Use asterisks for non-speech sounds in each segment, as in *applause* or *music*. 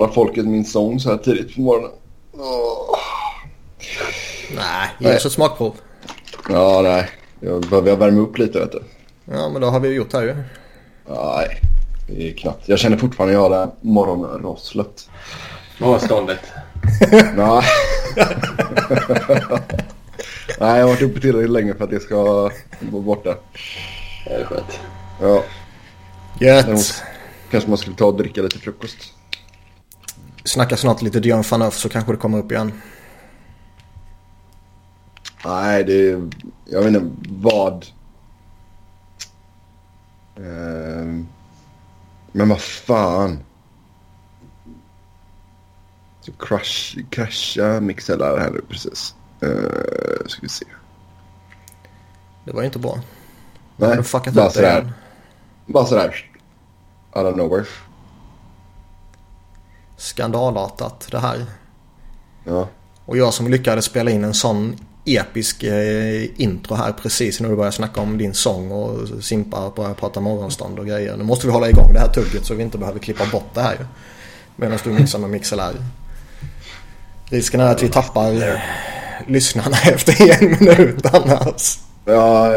förklara folket min sång så här tidigt på morgonen. Åh. Nej, ge oss ett smakprov. Ja, nej. Jag behöver värma upp lite vet du. Ja, men det har vi ju gjort här ju. Nej, det är knappt. Jag känner fortfarande jag har det här morgonrosslet. Morgonståndet. Nej. *laughs* Nej, jag har varit uppe tillräckligt länge för att det ska vara borta. Det är skönt. Ja, Gött. Kanske man skulle ta och dricka lite frukost. Snacka snart lite Dion Phaneuf så kanske det kommer upp igen. Nej, det är... Jag vet inte vad... Ehm, men vad fan. Så crash, crasha Mixelar här nu precis. Uh, ska vi se. Det var ju inte bra. Nej, bara sådär. Bara sådär. Out of nowhere. Skandalartat det här. Ja. Och jag som lyckades spela in en sån episk eh, intro här precis när du började snacka om din sång och Simpa och började prata morgonstånd och grejer. Nu måste vi hålla igång det här tugget så vi inte behöver klippa bort det här ju. Medan du mixar med MixLR. Risken är att vi tappar eh, lyssnarna *laughs* efter en minut annars. Ja,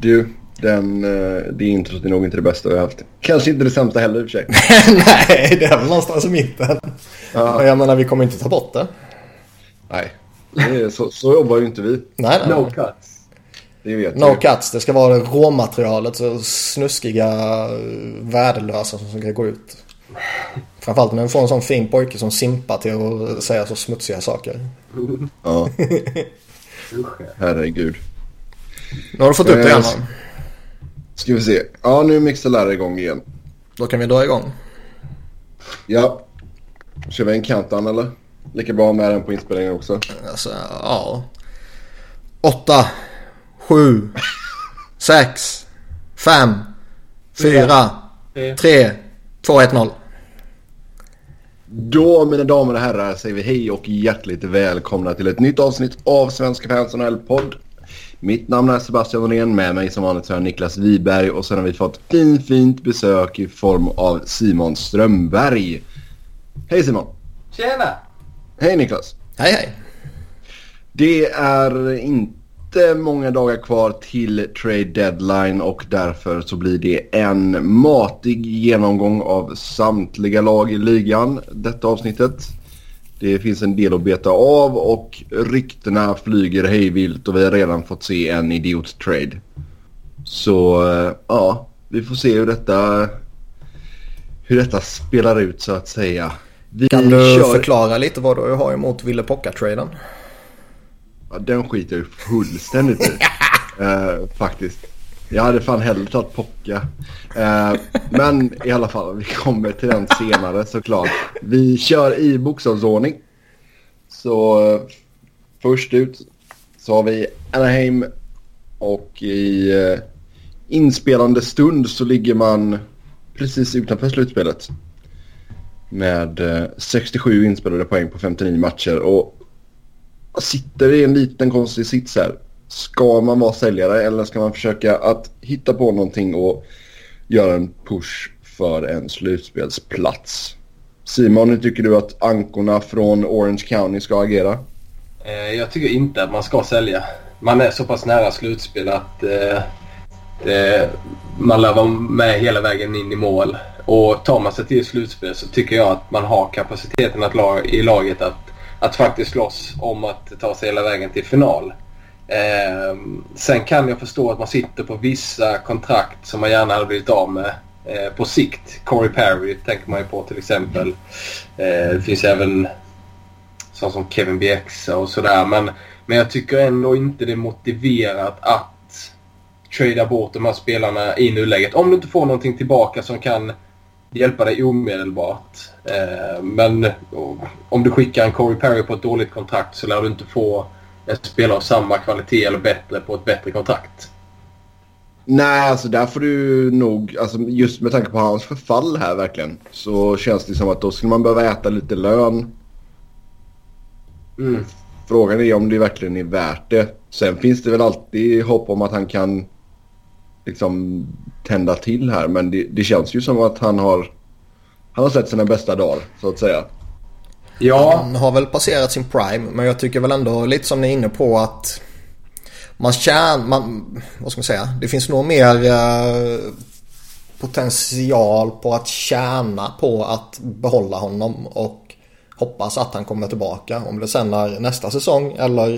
du. Den, eh, det introt är nog inte det bästa vi har haft. Kanske inte det sämsta heller i och för sig. *laughs* Nej, det är väl någonstans i mitten. Ja. Men jag menar vi kommer inte ta bort det. Nej, det är, så, så jobbar ju inte vi. Nej, nej. No cuts. Det vet No du. cuts. Det ska vara råmaterialet. Så snuskiga, värdelösa som ska gå ut. Framförallt när vi får en sån fin pojke som Simpa till att säga så smutsiga saker. Ja, *laughs* herregud. Nu har du fått upp det igen va? Ska vi se. Ja, nu är MixLR igång igen. Då kan vi dra igång. Ja. Kör vi en countdown eller? Lika bra med den på inspelningen också. Alltså, ja. Åtta, sju, *laughs* sex, fem, fyra, tre, två, ett, noll. Då mina damer och herrar säger vi hej och hjärtligt välkomna till ett nytt avsnitt av Svenska fans NHL-podd. Mitt namn är Sebastian Norén, med mig som vanligt så är Niklas Wiberg och sen har vi fått fin, fint besök i form av Simon Strömberg. Hej Simon! Tjena! Hej Niklas! Hej, hej. Det är inte många dagar kvar till trade deadline och därför så blir det en matig genomgång av samtliga lag i ligan detta avsnittet. Det finns en del att beta av och ryktena flyger hejvilt och vi har redan fått se en idiot-trade. Så eh, ja, vi får se hur detta, hur detta spelar ut så att säga. Vi Kan du kör- förklara lite vad du har emot Ville Pocka-traden? Ja, den skiter jag ju fullständigt i. *laughs* Eh, faktiskt. Jag hade fan hellre tagit Pocka. Eh, men i alla fall, vi kommer till den senare såklart. Vi kör i bokstavsordning. Så eh, först ut så har vi Anaheim och i eh, inspelande stund så ligger man precis utanför slutspelet. Med eh, 67 inspelade poäng på 59 matcher och sitter i en liten konstig sits här. Ska man vara säljare eller ska man försöka att hitta på någonting och göra en push för en slutspelsplats? Simon, hur tycker du att ankorna från Orange County ska agera? Eh, jag tycker inte att man ska sälja. Man är så pass nära slutspel att eh, det, man lär vara med hela vägen in i mål. Och tar man sig till slutspel så tycker jag att man har kapaciteten att lag, i laget att, att faktiskt slåss om att ta sig hela vägen till final. Eh, sen kan jag förstå att man sitter på vissa kontrakt som man gärna hade blivit av med eh, på sikt. Corey Perry tänker man ju på till exempel. Eh, det finns även sånt som Kevin Bieksa och sådär. Men, men jag tycker ändå inte det är motiverat att trada bort de här spelarna i nuläget. Om du inte får någonting tillbaka som kan hjälpa dig omedelbart. Eh, men om du skickar en Corey Perry på ett dåligt kontrakt så lär du inte få en spelare av samma kvalitet eller bättre på ett bättre kontrakt. Nej, alltså där får du nog, alltså just med tanke på hans förfall här verkligen, så känns det som att då skulle man behöva äta lite lön. Mm. Frågan är om det verkligen är värt det. Sen finns det väl alltid hopp om att han kan liksom tända till här. Men det, det känns ju som att han har, han har sett sina bästa dagar så att säga. Ja. Han har väl passerat sin prime men jag tycker väl ändå lite som ni är inne på att man tjänar, man, vad ska man säga, det finns nog mer eh, potential på att tjäna på att behålla honom och hoppas att han kommer tillbaka. Om det sen är nästa säsong eller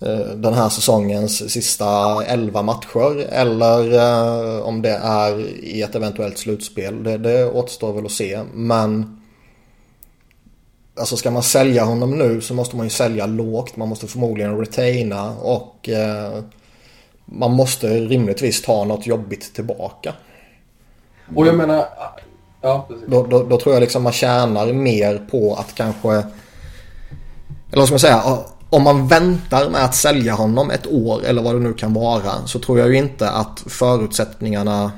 eh, den här säsongens sista 11 matcher eller eh, om det är i ett eventuellt slutspel. Det, det återstår väl att se men Alltså ska man sälja honom nu så måste man ju sälja lågt. Man måste förmodligen retaina och eh, man måste rimligtvis ta något jobbigt tillbaka. Och jag menar... Ja, precis. Då, då, då, tror jag liksom man tjänar mer på att kanske... Eller vad ska man säga? Om man väntar med att sälja honom ett år eller vad det nu kan vara så tror jag ju inte att förutsättningarna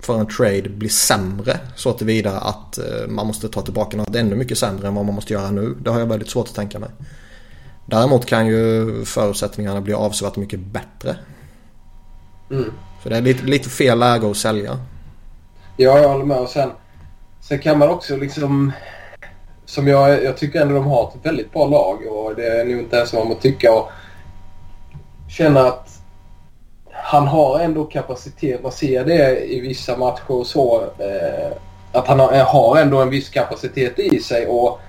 för en trade blir sämre så tillvida att eh, man måste ta tillbaka något ännu mycket sämre än vad man måste göra nu. Det har jag väldigt svårt att tänka mig. Däremot kan ju förutsättningarna bli avsevärt mycket bättre. Mm. Så det är lite, lite fel läge att sälja. Ja, jag håller med. Och sen, sen kan man också liksom... Som jag, jag tycker ändå de har ett väldigt bra lag och det är nog inte ens vad man tycka och känna att han har ändå kapacitet. Man ser det i vissa matcher och så. Eh, att han har, har, ändå en viss kapacitet i sig och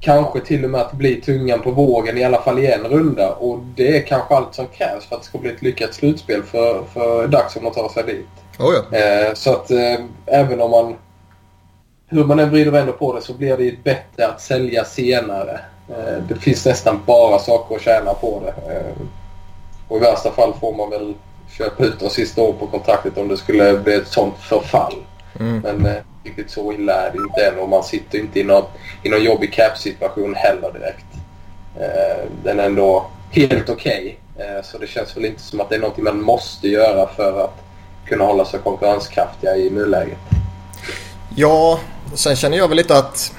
kanske till och med att bli tungan på vågen i alla fall i en runda. Och det är kanske allt som krävs för att det ska bli ett lyckat slutspel för, för Daxon att ta sig dit. Oh ja. eh, så att eh, även om man... Hur man än vrider och vänder på det så blir det bättre att sälja senare. Eh, det finns nästan bara saker att tjäna på det. Och i värsta fall får man väl köpa ut de sista åren på kontraktet om det skulle bli ett sånt förfall. Mm. Men eh, riktigt så illa är det inte än och man sitter inte i någon, i någon jobbig cap-situation heller direkt. Eh, den är ändå helt okej. Okay. Eh, så det känns väl inte som att det är någonting man måste göra för att kunna hålla sig konkurrenskraftiga i nuläget. Ja, sen känner jag väl lite att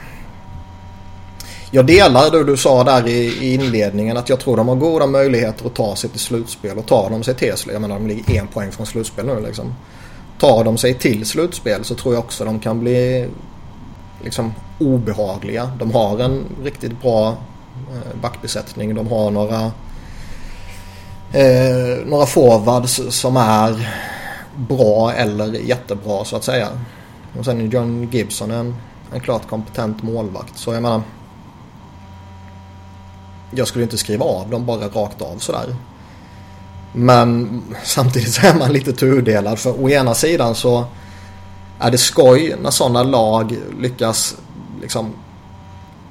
jag delar det du sa där i, inledningen att jag tror de har goda möjligheter att ta sig till slutspel och tar de sig till slutspel. Jag menar de ligger en poäng från slutspel nu liksom. Tar de sig till slutspel så tror jag också de kan bli liksom obehagliga. De har en riktigt bra eh, backbesättning. De har några eh, några forwards som är bra eller jättebra så att säga. Och sen är John Gibson en, en klart kompetent målvakt. Så jag menar jag skulle inte skriva av dem bara rakt av sådär. Men samtidigt så är man lite tudelad för å ena sidan så är det skoj när sådana lag lyckas liksom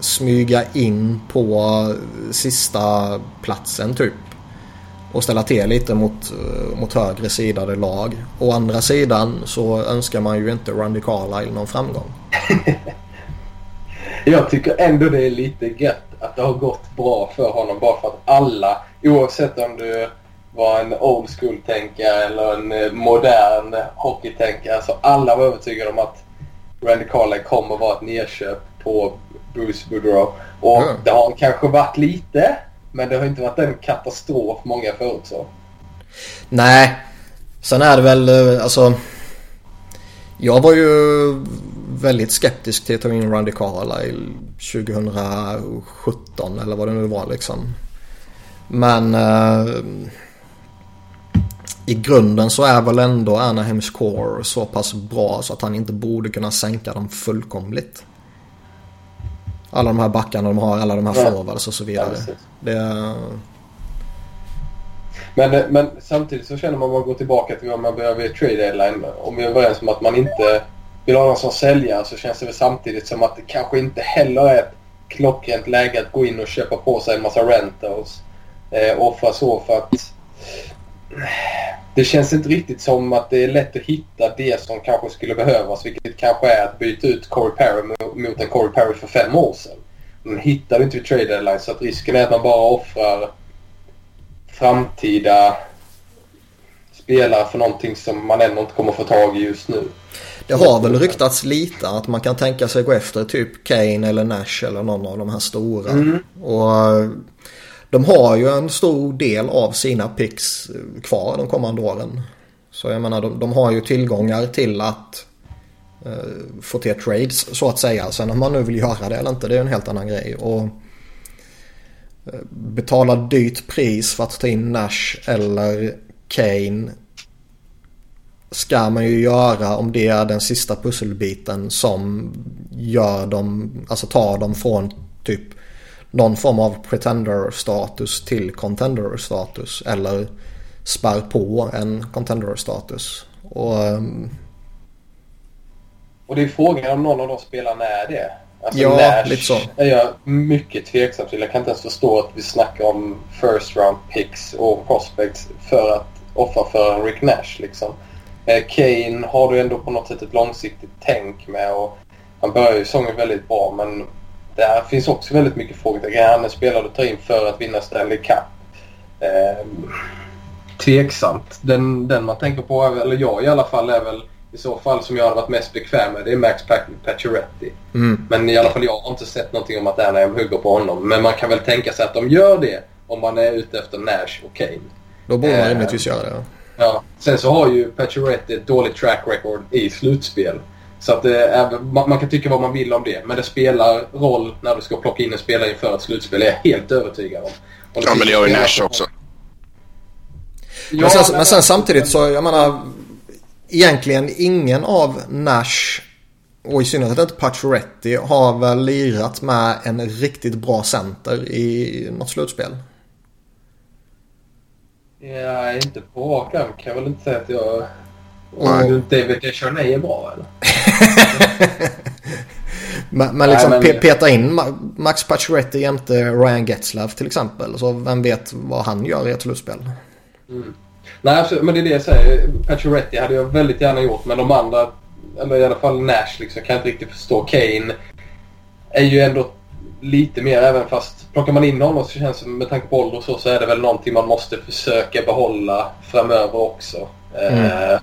smyga in på sista platsen typ. Och ställa till lite mot, mot högre sidade lag. Å andra sidan så önskar man ju inte Randy Carlisle någon framgång. *laughs* Jag tycker ändå det är lite gött att det har gått bra för honom bara för att alla, oavsett om du var en old school-tänkare eller en eh, modern hockeytänkare, så alla var övertygade om att Randy Carlyle kommer vara ett nedköp på Bruce Boudreau. Och mm. det har kanske varit lite, men det har inte varit en katastrof många förutsåg. Nej, sen är det väl eh, alltså jag var ju väldigt skeptisk till att ta in Randy Carlisle 2017 eller vad det nu var liksom. Men eh, i grunden så är väl ändå Anaheims core så pass bra så att han inte borde kunna sänka dem fullkomligt. Alla de här backarna de har, alla de här forwards och så vidare. Det, men, eh, men samtidigt så känner man om man går tillbaka till vad man behöver i trade deadline. Om vi är överens om att man inte vill ha någon som säljare så känns det väl samtidigt som att det kanske inte heller är ett klockrent läge att gå in och köpa på sig en massa rentals. Eh, offra så för att det känns inte riktigt som att det är lätt att hitta det som kanske skulle behövas. Vilket kanske är att byta ut Corey Perry mot en Corey Perry för fem år sedan. Men hittar du inte vid trade deadline så att risken är att man bara offrar framtida spelare för någonting som man ändå inte kommer få tag i just nu. Det har väl ryktats lite att man kan tänka sig gå efter typ Kane eller Nash eller någon av de här stora. Mm. Och eh, de har ju en stor del av sina picks kvar de kommande åren. Så jag menar de, de har ju tillgångar till att eh, få till trades så att säga. Sen om man nu vill göra det eller inte det är en helt annan grej. Och betala dyrt pris för att ta in Nash eller Kane ska man ju göra om det är den sista pusselbiten som gör dem, alltså tar dem från typ någon form av pretender-status till contender-status eller spär på en contender-status. Och, um... och det är frågan om någon av de spelarna är det. Alltså ja, Nash lite så. är jag mycket tveksam till. Jag kan inte ens förstå att vi snackar om first round picks och prospects för att offra för en Rick Nash liksom. Eh, Kane har du ändå på något sätt ett långsiktigt tänk med och han börjar ju säsongen väldigt bra men där finns också väldigt mycket frågetecken. Han är spelare du tar in för att vinna Stanley Cup. Eh, tveksamt. Den, den man tänker på, eller jag i alla fall, är väl i så fall som jag hade varit mest bekväm med. Det är Max Pacioretty. Mm. Men i alla fall jag har inte sett någonting om att Anaheim hugger på honom. Men man kan väl tänka sig att de gör det om man är ute efter Nash och Kane. Då borde man Eh, rimligtvis göra det. Ja. Sen så har ju Pacioretty ett dåligt track record i slutspel. Så att det är, man, man kan tycka vad man vill om det. Men det spelar roll när du ska plocka in en spelare inför ett slutspel. Det är jag helt övertygad om. Ja, men det gör ju Nash också. som- Men, sen, men- men sen samtidigt så, jag menar, egentligen ingen av Nash och i synnerhet inte Pacioretty har väl lirat med en riktigt bra center i något slutspel. Ja, inte på rak arm kan jag väl inte säga att jag... Nej. Och David Deschanel är bra eller? *laughs* Men, men liksom Nej, men- pe- peta in Ma- Max Pacioretty jämte Ryan Getzlav till exempel. Så vem vet vad han gör i ett slutspel. Nej, absolut, men det är det jag säger. Pacioretty hade jag väldigt gärna gjort, men de andra, eller i alla fall Nash, liksom, kan inte riktigt förstå. Kane är ju ändå lite mer, även fast plockar man in honom så känns det med tanke på ålder och så, så är det väl någonting man måste försöka behålla framöver också. Eh,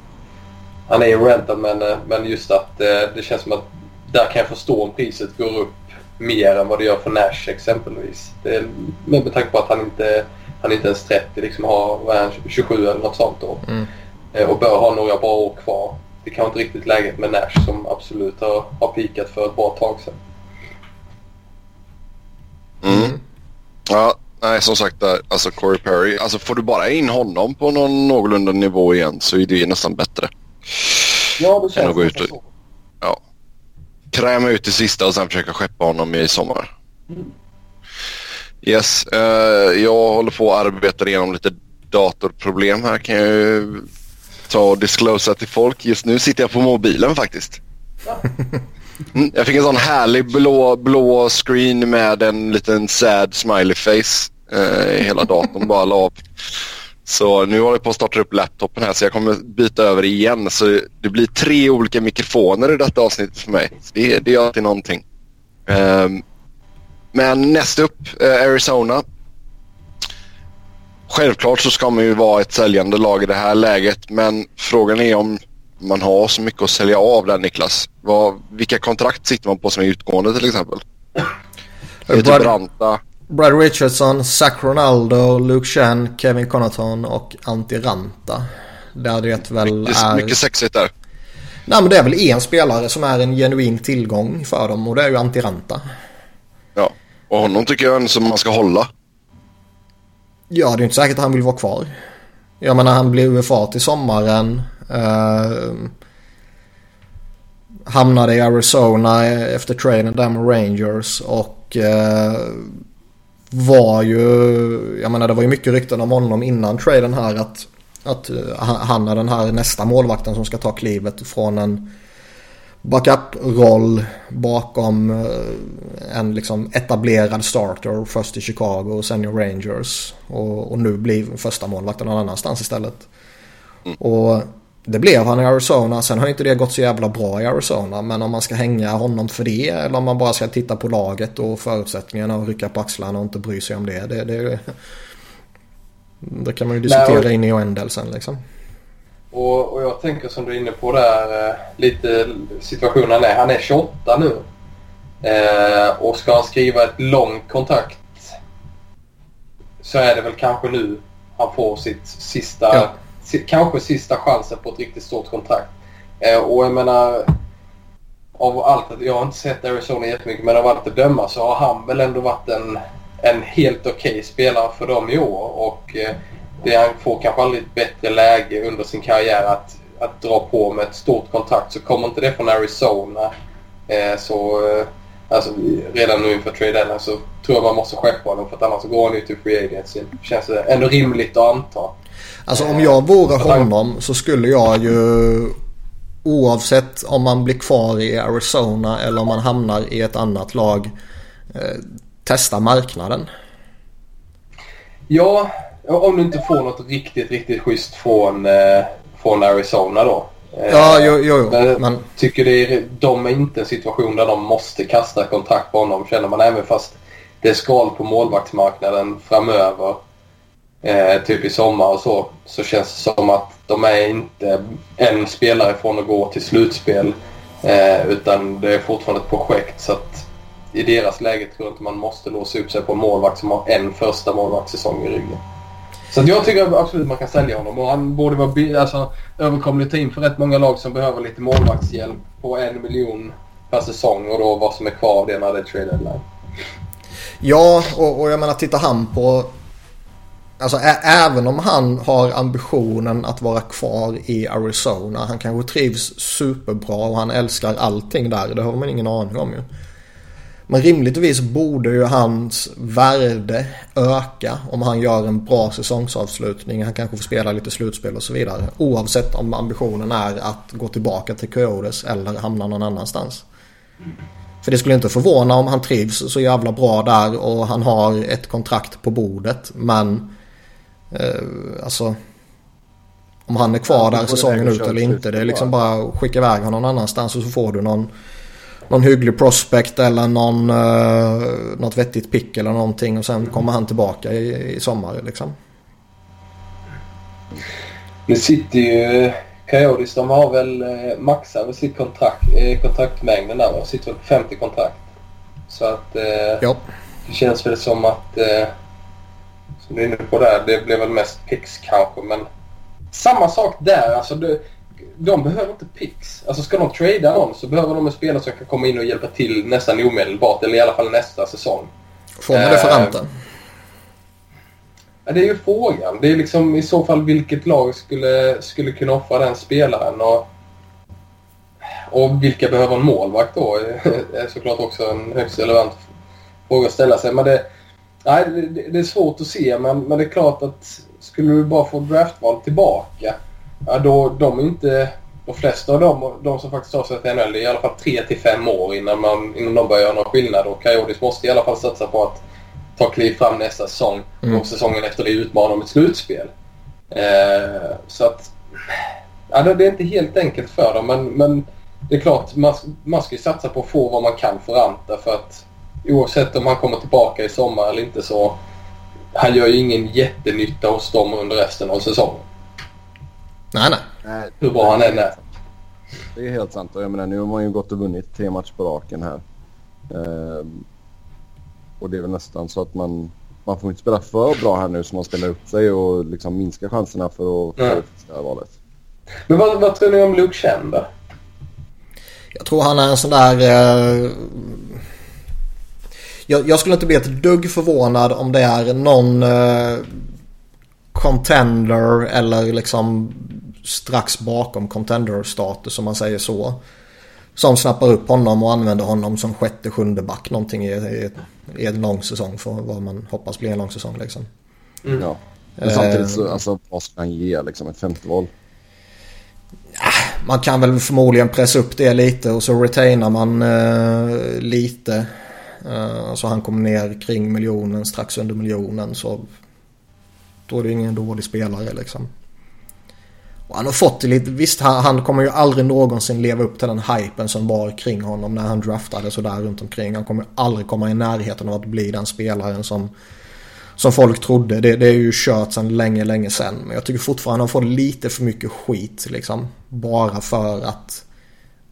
han är ju rentad men, eh, men just att eh, det känns som att där kan jag förstå om priset går upp mer än vad det gör för Nash exempelvis. Det med tanke på att han inte han är inte ens 30, liksom har vad är han, 27 eller något sånt då. Mm. Eh, Och bör ha några bra år kvar. Det kan inte riktigt läget med Nash som absolut har, har pikat för ett bra tag sedan. Mm. Ja, nej som sagt där, alltså Corey Perry. Alltså får du bara in honom på någon någorlunda nivå igen så är det nästan bättre. Ja, det känns gå ut och- så. Ja. Kräma ut det sista och sen försöka skeppa honom i sommar. Yes, eh, jag håller på att arbeta igenom lite datorproblem här kan jag ju ta och disclosa till folk. Just nu sitter jag på mobilen faktiskt. *laughs* Mm, jag fick en sån härlig blå, blå screen med en liten sad smiley face eh, hela datorn bara la upp. Så nu håller jag på att starta upp laptopen här så jag kommer byta över igen. Så det blir tre olika mikrofoner i detta avsnittet för mig. Så det, det är alltid någonting. Ehm, men näst upp, eh, Arizona. Självklart så ska man ju vara ett säljande lag i det här läget men frågan är om man har så mycket att sälja av där Niklas. Vad, vilka kontrakt sitter man på som är utgående till exempel? Det typ Brad, Branta? Brad Richardson, Zach Ronaldo, Luke Chen, Kevin Connaughton och Antti Ranta. Där det väl är... är mycket sexigt där. Nej men det är väl en spelare som är en genuin tillgång för dem och det är ju Antti Ranta. Och honom tycker jag som man ska hålla. Ja, det är inte säkert att han vill vara kvar. Jag menar han blir UFA till sommaren. Eh, hamnade i Arizona efter traden där med Rangers och eh, var ju, jag menar det var ju mycket rykten om honom innan traden här att, att han- han är den här nästa målvakten som ska ta klivet från en backup-roll bakom eh, en liksom etablerad starter först i Chicago och sen i Rangers. Och, och nu blir första målvakten någon annanstans istället. Och det blev han i Arizona. Sen har inte det gått så jävla bra i Arizona. Men om man ska hänga honom för det eller om man bara ska titta på laget och förutsättningarna och rycka på axlarna och inte bry sig om det. Det, det, det kan man ju diskutera Nej, in i oändelsen liksom. Och, och jag tänker som du är inne på där, eh, lite situationen är. Han är 28 nu. Eh, och ska han skriva ett långt kontrakt så är det väl kanske nu han får sitt sista, Ja. si, kanske sista chansen på ett riktigt stort kontrakt. Eh, och jag menar, av allt, jag har inte sett Arizona jättemycket men av allt att döma så har han väl ändå varit en, en helt okej okay spelare för dem i år. Och eh, det, han får kanske aldrig ett bättre läge under sin karriär att, att dra på med ett stort kontrakt. Så kommer inte det från Arizona eh, så eh, alltså, redan nu inför trade deadline så tror jag man måste skeppa honom för att annars går han ju till free agency. Känns det ändå rimligt att anta. Alltså om jag vore honom så skulle jag ju oavsett om man blir kvar i Arizona eller om man hamnar i ett annat lag eh, testa marknaden. Ja, om du inte får något riktigt, riktigt schysst från, eh, från Arizona då. Eh, ja, jo, jo, jo. Men, men... tycker det är, de är inte en situation där de måste kasta kontrakt på honom känner man även fast det är skal på målvaktsmarknaden framöver. Eh, typ i sommar och så. Så känns det som att de är inte en spelare från att gå till slutspel. Eh, utan det är fortfarande ett projekt. Så att i deras läge tror jag inte man måste låsa upp sig på en målvakt som har en första målvaktssäsong i ryggen. Så jag tycker absolut man kan sälja honom och han borde vara alltså, överkomlig team för rätt många lag som behöver lite målvaktshjälp på en miljon per säsong och då vad som är kvar av det när det är trade deadline. Ja, och, och jag menar tittar han på Alltså även om han har ambitionen att vara kvar i Arizona. Han kanske trivs superbra och han älskar allting där. Det har man ingen aning om ju. Men rimligtvis borde ju hans värde öka om han gör en bra säsongsavslutning. Han kanske får spela lite slutspel och så vidare. Oavsett om ambitionen är att gå tillbaka till Coyotes eller hamna någon annanstans. För det skulle inte förvåna om han trivs så jävla bra där och han har ett kontrakt på bordet. Men eh, alltså om han är kvar där säsongen ut eller inte. Det är liksom bara att skicka iväg honom någon annanstans och så får du någon någon hygglig prospect eller någon, uh, något vettigt pick eller någonting och sen kommer han tillbaka i, i sommar liksom. Nu sitter ju Coyotes, de har väl eh, maxat sitt kontrakt, eh, kontraktmängden där. De sitter väl på 50 kontrakt. Så att eh, ja. det känns väl som att, eh, som du är inne på där, det blev väl mest picks kanske men samma sak där. Alltså det, de behöver inte picks. Alltså ska de trada någon så behöver de en spelare som kan komma in och hjälpa till nästan omedelbart eller i alla fall nästa säsong. Får man det för räntan? Ja, det är ju frågan. Det är liksom i så fall vilket lag skulle, skulle kunna offra den spelaren. Och, och vilka behöver en målvakt då? *laughs* Det är såklart också en högst relevant fråga att ställa sig. Men det, nej, det, det är svårt att se men, men det är klart att skulle du bara få draftval tillbaka Ja, då, de inte... De flesta av dem, de som faktiskt tar sig till NHL, är i alla fall 3 till 5 år innan, man, innan de börjar göra någon skillnad. Och Coyotes måste i alla fall satsa på att ta kliv fram nästa säsong mm. och säsongen efter det utmana om ett slutspel. Eh, så att... Ja, det är inte helt enkelt för dem men, men det är klart man, man ska ju satsa på att få vad man kan för Anta för att oavsett om han kommer tillbaka i sommar eller inte så han gör ju ingen jättenytta hos dem under resten av säsongen. Nej, nej. Hur bra han än är. Det är helt sant. Och jag menar, nu har man ju gått och vunnit tre matcher på raken här. Ehm, och det är väl nästan så att man, man får inte spela för bra här nu så man spelar upp sig och liksom minskar chanserna för att få mm. det här valet. Men vad, vad tror ni om Luke Chen då? Jag tror han är en sån där... Eh... Jag, jag, skulle inte bli ett dugg förvånad om det är någon eh, contender eller liksom strax bakom contender-status om man säger så. Som snappar upp honom och använder honom som sjätte, sjunde back någonting i, i, i en lång säsong för vad man hoppas blir en lång säsong liksom. Mm. Ja. Men samtidigt så, eh. alltså, vad ska han ge liksom? Ett femte val? Man kan väl förmodligen pressa upp det lite och så retainar man eh, lite. Eh, så han kommer ner kring miljonen, strax under miljonen. Så då är det ingen dålig spelare liksom. Och han har fått det lite, visst han, han, kommer ju aldrig någonsin leva upp till den hypen som var kring honom när han draftade sådär runt omkring. Han kommer aldrig komma i närheten av att bli den spelaren som, som folk trodde. Det, det är ju kört sedan länge, länge sedan. Men jag tycker fortfarande han får lite för mycket skit liksom. Bara för att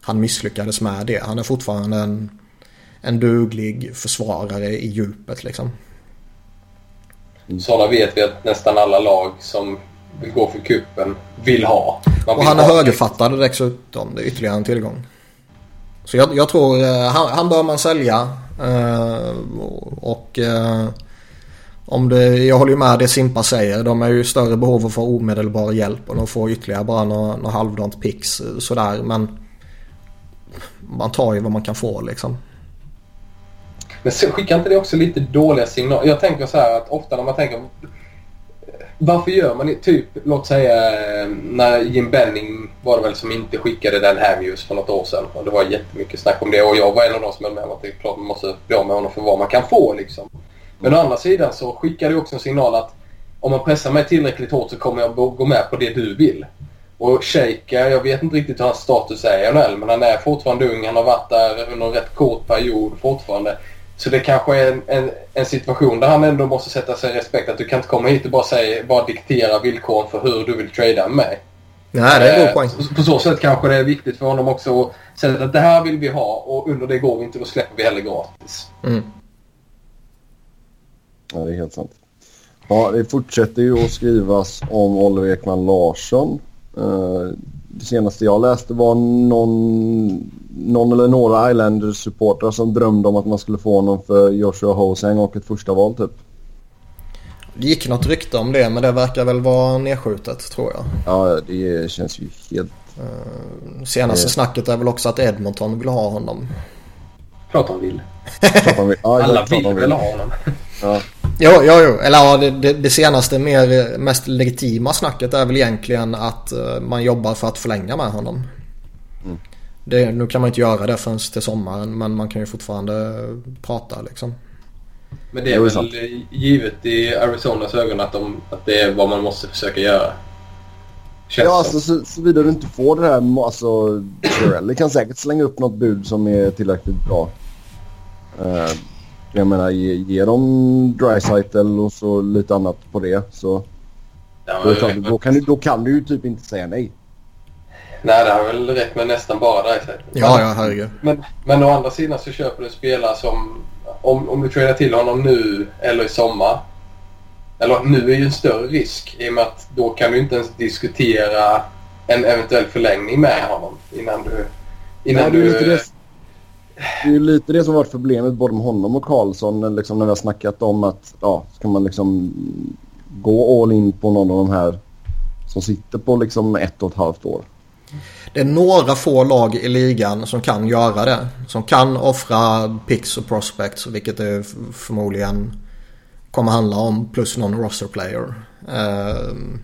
han misslyckades med det. Han är fortfarande en, en duglig försvarare i djupet liksom. Sådana vet vi att nästan alla lag som vill gå för kuppen vill ha. och han är högerfattad dessutom. Det är ytterligare en tillgång. Så jag, jag tror eh, han, han bör man sälja. Eh, och eh, om det, jag håller ju med det Simpa säger. De är ju större behov av att få omedelbar hjälp och de får ytterligare bara några, några halvdant pix sådär. Men man tar ju vad man kan få liksom. Men skickar inte det också lite dåliga signaler? Jag tänker så här att ofta när man tänker varför gör man inte, typ låt säga eh, när Jim Benning var det väl som inte skickade den Hamuse för något år sedan. Och det var jättemycket snack om det och jag var en av de som höll med om att det är klart man måste bli av med honom för vad man kan få liksom. Men å andra sidan så skickar det också en signal att om man pressar mig tillräckligt hårt så kommer jag gå med på det du vill. Och Shaker, jag vet inte riktigt hur hans status är i NHL men han är fortfarande ung. Han har varit där under en rätt kort period fortfarande. Så det kanske är en, en, en, situation där han ändå måste sätta sig i respekt. Att du kan inte komma hit och bara, säga, bara diktera villkoren för hur du vill trada med mig. Nej, det är en god eh, poäng. På, på så sätt kanske det är viktigt för honom också att säga att det här vill vi ha och under det går vi inte. Då släpper vi heller gratis. Mm. Ja, det är helt sant. Ja, det fortsätter ju att skrivas om Oliver Ekman Larsson. Det senaste jag läste var någon, någon eller några Islanders-supportrar som drömde om att man skulle få honom för Joshua Hosang och ett första val typ. Det gick något rykte om det men det verkar väl vara nedskjutet tror jag. Ja, det känns ju helt... Uh, senaste det... snacket är väl också att Edmonton vill ha honom. Klart de vill. Klart de vill. Ja, Alla vill väl ha honom. Ja. Jo, jo, jo. Eller ja, det, det, det, senaste mer, mest legitima snacket är väl egentligen att uh, man jobbar för att förlänga med honom. Mm. Det, nu kan man inte göra det förrän till sommaren men man kan ju fortfarande prata liksom. Men det är väl givet i Arizonas ögon att, de, att det är vad man måste försöka göra? Känns ja, alltså, så, såvida du inte får det här. Alltså, Pirelli kan säkert slänga upp något bud som är tillräckligt bra. Uh, jag menar, ge, ge dem Drycytle och så lite annat på det. Så, ja, då, klart, då, kan du, då kan du ju typ inte säga nej. Nej, det har väl räckt med nästan bara Drycytle. Ja, ja, herregud. Men, men å andra sidan så köper du en spelare som... Om, om du tradar till honom nu eller i sommar. Eller nu är ju en större risk i och med att då kan du inte ens diskutera en eventuell förlängning med honom innan du... Innan Nej, du det det är lite det som varit problemet både med honom och Karlsson liksom när vi har snackat om att ja, ska man liksom gå all in på någon av de här som sitter på liksom ett och ett halvt år. Det är några få lag i ligan som kan göra det. Som kan offra picks och prospects vilket det förmodligen kommer handla om plus någon roster player. Ehm,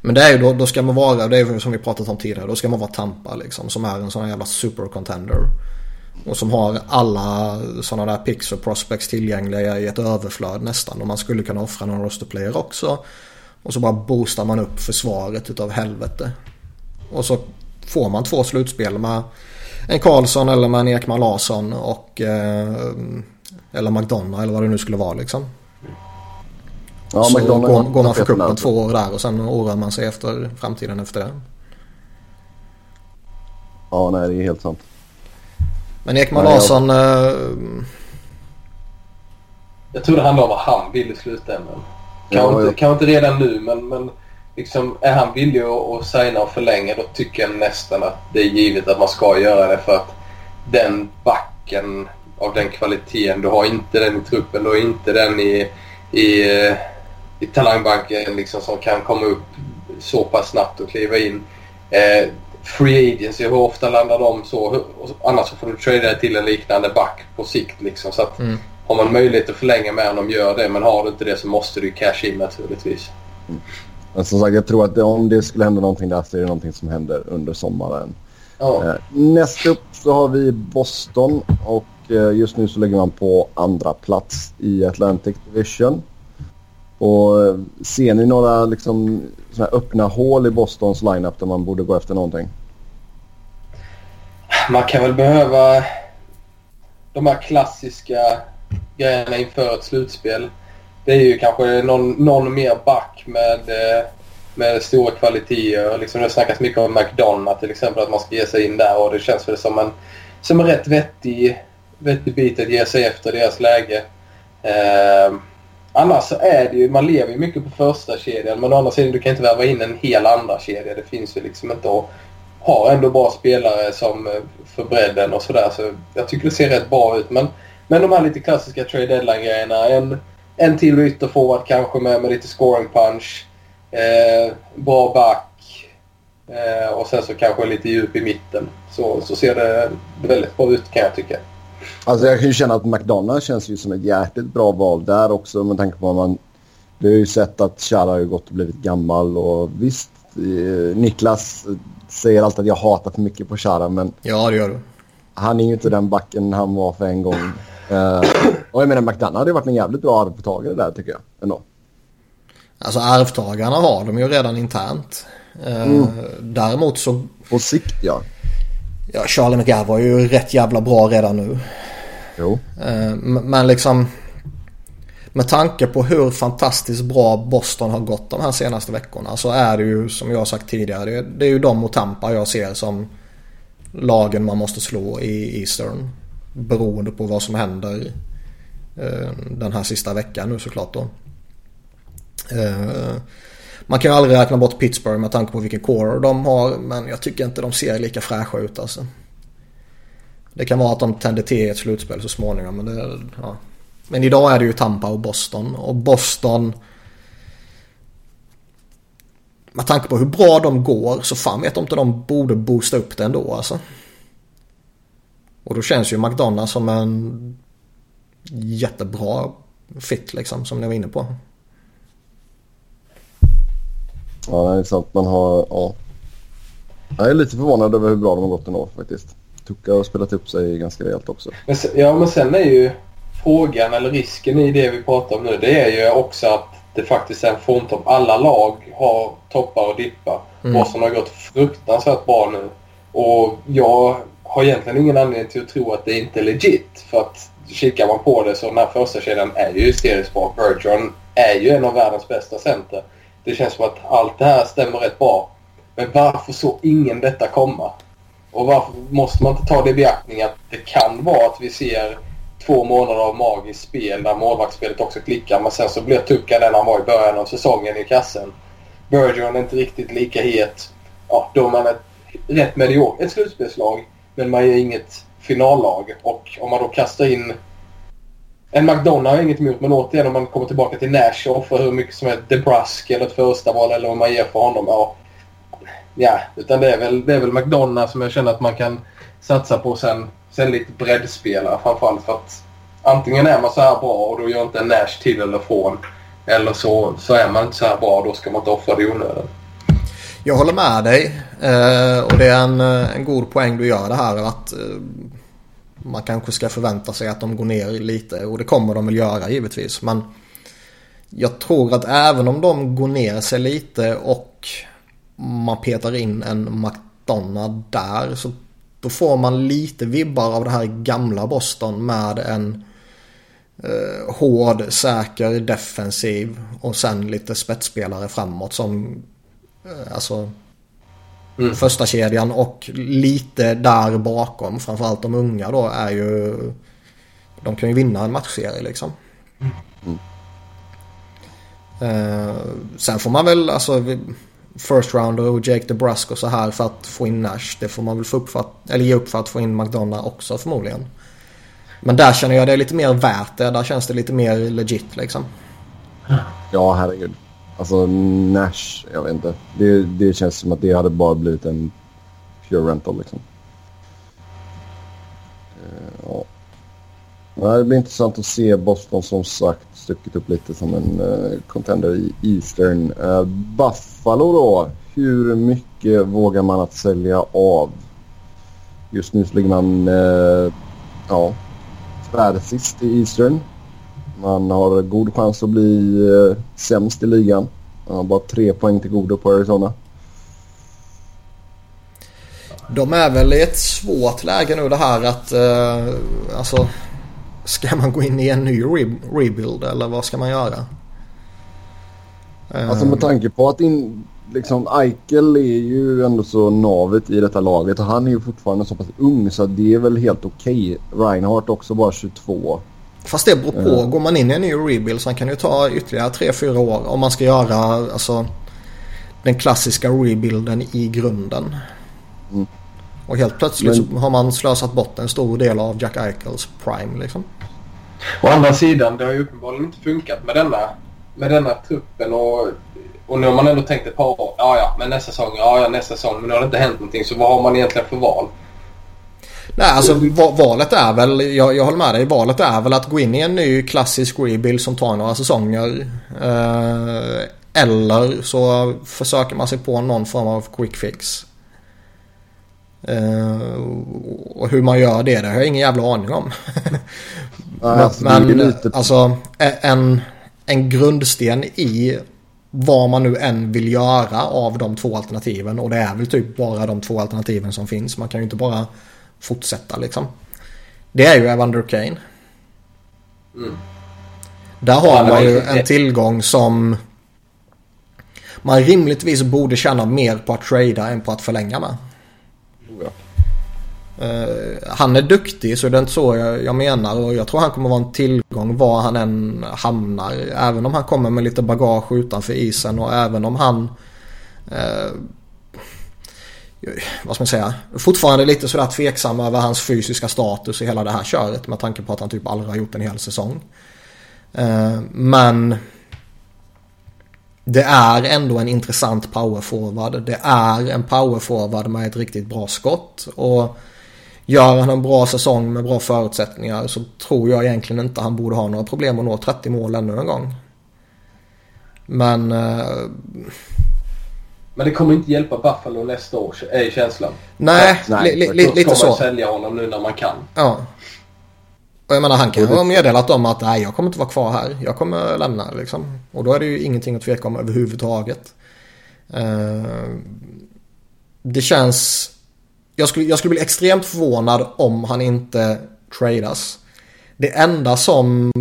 men det är ju då, då ska man vara, det är som vi pratat om tidigare, då ska man vara Tampa liksom som är en sån här jävla super contender. Och som har alla sådana där picks och prospects tillgängliga i ett överflöd nästan. Och man skulle kunna offra någon rosterplayer också. Och så bara boostar man upp försvaret utav helvete. Och så får man två slutspel med en Karlsson eller med en Ekman Larsson och eh, eller McDonough eller vad det nu skulle vara liksom. Ja, så går, går man för cupen två år där och sen oroar man sig efter framtiden efter det. Ja, nej det är helt sant. Men Ekman Larsson... Jag... Uh... jag tror det handlar om vad han vill i slutändan. Kanske, ja, inte, kanske inte redan nu men, men liksom, är han villig att, att signa och förlänga då tycker jag nästan att det är givet att man ska göra det för att den backen av den kvaliteten, du har inte den i truppen, du har inte den i, i, i talangbanken liksom, som kan komma upp så pass snabbt och kliva in. Eh, free agency, hur ofta landar de så? Annars så får du trada till en liknande back på sikt liksom. Så att mm. har man möjlighet att förlänga med honom, gör det. Men har du inte det så måste du cash in naturligtvis. Mm. Men som sagt, jag tror att det, om det skulle hända någonting där så är det någonting som händer under sommaren. Eh, näst upp så har vi Boston och eh, just nu så lägger man på andra plats i Atlantic Division. Och ser ni några liksom, såna öppna hål i Bostons lineup där man borde gå efter någonting? Man kan väl behöva de här klassiska grejerna inför ett slutspel. Det är ju kanske någon, någon mer back med, eh, med stora kvaliteter. Liksom det snackas mycket om McDonough till exempel, att man ska ge sig in där och det känns väl som en, som en rätt vettig, vettig bit att ge sig efter deras läge. Eh, Annars så är det ju, man lever ju mycket på första kedjan men å andra sidan du kan inte värva in en hel andra kedja. Det finns ju liksom inte. Och har ändå bra spelare som eh, för bredden och sådär. Så jag tycker det ser rätt bra ut. Men, men de här lite klassiska trade deadline-grejerna. En, en till ytterforward kanske med, med lite scoring punch. Eh, bra back. Eh, och sen så kanske lite djup i mitten. Så, så ser det väldigt bra ut kan jag tycka. Alltså jag kan ju känna att McDonough känns ju som ett jäkligt bra val där också med tanke på att man... Vi har ju sett att Chara har ju gått och blivit gammal och visst, eh, Niklas säger alltid att jag hatar för mycket på Chara men... Ja, det gör du. Han är ju inte den backen han var för en gång. Uh, och jag menar McDonough hade varit en jävligt bra arvtagare där tycker jag ändå. Alltså arvtagarna har de ju redan internt. Uh, mm. Däremot så... På sikt ja. Ja, Charlie McGav var ju rätt jävla bra redan nu. Jo. Uh, men liksom... Med tanke på hur fantastiskt bra Boston har gått de här senaste veckorna så är det ju som jag sagt tidigare. Det, det är ju de mot Tampa jag ser som lagen man måste slå i Eastern. Beroende på vad som händer eh, den här sista veckan nu såklart då. Eh, man kan ju aldrig räkna bort Pittsburgh med tanke på vilken core de har men jag tycker inte de ser lika fräscha ut alltså. Det kan vara att de tänder till ett slutspel så småningom men det, ja. Men idag är det ju Tampa och Boston och Boston med tanke på hur bra de går så fan vet de inte de borde boosta upp det ändå alltså. Och då känns ju McDonalds som en jättebra fit liksom som ni var inne på. Ja, det är sant. Man har... Ja. Jag är lite förvånad över hur bra de har gått ändå faktiskt. Tucka har spelat upp sig ganska rejält också. Men sen, ja, men sen är ju frågan eller risken i det vi pratar om nu. Det är ju också att det faktiskt är en formtopp. Alla lag har toppar och dippar. Mm. Boston har gått fruktansvärt bra nu. Och jag har egentligen ingen anledning till att tro att det inte är legit. För att kikar man på det så den här första kedjan är ju hysteriskt bra. Bergeron är ju en av världens bästa center. Det känns som att allt det här stämmer rätt bra. Men varför såg ingen detta komma? Och varför måste man inte ta det i beaktning att det kan vara att vi ser två månader av magiskt spel där målvaktsspelet också klickar. Men sen så blir Tucka den han var i början av säsongen i kassen. Bergeron är inte riktigt lika het. Ja, då är man ett rätt mediokert ett slutspelslag. Men man är inget finallag. Och om man då kastar in en McDonough har jag inget emot, men återigen om man kommer tillbaka till Nash och för hur mycket som är DeBrusk eller ett första val eller vad man ger för honom. Ja, ja utan det är, väl, det är väl McDonough som jag känner att man kan satsa på sen, sen lite breddspelare framförallt för att antingen är man så här bra och då gör inte en Nash till eller från. Eller så, så är man inte så här bra och då ska man inte offra det i onödan. Jag håller med dig. Eh, och det är en, eh, en god poäng du gör det här att eh, man kanske ska förvänta sig att de går ner lite och det kommer de väl göra givetvis. Men jag tror att även om de går ner sig lite och man petar in en McDonald där så då får man lite vibbar av det här gamla Boston med en eh, hård, säker, defensiv och sen lite spetsspelare framåt som eh, alltså Mm. Första kedjan och lite där bakom, framförallt de unga då, är ju... De kan ju vinna en matchserie liksom. Mm. Uh, sen får man väl alltså first rounder och Jake DeBrusk och så här för att få in Nash. Det får man väl få upp för att, eller ge upp för att få in McDonough också förmodligen. Men där känner jag det är lite mer värt det. Där känns det lite mer legit liksom. Ja, herregud. Alltså Nash, jag vet inte. Det, det känns som att det hade bara blivit en pure rental liksom. Eh, ja. Det blir intressant att se Boston som sagt stuckit upp lite som en uh, contender i Eastern. Uh, Buffalo då. Hur mycket vågar man att sälja av? Just nu så ligger man uh, ja, tvärsist i Eastern. Man har god chans att bli eh, sämst i ligan. Man har bara tre poäng till godo på Arizona. De är väl i ett svårt läge nu det här att eh, alltså ska man gå in i en ny re rebuild eller vad ska man göra? Alltså med tanke på att in, liksom Eichel är ju ändå så navet i detta laget och han är ju fortfarande så pass ung så det är väl helt okej. Okay. Reinhardt också bara 22. Fast det beror på. Mm. Går man in i en ny rebuild så kan det ta ytterligare 3-4 år om man ska göra alltså, den klassiska rebuilden i grunden. Mm. Och helt plötsligt så har man slösat bort en stor del av Jack Eichels prime liksom. Å andra sidan, det har ju uppenbarligen inte funkat med denna, med denna truppen och, och nu har man ändå tänkt ett par år. Ja, ja, men nästa säsong. Ja, ja, nästa säsong. Men nu har det inte hänt någonting. Så vad har man egentligen för val? Nej, alltså va- valet är väl, jag, jag håller med dig, valet är väl att gå in i en ny klassisk rebuild som tar några säsonger. Eh, eller så försöker man sig på någon form av quick fix. Eh, och hur man gör det, det har jag ingen jävla aning om. Nej, alltså, Men lite... alltså en, en grundsten i vad man nu än vill göra av de två alternativen. Och det är väl typ bara de två alternativen som finns. Man kan ju inte bara fortsätta liksom. Det är ju Evander Kane. Mm. Där har man ju en tillgång som man rimligtvis borde tjäna mer på att trada än på att förlänga med. Ja. Eh, han är duktig så det är inte så jag, jag menar och jag tror han kommer vara en tillgång var han än hamnar. Även om han kommer med lite bagage utanför isen och även om han eh, vad ska man säga, fortfarande lite sådär tveksam över hans fysiska status i hela det här köret med tanke på att han typ aldrig har gjort en hel säsong. Eh, men det är ändå en intressant powerforward. Det är en powerforward med ett riktigt bra skott. Och gör han en bra säsong med bra förutsättningar så tror jag egentligen inte han borde ha några problem att nå 30 mål ännu en gång. Men eh, men det kommer inte hjälpa Buffalo nästa år, är känslan. nej, Nej, li, Då ska lite man så. sälja honom nu när man kan. Ja. Och jag menar han kan ju ha meddelat dem att nej jag kommer inte vara kvar här. Jag kommer lämna liksom. Och då är det ju ingenting att tveka om överhuvudtaget. Eh, det känns... Jag skulle, jag skulle bli extremt förvånad om han inte tradas. Det enda som...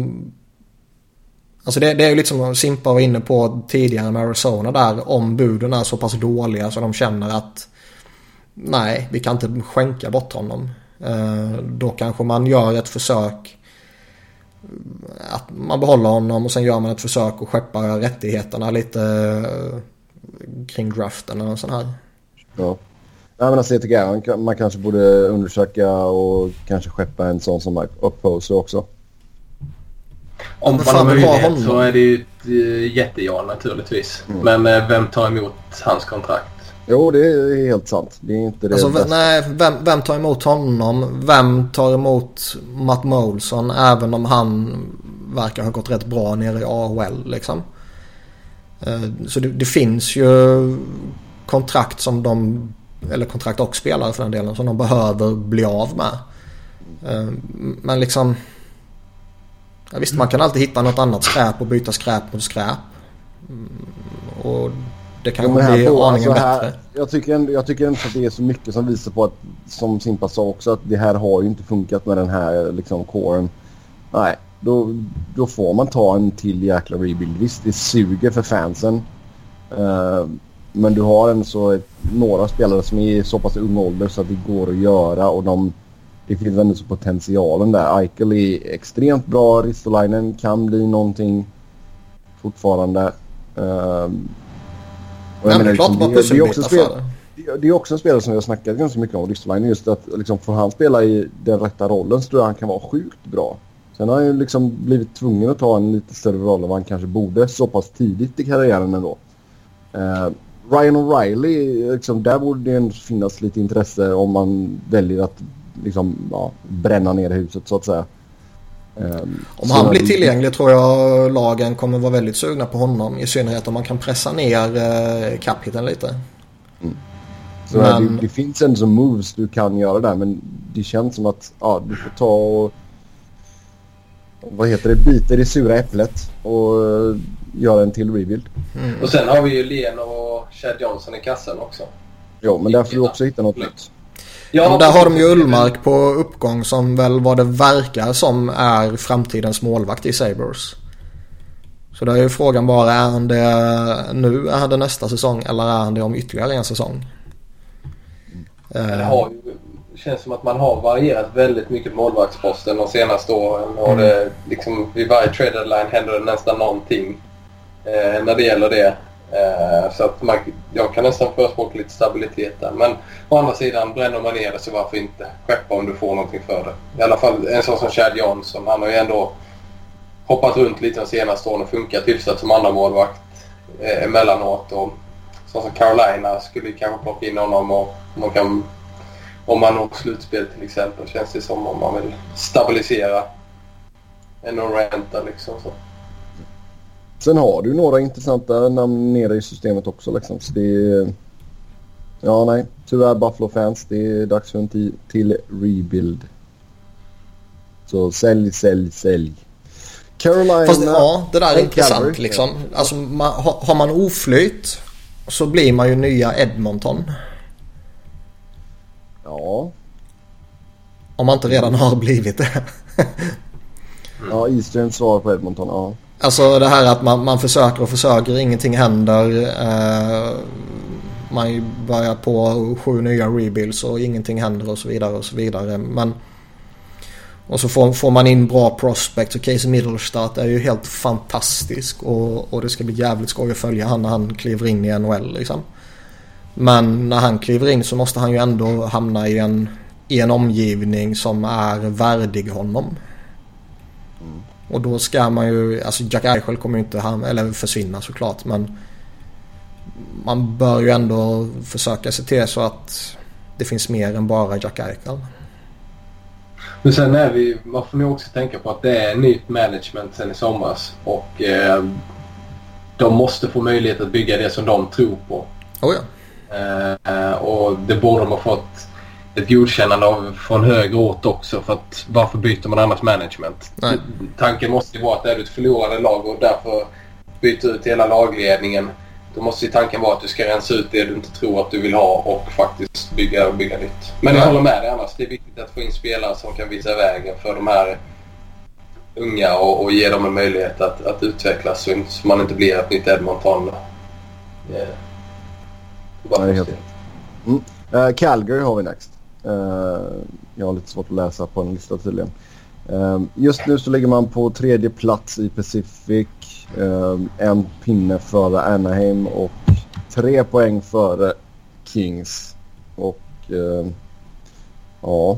Alltså det, det är ju lite som Simpa var inne på tidigare med Arizona där. Om buden är så pass dåliga så de känner att nej, vi kan inte skänka bort honom. Eh, då kanske man gör ett försök att man behåller honom och sen gör man ett försök att skeppa rättigheterna lite eh, kring draften eller sån här. Ja. Nej, men alltså, jag tycker man, man kanske borde undersöka och kanske skeppa en sån som Opposer också. Om man har möjlighet honom? så är det ju ett jätteja naturligtvis. Mm. Men eh, vem tar emot hans kontrakt? Jo, det är helt sant. Det är inte det Alltså, vem, bästa. nej, vem, vem tar emot honom? Vem tar emot Matt Molson även om han verkar ha gått rätt bra nere i AHL liksom? Eh, Så det, det finns ju kontrakt som de, eller kontrakt och spelare för den delen, som de behöver bli av med. Eh, Men liksom, ja, visst man kan alltid hitta något annat skräp och byta skräp mot skräp. Mm, Och det kanske men här blir på- aningen alltså här- bättre. Jag tycker, ändå, jag tycker inte att det är så mycket som visar på att, som Simpa sa också, att det här har ju inte funkat med den här liksom kåren. Nej, då, då får man ta en till jäkla rebuild. Visst, det suger för fansen. Eh, men du har en så några spelare som är i så pass ung ålder så att det går att göra och de, det finns ändå så potentialen där. Eichel är extremt bra. Ristolainen kan bli någonting fortfarande. Och Ja, men det är klart liksom, man det- det är också spel- det. det- det är också en spelare som vi har snackat ganska mycket om, Ristolainen. Just att liksom, får han spela i den rätta rollen så tror jag han kan vara sjukt bra. Sen har han ju liksom blivit tvungen att ta en lite större roll än vad han kanske borde så pass tidigt i karriären ändå. Eh, Ryan O'Reilly, liksom, där borde det finnas lite intresse om man väljer att liksom, ja, bränna ner huset så att säga. Eh, Om han blir tillgänglig tror jag lagen kommer vara väldigt sugna på honom. I synnerhet om man kan pressa ner eh, cap-hiten lite. Så Men- det, det finns ändå som moves du kan göra där men det känns som att ja, du får ta och vad heter det, bita i det sura äpplet och uh, göra en till rebuild. Och sen har vi ju Len och Chad Johnson i kassan också. Ja, men där får du också hitta något nytt. Ja, Men där har de ju Ullmark på uppgång som väl vad det verkar som är framtidens målvakt i Sabres. Så där är ju frågan bara är han det nu, är han det nästa säsong eller är han det om ytterligare en säsong? Det Eh, har känns som att man har varierat väldigt mycket målvaktsposten de senaste åren. Och Mm. det, liksom, vid varje trade deadline händer det nästan någonting eh, när det gäller det. Eh, så att man, jag kan nästan förespråka lite stabilitet där. Men å andra sidan, bränner man ner det så varför inte skeppa om du får någonting för det. I alla fall en sån som Chad Johnson. Han har ju ändå hoppat runt lite de senaste åren och funkat hyfsat som andra målvakt eh, emellanåt. Och sån som Carolina skulle kanske plocka in honom och man kan om man når slutspel till exempel känns det som om man vill stabilisera en renta liksom. Så. Sen har du några intressanta namn nere i systemet också liksom. Så det är... Ja, nej. Tyvärr Buffalo-fans. Det är dags för en till rebuild. Så sälj, sälj, sälj. Carolina... Fast ja, det där är intressant Calvary. liksom. Alltså, man, har man oflyt så blir man ju nya Edmonton. Ja. Om man inte redan har blivit det. ja, Eastern svar på Edmonton, ja. Alltså det här att man, man försöker och försöker, ingenting händer. Eh, man börjar på sju nya rebuilds och ingenting händer och så vidare och så vidare. Men och så får, får man in bra prospects och Casey Middlestad är ju helt fantastisk och, och det ska bli jävligt skoj att följa han när han kliver in i NHL liksom. Men när han kliver in så måste han ju ändå hamna i en, i en omgivning som är värdig honom. Mm. Och då ska man ju, alltså Jack Eichel kommer ju inte, eller försvinna såklart men man bör ju ändå försöka se till så att det finns mer än bara Jack Eichel. Men sen är vi, man får nog också tänka på att det är nytt management sen i somras och eh, de måste få möjlighet att bygga det som de tror på. Oh ja. Eh, och det borde de ha fått ett godkännande av från högre ort också. För att varför byter man annars management? Nej. Tanken måste ju vara att det är ett förlorande lag och därför byter ut hela lagledningen. Då måste ju tanken vara att du ska rensa ut det du inte tror att du vill ha och faktiskt bygga, bygga nytt. Men jag håller med dig annars. Det är viktigt att få in spelare som kan visa vägen för de här unga och, och ge dem en möjlighet att, att utvecklas så, man inte blir ett nytt Edmonton. Yeah. Bara Nej, helt mm. uh, Calgary har vi next. Uh, jag har lite svårt att läsa på en lista tydligen. Uh, just nu så ligger man på tredje plats i Pacific. Eh, en pinne före Anaheim och tre poäng före Kings. Och ja,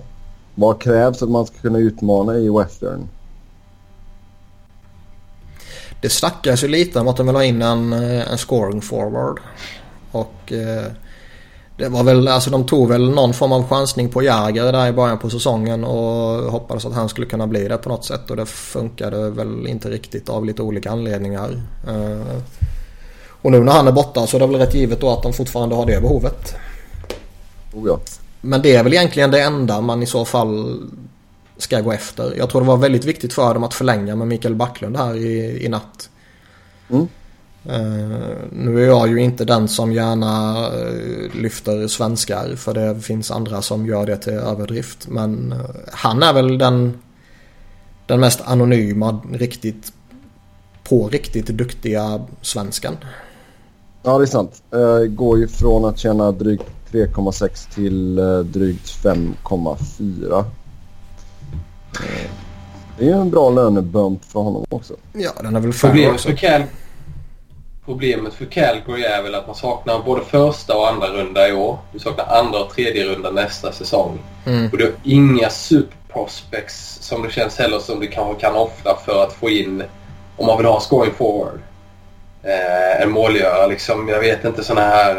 vad krävs att man ska kunna utmana i Western? Det snackas ju lite om att de vill ha in en, en scoring forward. Och eh, det var väl, alltså de tog väl någon form av chansning på Jäger där i början på säsongen och hoppades att han skulle kunna bli det på något sätt och det funkade väl inte riktigt av lite olika anledningar. Eh, och nu när han är borta så är det väl rätt givet då att de fortfarande har det behovet. Oh ja. Men det är väl egentligen det enda man i så fall ska gå efter. Jag tror det var väldigt viktigt för dem att förlänga med Mikael Backlund här i, i natt. Mm. Uh, nu är jag ju inte den som gärna uh, lyfter svenskar för det finns andra som gör det till överdrift. Men uh, han är väl den, den mest anonyma, riktigt på riktigt duktiga svensken. Ja, det är sant. går ju från att tjäna drygt 3,6 till drygt 5,4. Det är en bra lönebump för honom också. Ja, den är väl för också. För Problemet för Calgary är väl att man saknar både första och andra runda i år. Du saknar andra och tredje runda nästa säsong. Mm. Och du har inga superprospects som det känns heller som du kanske kan offra för att få in, om man vill ha scoring forward, eh, en målgörare. Liksom, jag vet inte sådana här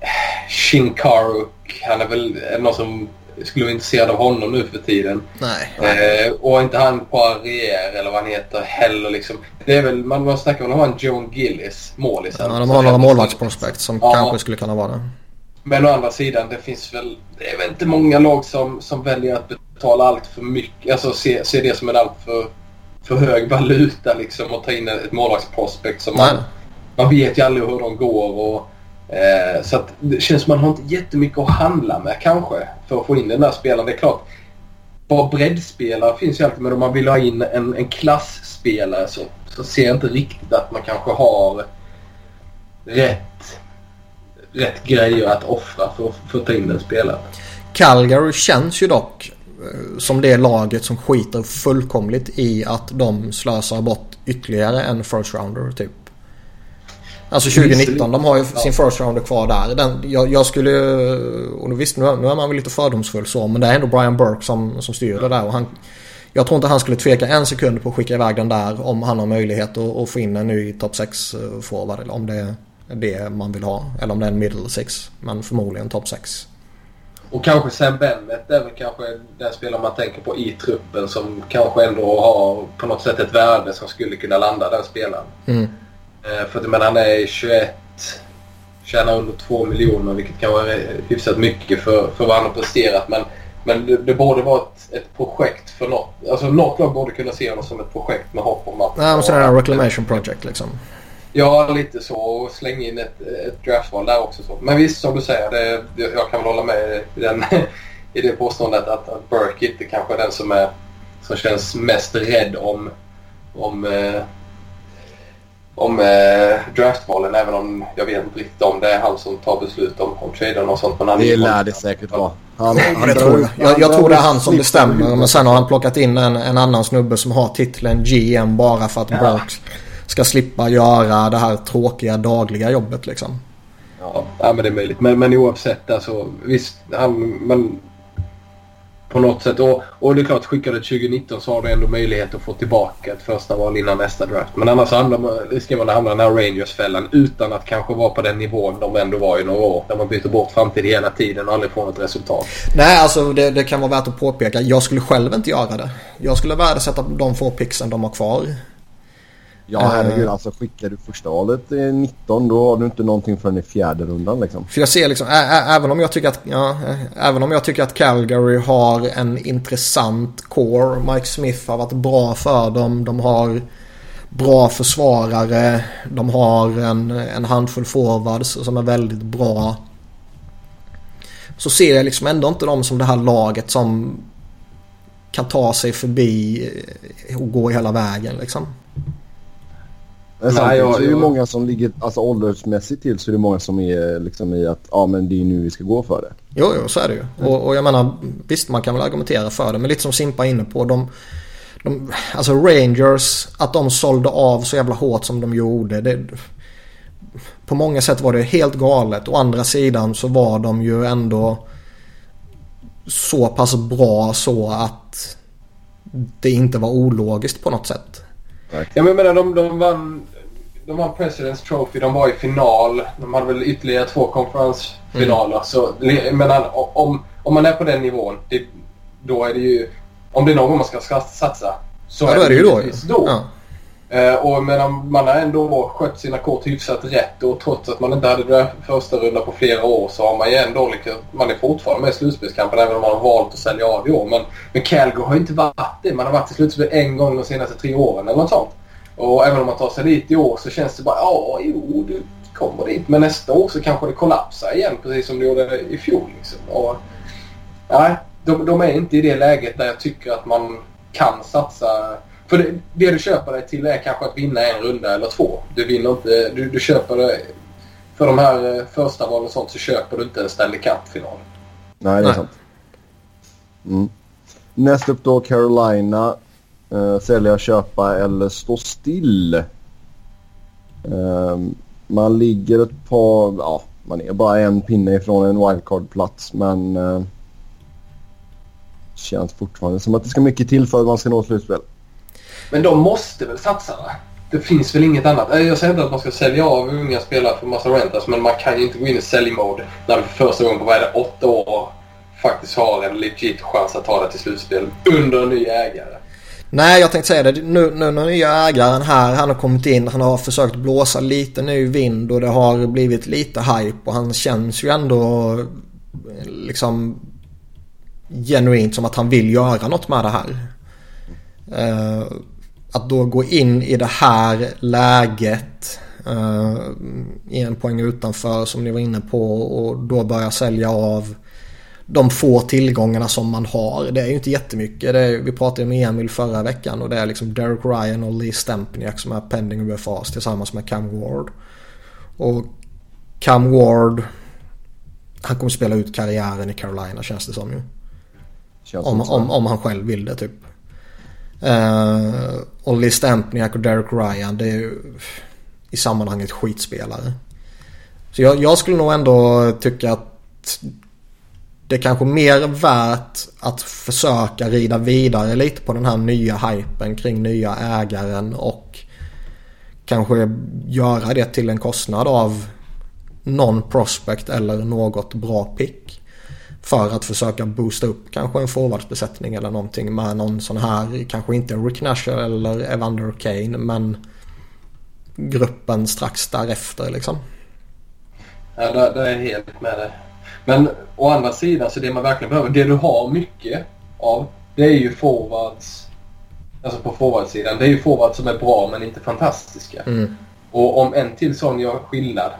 eh, Shinkaruk. Han är väl är någon som skulle vara intresserad av honom nu för tiden. Nej. Eh, och inte han Poirier eller vad han heter heller liksom. Det är väl, man, snackar om att har en Joan Gillis, målisen. Ja, de har några målvaktsprospekt som ja. kanske skulle kunna vara det. Men å andra sidan, det finns väl, det är väl inte många lag som, som väljer att betala allt för mycket, alltså se, se det som en allt för, för hög valuta liksom och ta in ett målvaktsprospekt som man, man vet ju aldrig hur de går och Eh, så att det känns som man har inte jättemycket att handla med kanske för att få in den där spelaren. Det är klart, bara breddspelare finns ju alltid men om man vill ha in en, en klassspelare så, så ser jag inte riktigt att man kanske har rätt, rätt grejer att offra för, för att ta in den spelaren. Calgary känns ju dock eh, som det laget som skiter fullkomligt i att de slösar bort ytterligare en first rounder typ. Alltså 2019, de har ju sin first rounder kvar där. Den, jag, jag skulle och visst nu, nu är man väl lite fördomsfull så men det är ändå Brian Burke som, som styr det där. Och han, jag tror inte han skulle tveka en sekund på att skicka iväg den där om han har möjlighet att, att få in en ny topp 6 eh. Eller om det är det man vill ha. Eller om det är en middle 6. Men förmodligen topp 6. Och kanske Sam Bennett är väl kanske den spelare man tänker på i truppen som kanske ändå har på något sätt ett värde som skulle kunna landa den spelaren. Mm. Eh, för men han är 21, tjänar under 2 miljoner vilket kan vara hyfsat mycket för, för vad han har presterat. Men, men det, det borde vara ett, ett projekt för något. Alltså något lag borde kunna se honom som ett projekt med hopp om att... Men sådär en reclamation project liksom. Ja, lite så. Och slänga in ett, ett draftval där också. Så. Men visst, som du säger. Det, jag kan väl hålla med i, den, *laughs* i det påståendet att, att Burke inte kanske är den som, är, som känns mest rädd om, om, eh, om eh, draftvalen. Även om jag vet inte riktigt om det är han som tar beslut om, om traden och sånt. Men han det lär det säkert vara. Han, han, jag, tror, jag, jag tror det är han som bestämmer. Men sen har han plockat in en, en annan snubbe som har titeln GM bara för att ja. Burke ska slippa göra det här tråkiga dagliga jobbet liksom. Ja, ja men det är möjligt. Men, men oavsett alltså visst. Han, men på något sätt. Och, och det är klart, skickar du 2019 så har du ändå möjlighet att få tillbaka ett första val innan nästa draft. Men annars riskerar man att hamna i den här Rangers-fällan utan att kanske vara på den nivån de ändå var i några år. Där man byter bort framtid hela tiden och aldrig får något resultat. Nej, alltså det, det kan vara värt att påpeka. Jag skulle själv inte göra det. Jag skulle värdesätta de få pixen de har kvar. Ja herregud, alltså skickar du första valet 19 då har du inte någonting förrän i fjärde rundan liksom. För jag ser liksom, även om jag tycker att, ja, även om jag tycker att Calgary har en intressant core. Mike Smith har varit bra för dem. De har bra försvarare. De har en, en handfull forwards som är väldigt bra. Så ser jag liksom ändå inte dem som det här laget som kan ta sig förbi och gå hela vägen liksom. Men samtidigt Nej, så är det många som ligger, alltså åldersmässigt till så är det många som är liksom i att ja men det är nu vi ska gå för det. Jo, jo så är det ju. Och, och jag menar visst man kan väl argumentera för det men lite som Simpa är inne på. De, de, alltså Rangers, att de sålde av så jävla hårt som de gjorde. Det, på många sätt var det helt galet. Å andra sidan så var de ju ändå så pass bra så att det inte var ologiskt på något sätt. Ja, men jag menar, de, de vann de vann Presidents Trophy, de var i final. De hade väl ytterligare två konferensfinaler. Mm. Så menar, om, om man är på den nivån, det, då är det ju... Om det är någon gång man ska, satsa så ja, är det ju då. då. Ja. Eh, och medan man har ändå skött sina kort hyfsat rätt och trots att man inte hade den första runda på flera år så har man ju ändå lyckats. Man är fortfarande med i slutspelskampen även om man har valt att sälja av i år. Men, men Calgary har ju inte varit det. Man har varit i slutspel en gång de senaste tre åren eller något sånt. Och även om man tar sig dit i år så känns det bara ja, jo, du kommer dit. Men nästa år så kanske det kollapsar igen precis som det gjorde i fjol. Liksom. Och, nej, de, de är inte i det läget där jag tycker att man kan satsa för det, det, du köper dig till är kanske att vinna en runda eller två. Du vinner inte... Du, du köper det... För de här eh, första valen och sånt så köper du inte en Stanley Cup-final. Nej, det är Nej. sant. Mm. Näst upp då Carolina. Uh, sälja, köpa eller stå still. Uh, man ligger ett par... Ja, man är bara en pinne ifrån en wildcard-plats men... Uh, känns fortfarande som att det ska mycket till för att man ska nå slutspel. Men de måste väl satsa va? Det finns väl inget annat. Eh, jag säger inte att man ska sälja av unga spelare för massa rentas men man kan ju inte gå in i säljmode när du för första gången på vad är det, åtta år faktiskt har en legit chans att ta det till slutspel under en ny ägare. Nej, jag tänkte säga det. Nu, nu när nya ägaren här, han har kommit in, han har försökt blåsa lite ny vind och det har blivit lite hype och han känns ju ändå liksom genuint som att han vill göra något med det här. Uh, att då gå in i det här läget uh, en poäng utanför som ni var inne på och då börja sälja av de få tillgångarna som man har. Det är ju inte jättemycket. Är, vi pratade med Emil förra veckan och det är liksom Derek Ryan och Lee Stempniak som är pending UFAs tillsammans med Cam Ward. Och Cam Ward han kommer spela ut karriären i Carolina känns det som ju. Om, om, om han själv vill det typ. Uh, och Lee Stampniak och Derek Ryan det är ju, i sammanhanget skitspelare. Så jag, jag skulle nog ändå tycka att det är kanske mer värt att försöka rida vidare lite på den här nya hypen kring nya ägaren och kanske göra det till en kostnad av någon prospect eller något bra pick. För att försöka boosta upp kanske en forwardsbesättning eller någonting med någon sån här, kanske inte Rick Nash eller Evander Kane men gruppen strax därefter liksom. Ja, där, där är helt med dig. Men å andra sidan så det man verkligen behöver, det du har mycket av, det är ju forwards. Alltså på forwardsidan. Det är ju forwards som är bra men inte fantastiska. Mm. Och om en till sån gör skillnad.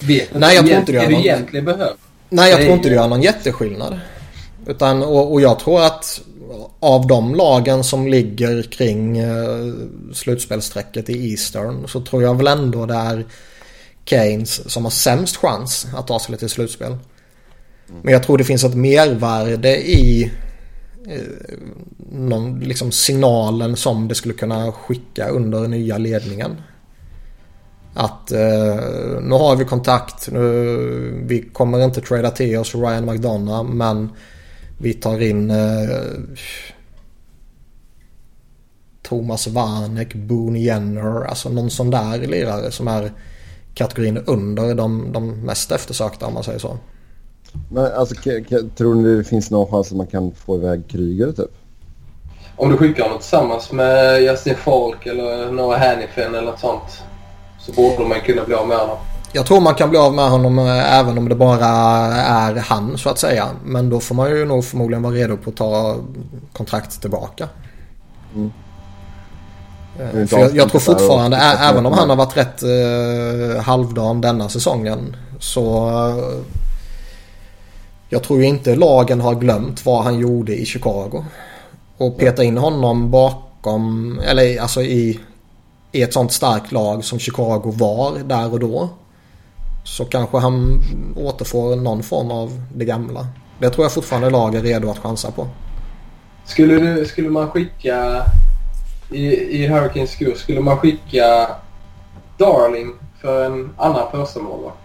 Vet Nej, jag tror inte det det du egentligen behöver. Nej, jag tror inte det gör någon jätteskillnad. Utan, och, och jag tror att av de lagen som ligger kring eh, slutspelsstrecket i Eastern så tror jag väl ändå det är Keynes som har sämst chans att ta sig till slutspel. Men jag tror det finns ett mervärde i eh, någon, liksom signalen som det skulle kunna skicka under nya ledningen. Att eh, nu har vi kontakt. Nu, vi kommer inte trada till oss Ryan McDonough men vi tar in eh, Thomas Vanek, Boone Jenner. Alltså någon sån där lirare som är kategorin under de, de mest eftersökta om man säger så. Men alltså, k- k- tror ni det finns någon chans att man kan få iväg Kryger typ? Om du skickar honom tillsammans med Justin Falk eller Noah Hannifin eller något sånt. Så borde man kunna bli av med honom. Jag tror man kan bli av med honom eh, även om det bara är han så att säga. Men då får man ju nog förmodligen vara redo på att ta kontrakt tillbaka. Mm. Eh, För jag, jag tror fortfarande, även om han har varit rätt eh, halvdan denna säsongen. Så eh, jag tror ju inte lagen har glömt vad han gjorde i Chicago. Och peta in honom bakom, eller alltså i, i ett sånt starkt lag som Chicago var där och då. Så kanske han återfår någon form av det gamla. Det tror jag fortfarande lag är redo att chansa på. Skulle, du, skulle man skicka i, i Hurricanes skor, skulle man skicka Darling för en annan första målvakt?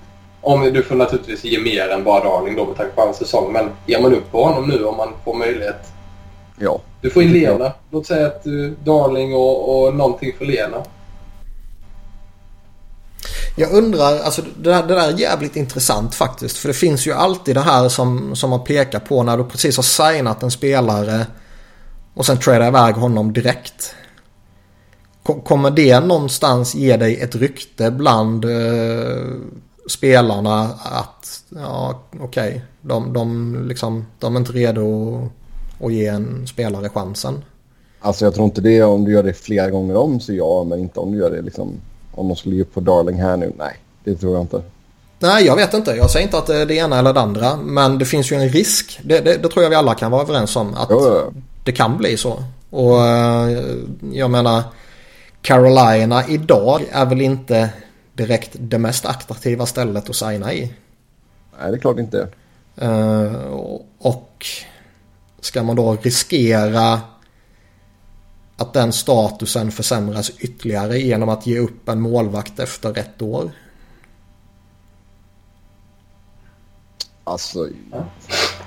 Om du får naturligtvis ge mer än bara Darling då med tanke på hans säsong. Men ger man upp på honom nu om man får möjlighet? Ja. Du får in. Lena. Låt säga att du, Darling och, och någonting för Lena. Jag undrar, alltså det där, det där är jävligt intressant faktiskt. För det finns ju alltid det här som, som man pekar på när du precis har signat en spelare och sen tradar iväg honom direkt. Kommer det någonstans ge dig ett rykte bland eh, spelarna att ja okej, de, de, liksom, de är inte redo att ge en spelare chansen. Alltså jag tror inte det om du gör det flera gånger om så ja, men inte om du gör det liksom. Om de skulle ge upp på Darling här nu, nej. Det tror jag inte. Nej, jag vet inte. Jag säger inte att det är det ena eller det andra. Men det finns ju en risk. Det, det, det tror jag vi alla kan vara överens om. Att jo, det kan bli så. Och eh, jag menar Carolina idag är väl inte direkt det mest attraktiva stället att signa i. Nej, det är klart inte. Eh, och ska man då riskera att den statusen försämras ytterligare genom att ge upp en målvakt efter ett år? Alltså, Ja.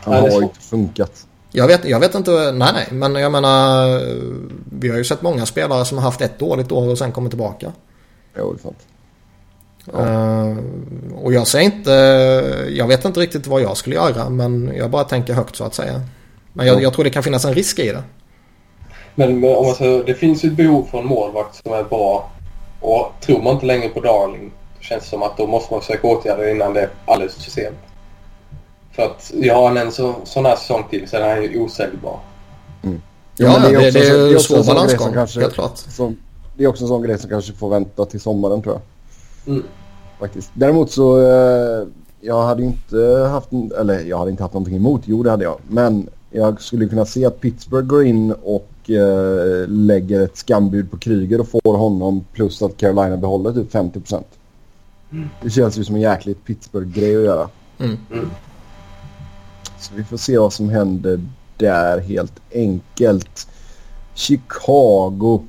han har ju inte funkat. Jag vet, jag vet inte, nej nej, men jag menar vi har ju sett många spelare som har haft ett dåligt år och sen kommer tillbaka. Jo, det är sant. Eh, och jag säger inte, jag vet inte riktigt vad jag skulle göra men jag bara tänker högt så att säga. Men jag, Ja. jag tror det kan finnas en risk i det. Men men om man säger, det finns ju ett behov för en målvakt som är bra. Och tror man inte längre på Darling då känns det som att då måste man försöka åtgärda det innan det är alldeles för sent. För att gör han en så, sån här säsong till så är han ju osäljbar. Jo, Ja, men det, också det är ju också svår en sån grej balansgång, kanske- helt klart. som- Det är också en sån grej som kanske får vänta till sommaren tror jag. Mm. Faktiskt. Däremot så, eh, jag hade inte haft, en- eller jag hade inte haft någonting emot, jo det hade jag. Men jag skulle kunna se att Pittsburgh går in och eh, lägger ett skambud på Kryger och får honom plus att Carolina behåller typ 50%. Det känns ju som en jäkligt Pittsburgh-grej att göra. Mm. Mm. Så vi får se vad som händer där helt enkelt. Chicago.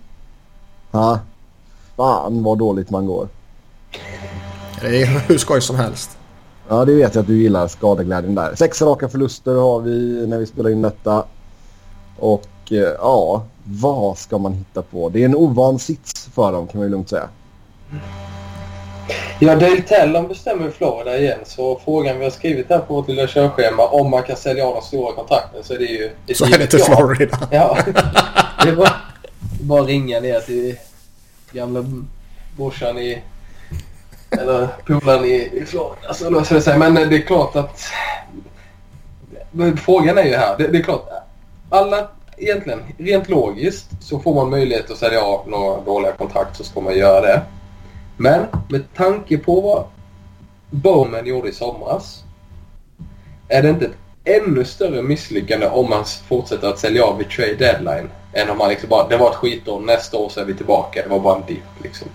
Ha? fan vad dåligt man går. Det är hur skoj som helst. Ja, det vet jag att du gillar skadeglädjen där. Sex raka förluster har vi när vi spelar in detta. Och eh, ja, vad ska man hitta på? Det är en ovan sits för dem kan man ju lugnt säga. Ja, Dale Tellon bestämmer Florida igen. Så frågan vi har skrivit här på vårt lilla körschema om man kan sälja av de stora kontrakten så är det ju... Så är det till Florida. *laughs* Ja. Det är bara, bara ringa ner till gamla brorsan i... Eller polaren i, i Florida så löser det sig. Men eh, det är klart att... Frågan är ju här. Det, det är klart. Alla egentligen, rent logiskt så får man möjlighet att sälja av några dåliga kontrakt så ska man göra det. Men med tanke på vad Bowman gjorde i somras är det inte ett ännu större misslyckande om man fortsätter att sälja av vid trade deadline än om man liksom bara, det var ett skitår, nästa år så är vi tillbaka, det var bara en dipp liksom.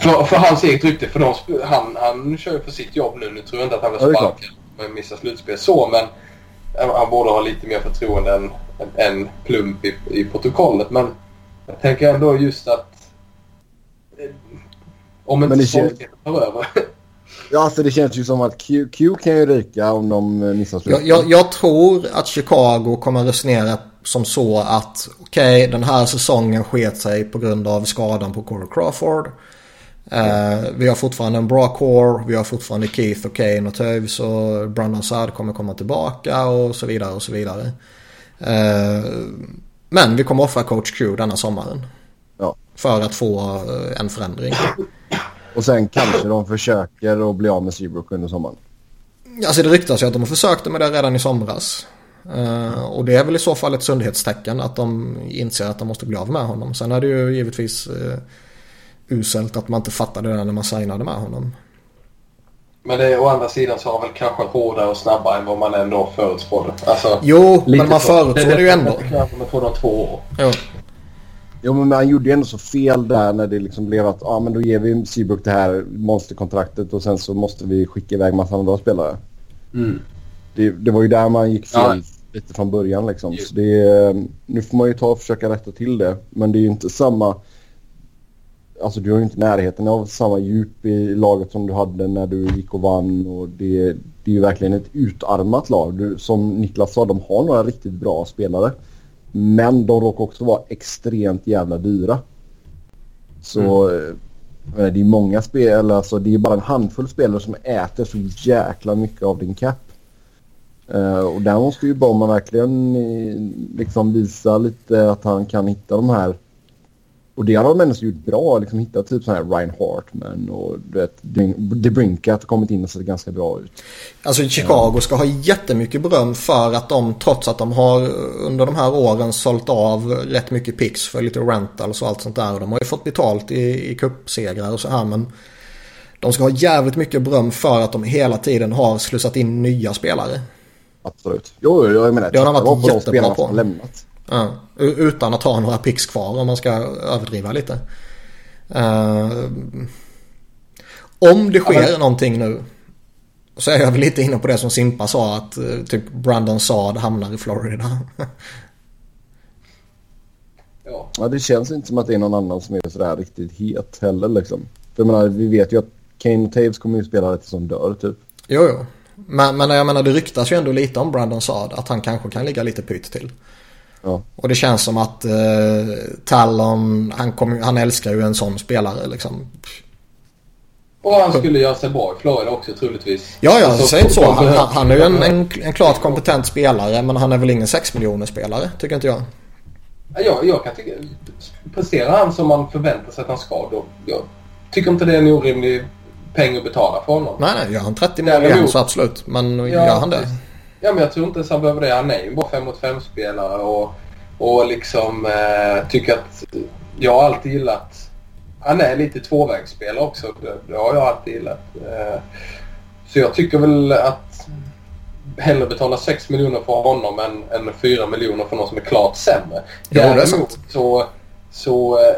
För, för hans eget rykte, för de, han, han kör ju för sitt jobb nu. Nu tror jag inte att han vill Ja, det är klart. sparka med missa slutspel så, men han borde ha lite mer förtroende än en plump i, i protokollet. Men jag tänker ändå just att eh, om inte stoltheten tar över. *laughs* Ja, alltså det känns ju som att Q, Q kan ju ryka om de eh, missar Jag, slutet. jag, jag tror att Chicago kommer resonera som så att okej den här säsongen sket sig på grund av skadan på Corey Crawford. Eh, vi har fortfarande en bra core, vi har fortfarande Keith och Kane och Toews och Brandon Saad kommer komma tillbaka och så vidare och så vidare. Eh, men vi kommer offra coach Q denna sommaren. Ja. För att få eh, en förändring. Och sen kanske de försöker att bli av med Seabrook under sommaren. Alltså det ryktas ju att de har försökt med det redan i somras. Eh, och det är väl i så fall ett sundhetstecken att de inser att de måste bli av med honom. Sen är det ju givetvis uh, uselt att man inte fattade det när man signade med honom. Men det, å andra sidan så har han väl kanske hårdare och snabbare än vad man ändå förutspådde. Alltså, Jo, men man förutsåg det ju ändå. Kanske med två, två år. Jo. Jo, men han gjorde ju ändå så fel där när det liksom blev att ja, men då ger vi Seabrook det här monsterkontraktet och sen så måste vi skicka iväg massa andra spelare. Mm. Det, det var ju där man gick fel Ja. lite från början liksom. Så det, nu får man ju ta och försöka rätta till det. Men det är ju inte samma... Alltså du har ju inte närheten av samma djup i laget som du hade när du gick och vann. Och det, det är ju verkligen ett utarmat lag. Du, som Niklas sa, de har några riktigt bra spelare. Men de råkar också vara extremt jävla dyra. Så eh, det är många spelare, alltså det är bara en handfull spelare som äter så jäkla mycket av din cap. Eh, och där måste ju Bowman verkligen eh, liksom visa lite att han kan hitta de här. Och det har de ändå gjort bra, liksom hitta typ så här Ryan Hartman och du vet, DeBrincat har kommit in och sett ganska bra ut. Alltså Chicago ska ha jättemycket beröm för att de trots att de har under de här åren sålt av rätt mycket picks för lite rentals och allt sånt där. Och de har ju fått betalt i, i cupsegrar och så här men de ska ha jävligt mycket beröm för att de hela tiden har slussat in nya spelare. Absolut. Jo, jag menar, Det har de varit jättebra på. lämnat. Ja, utan att ha några picks kvar om man ska överdriva lite. Eh, om det sker Ja, någonting nu så är jag väl lite inne på det som Simpa sa att eh, typ Brandon Saad hamnar i Florida. Ja. Ja, det känns inte som att det är någon annan som är sådär riktigt het heller liksom. För jag menar, vi vet ju att Kane Taves kommer ju spela det tills de dör typ. jo, jo. Men, men jag menar det ryktas ju ändå lite om Brandon Saad att han kanske kan ligga lite pytt till. Ja. Och det känns som att eh, Talon, han, kommer- han älskar ju en sån spelare liksom. Och han skulle göra sig bra i Florida också troligtvis. Ja, ja, Alltså, säg inte så. Han, han, är ju en, en, en klart kompetent spelare men han är väl ingen 6 miljoner spelare tycker inte jag. Ja, Jag, jag kan tycka... Presterar han som man förväntar sig att han ska då... Jag tycker inte det är en orimlig peng att betala för honom. Nej, nej, gör han 30 mål Däremot- igen så absolut. Men gör han det? Ja, men jag tror inte ens han behöver det. Han är ju bara 5 mot 5 spelare och, och liksom eh, tycker att... Jag har alltid gillat... Han är lite tvåvägsspelare också. Det, det har jag alltid gillat. Eh, så jag tycker väl att hellre betala 6 miljoner för honom än, än 4 miljoner för någon som är klart sämre. Ja, det är Däremot sant. så, så eh,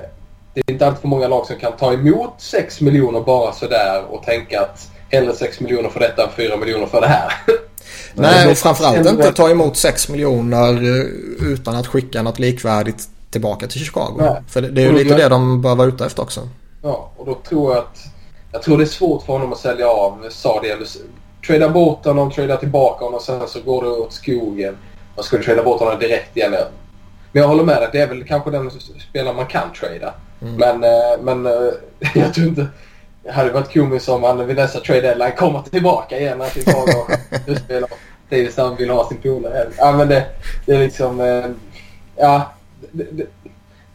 det är inte alltid för många lag som kan ta emot 6 miljoner bara sådär och tänka att hellre 6 miljoner för detta än 4 miljoner för det här. *laughs* Nej, och framförallt inte ta emot 6 miljoner eh, utan att skicka något likvärdigt tillbaka till Chicago. Nej. För det, är ju lite det de bör vara ute efter också. Ja, och då tror jag att... Jag tror det är svårt för honom att sälja av eller trada bort honom, trada tillbaka honom och sen så går det åt skogen. Man skulle trada bort honom direkt igen. Men jag håller med dig. Det är väl kanske den spelare man kan trada. Mm. Men, eh, men eh, *laughs* jag tror inte... Det hade varit komiskt om han vid nästa trade deadline kommer tillbaka igen när Chicago utspelar. Davis han vill ha sin polare. Ja men det, det är liksom... eh, Ja. Det, det,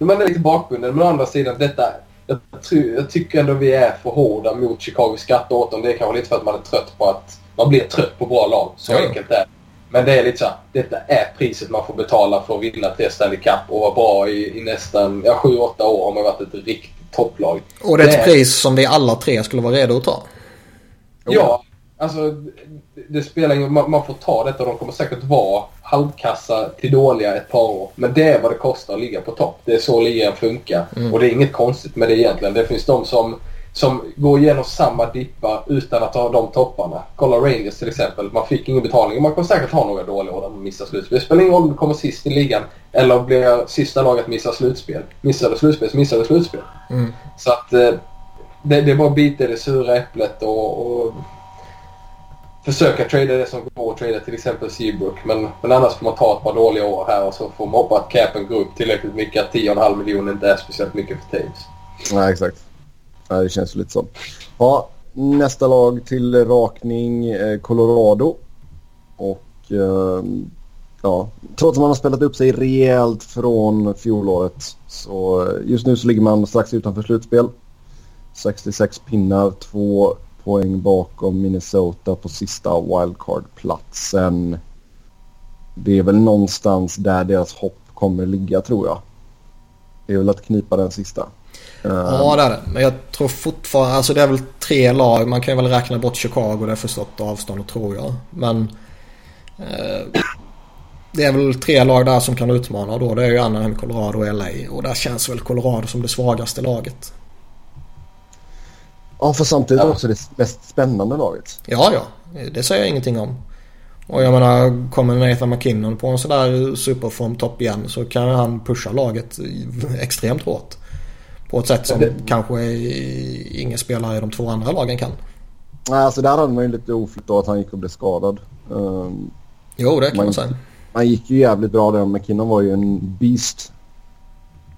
man är lite bakbunden. Men å andra sidan detta... Jag, tror, jag tycker ändå vi är för hårda mot Chicago. Skrattar åt dem. Det är kanske lite för att man är trött på att... Man blir trött på bra lag. Så Ja. enkelt är det. Men det är lite så här, Detta är priset man får betala för att vinna tre Stanley Cup och vara bra i, i nästan ja, 7-8 år har man varit ett riktigt topplag. Och det är ett Det- pris som vi alla tre skulle vara redo att ta. Ja, alltså det, spelar ingen man, man får ta detta och de kommer säkert vara halvkassa till dåliga ett par år. Men det är vad det kostar att ligga på topp. Det är så ligan funkar. Och det är inget konstigt med det egentligen. Det finns de som, som går igenom samma dippar utan att ha de topparna. Kolla Rangers till exempel. Man fick ingen betalning. Man kommer säkert ha några dåliga år där man missar slutspel. Det spelar ingen roll om du kommer sist i ligan eller blir sista laget att missa slutspel. Missar du slutspel så missar du slutspel. Mm. Så att eh, det, det är bara att bita i det sura äpplet och, och försöka trada det som går att trada till exempel Seabrook. Men, men annars får man ta ett par dåliga år här och så får man hoppa att capen går upp tillräckligt mycket att 10,5 miljoner inte är speciellt mycket för Taves. Nej, exakt. Ja, det känns lite så. Ja, nästa lag till rakning, eh, Colorado. Och eh, ja, trots att man har spelat upp sig rejält från fjolåret så eh, just nu så ligger man strax utanför slutspel. 66 pinnar, två poäng bakom Minnesota på sista wildcard-platsen. Det är väl någonstans där deras hopp kommer ligga tror jag. Det är väl att knipa den sista. Ja det är det. Men jag tror fortfarande, alltså det är väl tre lag. Man kan ju väl räkna bort Chicago, det är för stort avstånd tror jag. Men eh, det är väl tre lag där som kan utmana då. Det är ju Anaheim, Colorado och LA. Och där känns väl Colorado som det svagaste laget. Ja, för samtidigt Ja. också det mest spännande laget. Ja, ja. Det säger jag ingenting om. Och jag menar, kommer Nathan McKinnon på en sådär superform-topp igen så kan han pusha laget *laughs* extremt hårt. På ett sätt som Det- kanske ingen spelare i de två andra lagen kan. Nej, alltså där hade man ju lite oflyt då att han gick och blev skadad. Um, Jo, det kan man Man- säga. han gick ju jävligt bra där. McKinnon var ju en beast.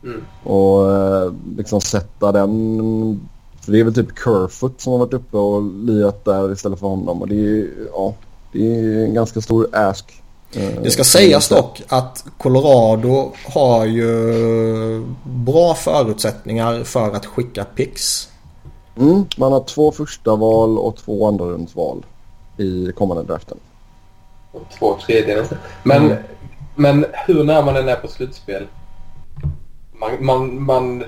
Mm. Och eh, liksom sätta den... För det är väl typ Kerfoot som har varit uppe och lirat där istället för honom. Och det är ju, ja, det är en ganska stor ask. Eh, Det ska sägas dock att Colorado har ju bra förutsättningar för att skicka picks. Mm, man har två första val och två andra rundsval i kommande draften. Och två tredjedelar. Men, Mm. men hur när man än är på slutspel. Man, man, man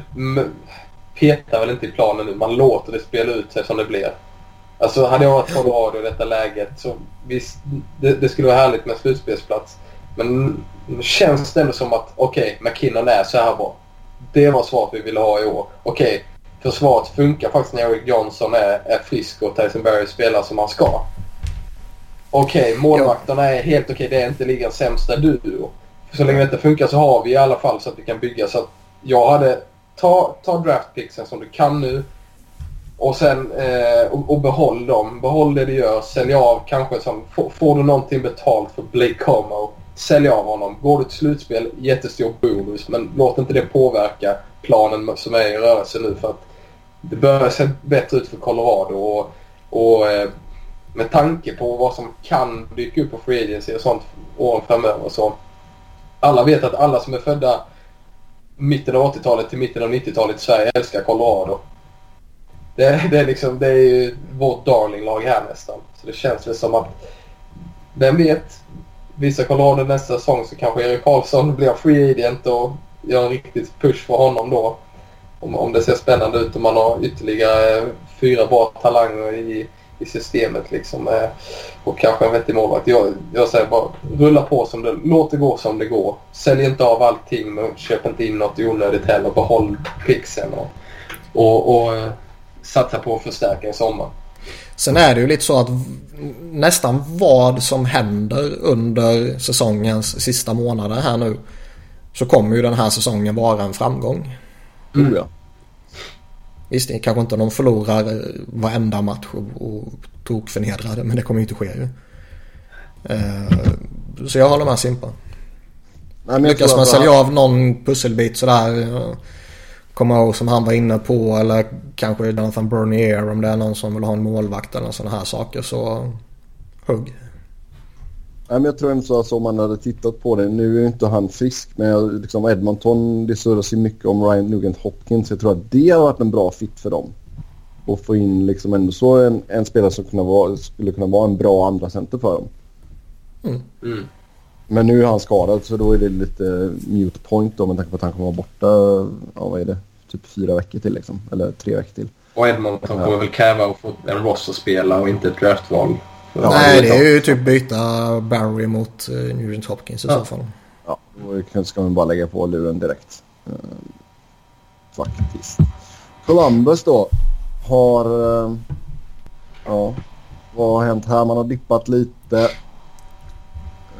petar väl inte i planen nu. Man låter det spela ut sig som det blir. Alltså hade jag varit Colorado i detta läget så visst, det, det skulle vara härligt med en slutspelsplats. Men känns det ändå som att okej, McKinnon är så här bra. Det var svaret vi ville ha i år. Okej, försvaret funkar faktiskt när Eric Johnson är, är frisk och Tyson Berry spelar som han ska. Okej, målvakterna är helt okej. Det är inte ligans sämsta duo. Så länge det inte funkar så har vi i alla fall så att vi kan bygga. Så att jag hade... Ta, ta draftpicksen som du kan nu. Och sen eh, och, och behåll dem. Behåll det du gör. Sälj av kanske som... Får, får du någonting betalt för Blake Como. Sälj av honom. Går du till slutspel, jättestor bonus. Men låt inte det påverka planen som är i rörelse nu. För att det börjar se bättre ut för Colorado. Och, och eh, med tanke på vad som kan dyka upp på Free Agency och sånt åren framöver så. Alla vet att alla som är födda mitten av 80-talet till mitten av 90-talet i Sverige älskar Colorado. Det, det är liksom, det är ju vårt darlinglag här nästan. Så det känns väl som att, vem vet? Vissa Colorado nästa säsong så kanske Erik Karlsson blir free agent och gör en riktigt push för honom då. Om, om det ser spännande ut och man har ytterligare fyra bra talanger i, i systemet liksom. Eh, och kanske en vettig målvakt. Jag, jag säger bara rulla på som det, låt det gå som det går. Sälj inte av allting men köp inte in något onödigt heller. Behåll pixen och, och, och eh, satsa på att förstärka i sommar. Sen är det ju lite så att nästan vad som händer under säsongens sista månader här nu Så kommer ju den här säsongen vara en framgång. Tror jag. Visst, det är kanske inte de förlorar varenda match och, och tokförnedrade. Men det kommer ju inte ske ju. Eh, så jag håller med Simpa. Nej, men jag Lyckas man sälja av någon pusselbit sådär. Komma ihåg som han var inne på. Eller kanske Jonathan Bernier om det är någon som vill ha en målvakt eller sådana här saker. Så hugg. Jag tror ändå så att om man hade tittat på det. Nu är ju inte han frisk men jag, liksom Edmonton det surras ju mycket om Ryan Nugent Hopkins. Jag tror att det har varit en bra fit för dem. Och få in liksom ändå så en, en spelare som kunna vara, skulle kunna vara en bra andra center för dem. Mm. Men nu är han skadad så då är det lite mute point då med tanke på att han kommer vara borta, ja vad är det, typ fyra veckor till liksom. Eller tre veckor till. Och Edmonton kommer väl kräva att få en Ross att spela och inte ett draftval. Ja, Nej, det är ju typ byta Barry mot uh, Nugent Hopkins i Ja. så fall. Ja, då ska man bara lägga på luren direkt. Eh, faktiskt. Columbus då har... eh, ja, vad har hänt här? Man har dippat lite.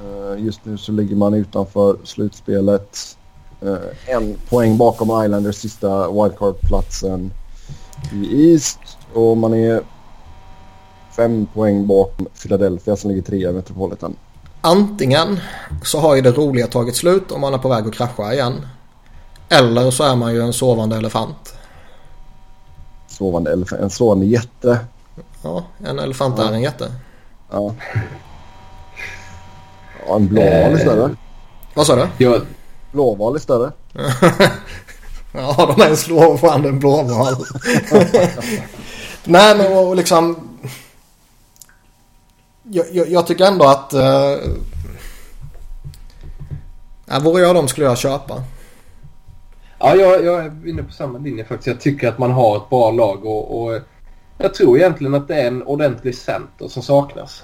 Eh, just nu så ligger man utanför slutspelet. Eh, en poäng bakom Islanders sista wildcard-platsen i East. Och man är fem poäng bakom Philadelphia som ligger trea i Metropolitan. Antingen så har ju det roliga tagit slut om man är på väg att krascha igen. Eller så är man ju en sovande elefant. Sovande elef- en sovande jätte. Ja, en elefant är en jätte. Ja. ja en blåval är större. Vad sa du? Jag, Blåval är större. *laughs* Ja, de ens slår fram en blåval. Nej, men och liksom... Jag, jag, jag tycker ändå att... Uh, ja, vore jag dem skulle jag köpa. ja, jag, jag är inne på samma linje faktiskt. Jag tycker att man har ett bra lag och, och jag tror egentligen att det är en ordentlig center som saknas.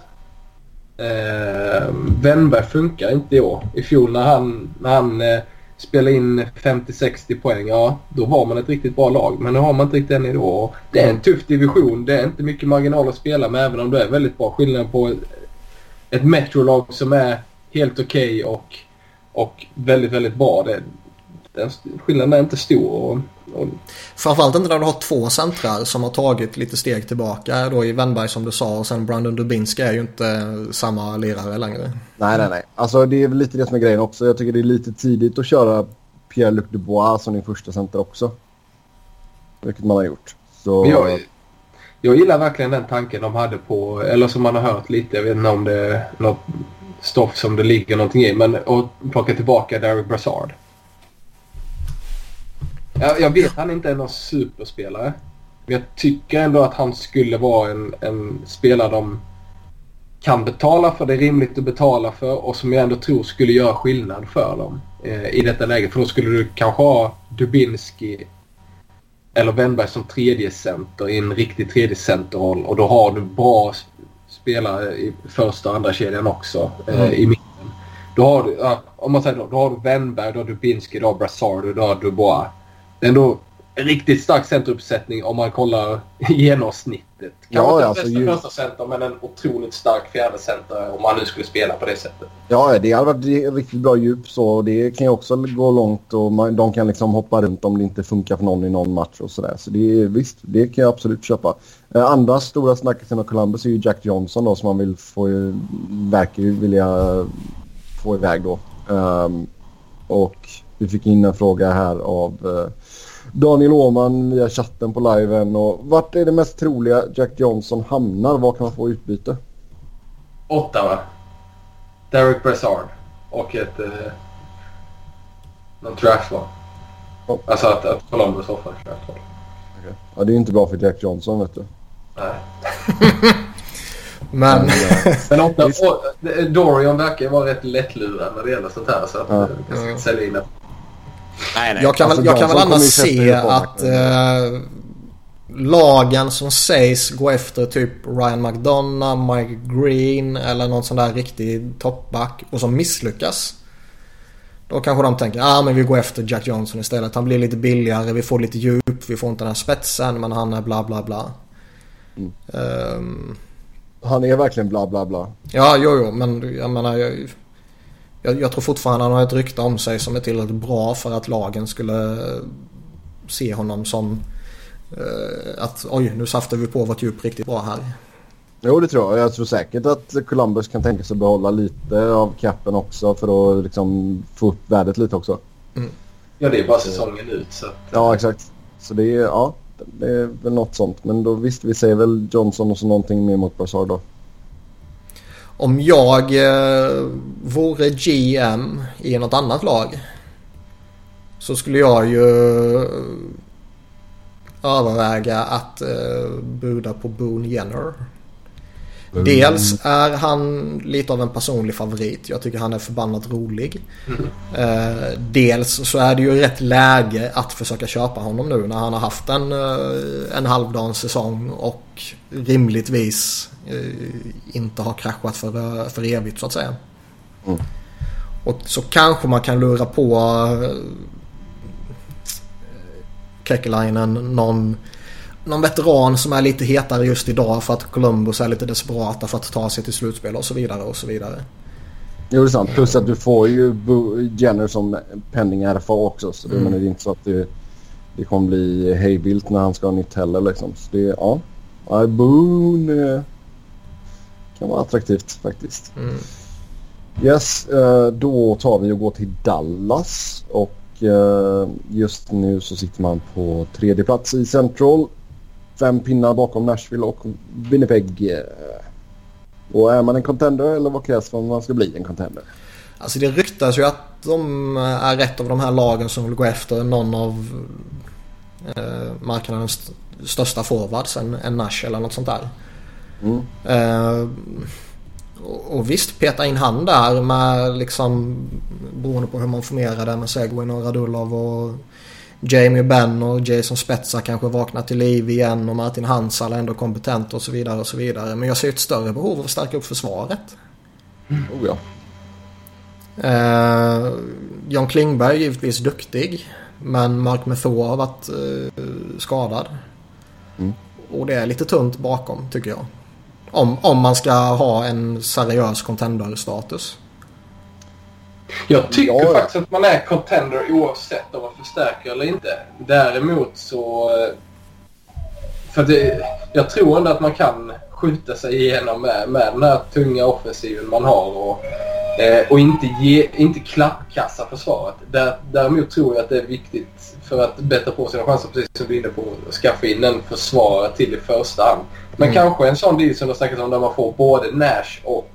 Eh, Wennberg funkar inte i år. I fjol när han, när han eh, spelade in 50-60 poäng, ja då var man ett riktigt bra lag. Men nu har man inte riktigt den i år. Det är en tuff division. Det är inte mycket marginal att spela med även om det är väldigt bra. Skillnad på ett, ett Metro-lag som är helt okej och, och väldigt, väldigt bra. Det, den skillnaden är inte stor. Och, Framförallt inte när du har två centrar som har tagit lite steg tillbaka. Då i Wennberg som du sa och sen Brandon Dubinski är ju inte samma lirare längre. Nej, nej, nej. Alltså det är väl lite det som är grejen också. Jag tycker det är lite tidigt att köra Pierre-Luc Dubois som din första center också. Vilket man har gjort. Så... Jag, jag gillar verkligen den tanken de hade på, eller som man har hört lite, jag vet inte om det är något stoff som det ligger någonting i, men att plocka tillbaka Derek Brassard. Jag, jag vet han inte är någon superspelare. Men jag tycker ändå att han skulle vara en, en spelare de kan betala för, det är rimligt att betala för och som jag ändå tror skulle göra skillnad för dem eh, i detta läge. För då skulle du kanske ha Dubinski eller Wennberg som tredje center i en riktig tredje centerroll och då har du bra spelare i första och andra kedjan också eh, i mitten. Då har du, om man säger då, då har du Wennberg, då har du Dubinski, då har Brassard och då har du Dubois. Det är ändå en riktigt stark centeruppsättning om man kollar *laughs* genomsnittet. Ja, Kanske inte alltså bästa ju- första center men en otroligt stark fjärde center om man nu skulle spela på det sättet. Ja, det har varit riktigt bra djup så. och Det kan ju också gå långt och man, de kan liksom hoppa runt om det inte funkar för någon i någon match och sådär. Så det är visst, det kan jag absolut köpa. Eh, andra stora snackisen av Columbus är ju Jack Johnson då som man vill få, verkar ju vilja få iväg då. Ehm, och vi fick in en fråga här av eh, Daniel Åhman via chatten på liven. Och vart är det mest troliga Jack Johnson hamnar? Var kan man få utbyte? Ottawa. Derek Brassard. Och ett... Eh, någon draftval. Ja. Alltså att, att Columbus offrar ett draftval. Ja, det är inte bra för Jack Johnson vet du. Nej. *laughs* Men *laughs* Men och, eh, Dorian verkar ju vara rätt lättlurad när det gäller sånt här. Så att Ja. eh, jag ska inte sälja in det. Nej, nej. jag kan väl, Alltså, jag kan väl annars se att eh, lagen som sägs gå efter typ Ryan McDonough, Mike Green eller någon sån där riktig toppback och som misslyckas. Då kanske de tänker ah, men vi går efter Jack Johnson istället. Han blir lite billigare, vi får lite djup, vi får inte den här spetsen men han är bla bla bla. Mm. Ehm, Han är verkligen bla bla bla. ja, jo, jo, men jag menar... Jag, Jag, jag tror fortfarande han har ett rykte om sig som är tillräckligt bra för att lagen skulle se honom som eh, att oj nu saftar vi på vårt djup riktigt bra här. Jo, det tror jag. Jag tror säkert att Columbus kan tänka sig att behålla lite av capen också för att liksom få upp värdet lite också. Ja, det är bara säsongen ut. Så att, Ja, exakt. Så det är, ja, det är väl något sånt. Men då visst, vi säger väl Johnson och så någonting mer mot Barzard då. Om jag eh, vore GM i något annat lag så skulle jag ju eh, överväga att eh, buda på Boone Jenner. Dels är han lite av en personlig favorit. Jag tycker han är förbannat rolig. Eh, dels så är det ju rätt läge att försöka köpa honom nu när han har haft en, eh, en halvdan säsong och rimligtvis eh, inte har kraschat för, för evigt så att säga. Mm. Och så kanske man kan lura på Kekkelainen någon, någon veteran som är lite hetare just idag för att Columbus är lite desperata för att ta sig till slutspel och så vidare och så vidare. Jo, det är sant. Plus att du får ju Jenner som pending RFA också. Så det, Mm. men det är inte så att det, det kommer bli hejvilt när han ska ha nytt heller liksom. Så det, ja. ja Boone eh, kan vara attraktivt faktiskt. Mm. Yes, eh, då tar vi och går till Dallas. Och eh, just nu så sitter man på tredje plats i Central. Fem pinnar bakom Nashville och Winnipeg. Eh, Och är man en contender eller vad krävs för att man ska bli en contender? Alltså det ryktas ju att de är ett av de här lagen som vill gå efter någon av eh, marknadens st- största forwards, en, en Nash eller något sånt där. Mm. Eh, och, och visst, peta in han där med liksom beroende på hur man formerar det med Seguin och Radulov och Jamie Benn och Jason Spezza kanske vaknar till liv igen och Martin Hansal är ändå kompetent och så vidare och så vidare. Men jag ser ett större behov av att stärka upp försvaret. Oh ja. Eh, John Klingberg är givetvis duktig. Men Mark Method har varit eh, skadad. Mm. Och det är lite tunt bakom tycker jag. Om, om man ska ha en seriös contender-status. Jag tycker Ja, ja. faktiskt att man är contender oavsett om man förstärker eller inte. Däremot så... eh, För det, jag tror ändå att man kan skjuta sig igenom med, med den här tunga offensiven man har och, eh, och inte, ge, inte klappkassa försvaret. Där, däremot tror jag att det är viktigt för att bättra på sina chanser, precis som du är inne på, att skaffa in en försvarare till i första hand. Men Mm. kanske en sån deal som du har snackat om där man får både Nash och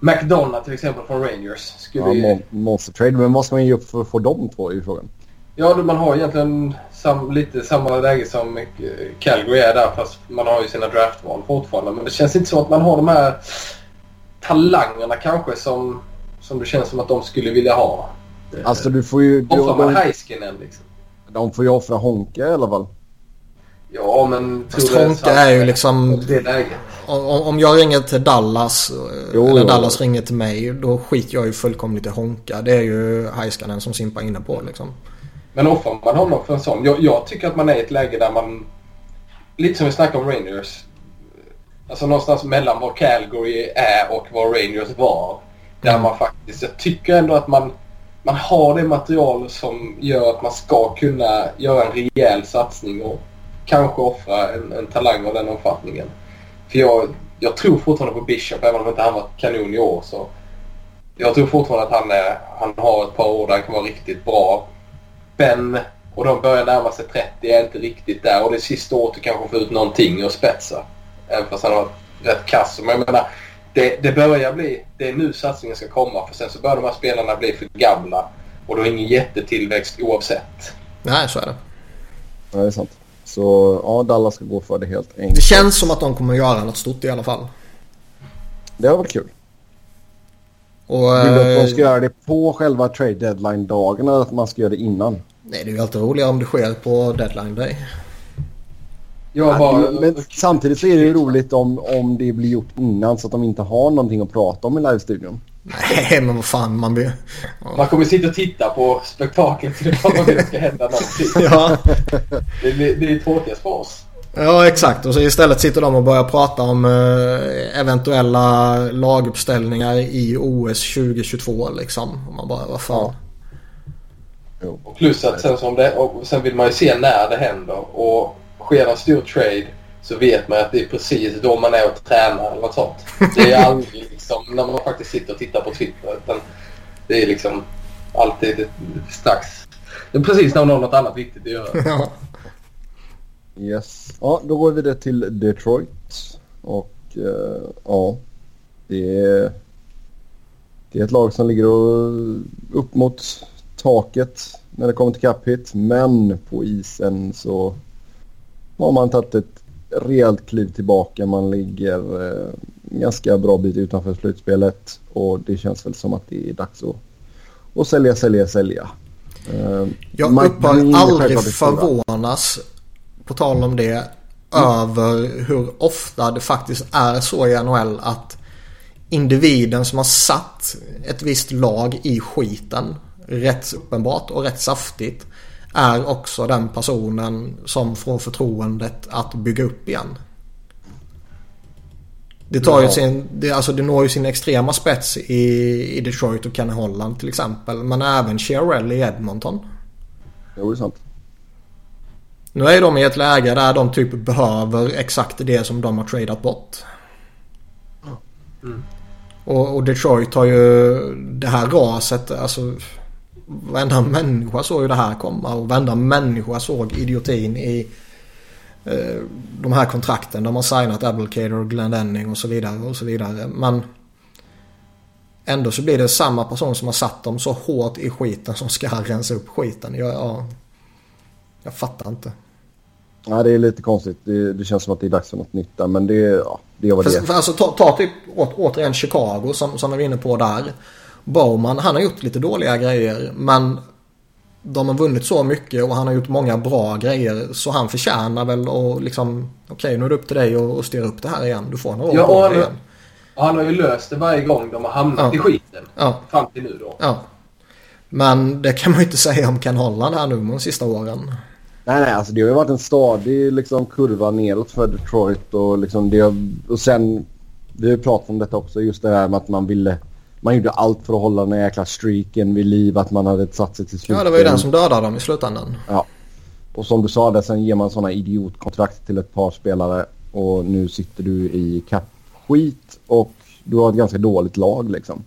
McDonough till exempel från Rangers. Skulle ja ju- monster trade. Men vad ska man ge upp för att få de två i frågan? Ja, man har egentligen sam, lite samma läge som eh, Calgary är där fast man har ju sina draftval fortfarande. Men det känns inte som att man har de här talangerna kanske som, som det känns som att de skulle vilja ha. Alltså du får ju... Du, Offrar man Heiskinen liksom? de får ju offra Honka i alla fall. Ja, men... Fast Honka är ju liksom... Det läget. Om, jag ringer till Dallas eh, Jo, eller jo. Dallas ringer till mig då skiter jag ju fullkomligt i Honka. Det är ju Heiskanen som Simpa är inne på liksom. Men offrar man honom för en sån? Jag, jag tycker att man är i ett läge där man... Lite som vi snackade om Rangers. Alltså någonstans mellan vad Calgary är och vad Rangers var. Där Mm. man faktiskt... Jag tycker ändå att man, man har det material som gör att man ska kunna göra en rejäl satsning och kanske offra en, en talang av den omfattningen. För jag, jag tror fortfarande på Bishop även om inte han var kanon i år. Så jag tror fortfarande att han, är, han har ett par år där han kan vara riktigt bra. Ben och de börjar närma sig 30 är inte riktigt där och det är sista året du kanske får ut någonting och spetsa. Även fast han har rätt kass. Men jag menar, det, det börjar bli, det är nu satsningen ska komma för sen så börjar de här spelarna bli för gamla och då är ingen jättetillväxt oavsett. Nej, så är det. Ja, det är sant. Så ja, Dallas ska gå för det helt enkelt. Det känns som att de kommer göra något stort i alla fall. Det varit kul. Och, Vill du att de eh, ska göra det på själva trade deadline-dagen eller att man ska göra det innan? Nej, det är ju alltid roligare om det sker på deadline day. Jag bara, Men samtidigt så är det ju roligt om, om det blir gjort innan så att de inte har någonting att prata om i live-studion. Nej, men vad fan man blir... man kommer sitta och titta på spektaklet till det bara det ska hända någonting. *laughs* Ja, Det, det, det är tråkigast för oss. Ja exakt och så istället sitter de och börjar prata om eh, eventuella laguppställningar i OS 2022 liksom. Och man bara vad fan. Och plus att sen, som det, sen vill man ju se när det händer. Och sker en stor trade så vet man att det är precis då man är och tränar eller något sånt. Det är aldrig *laughs* liksom när man faktiskt sitter och tittar på Twitter. Utan det är liksom alltid strax. Det är precis när man har något annat viktigt att göra. Ja. Yes. Ja, då går vi vidare till Detroit. Och eh, ja, det är, det är ett lag som ligger upp mot taket när det kommer till cap hit. Men på isen så har man tagit ett rejält kliv tillbaka. Man ligger eh, ganska bra bit utanför slutspelet. Och det känns väl som att det är dags att, att sälja, sälja, sälja. Eh, Jag upphör aldrig förvånas, på tal om det, över hur ofta det faktiskt är så i NHL att individen som har satt ett visst lag i skiten, rätt uppenbart och rätt saftigt, är också den personen som får förtroendet att bygga upp igen. Det, tar ju sin, det, alltså det når ju sin extrema spets i, i Detroit och Kenny Holland till exempel. Men även Chiarelli i Edmonton. Jo, det är sant. Nu är de i ett läge där de typ behöver exakt det som de har tradat bort. Och, och Detroit har ju det här raset, alltså varenda människa såg ju det här komma och varenda människa såg idiotin i eh, de här kontrakten. De har signat Abelcader och Glendenning och så vidare och så vidare. Men ändå så blir det samma person som har satt dem så hårt i skiten som ska rensa upp skiten. Jag, ja, jag fattar inte. Ja, det är lite konstigt. Det, det känns som att det är dags för något nytt där. Men det, ja, det är vad det För, för alltså ta, ta typ å, återigen Chicago som, som vi var inne på där. Bowman han har gjort lite dåliga grejer men de har vunnit så mycket och han har gjort många bra grejer så han förtjänar väl att liksom okej nu är det upp till dig att styra upp det här igen. Du får några år Ja, och han, igen. och han har ju löst det varje gång de har hamnat Ja. i skiten. Ja, Fram till nu då. ja. Men det kan man ju inte säga om Ken Holland här nu de sista åren. Nej, nej, alltså det har ju varit en stadig liksom, kurva neråt för Detroit. Och, liksom, det har, och sen, vi har ju pratat om detta också, just det här med att man ville... Man gjorde allt för att hålla den här jäkla streaken vid liv, att man hade satt sig till slut. Ja det var ju den som dödade dem i slutändan. Ja. Och som du sa där, sen ger man sådana idiotkontrakt till ett par spelare. Och nu sitter du i cap-skit och du har ett ganska dåligt lag liksom.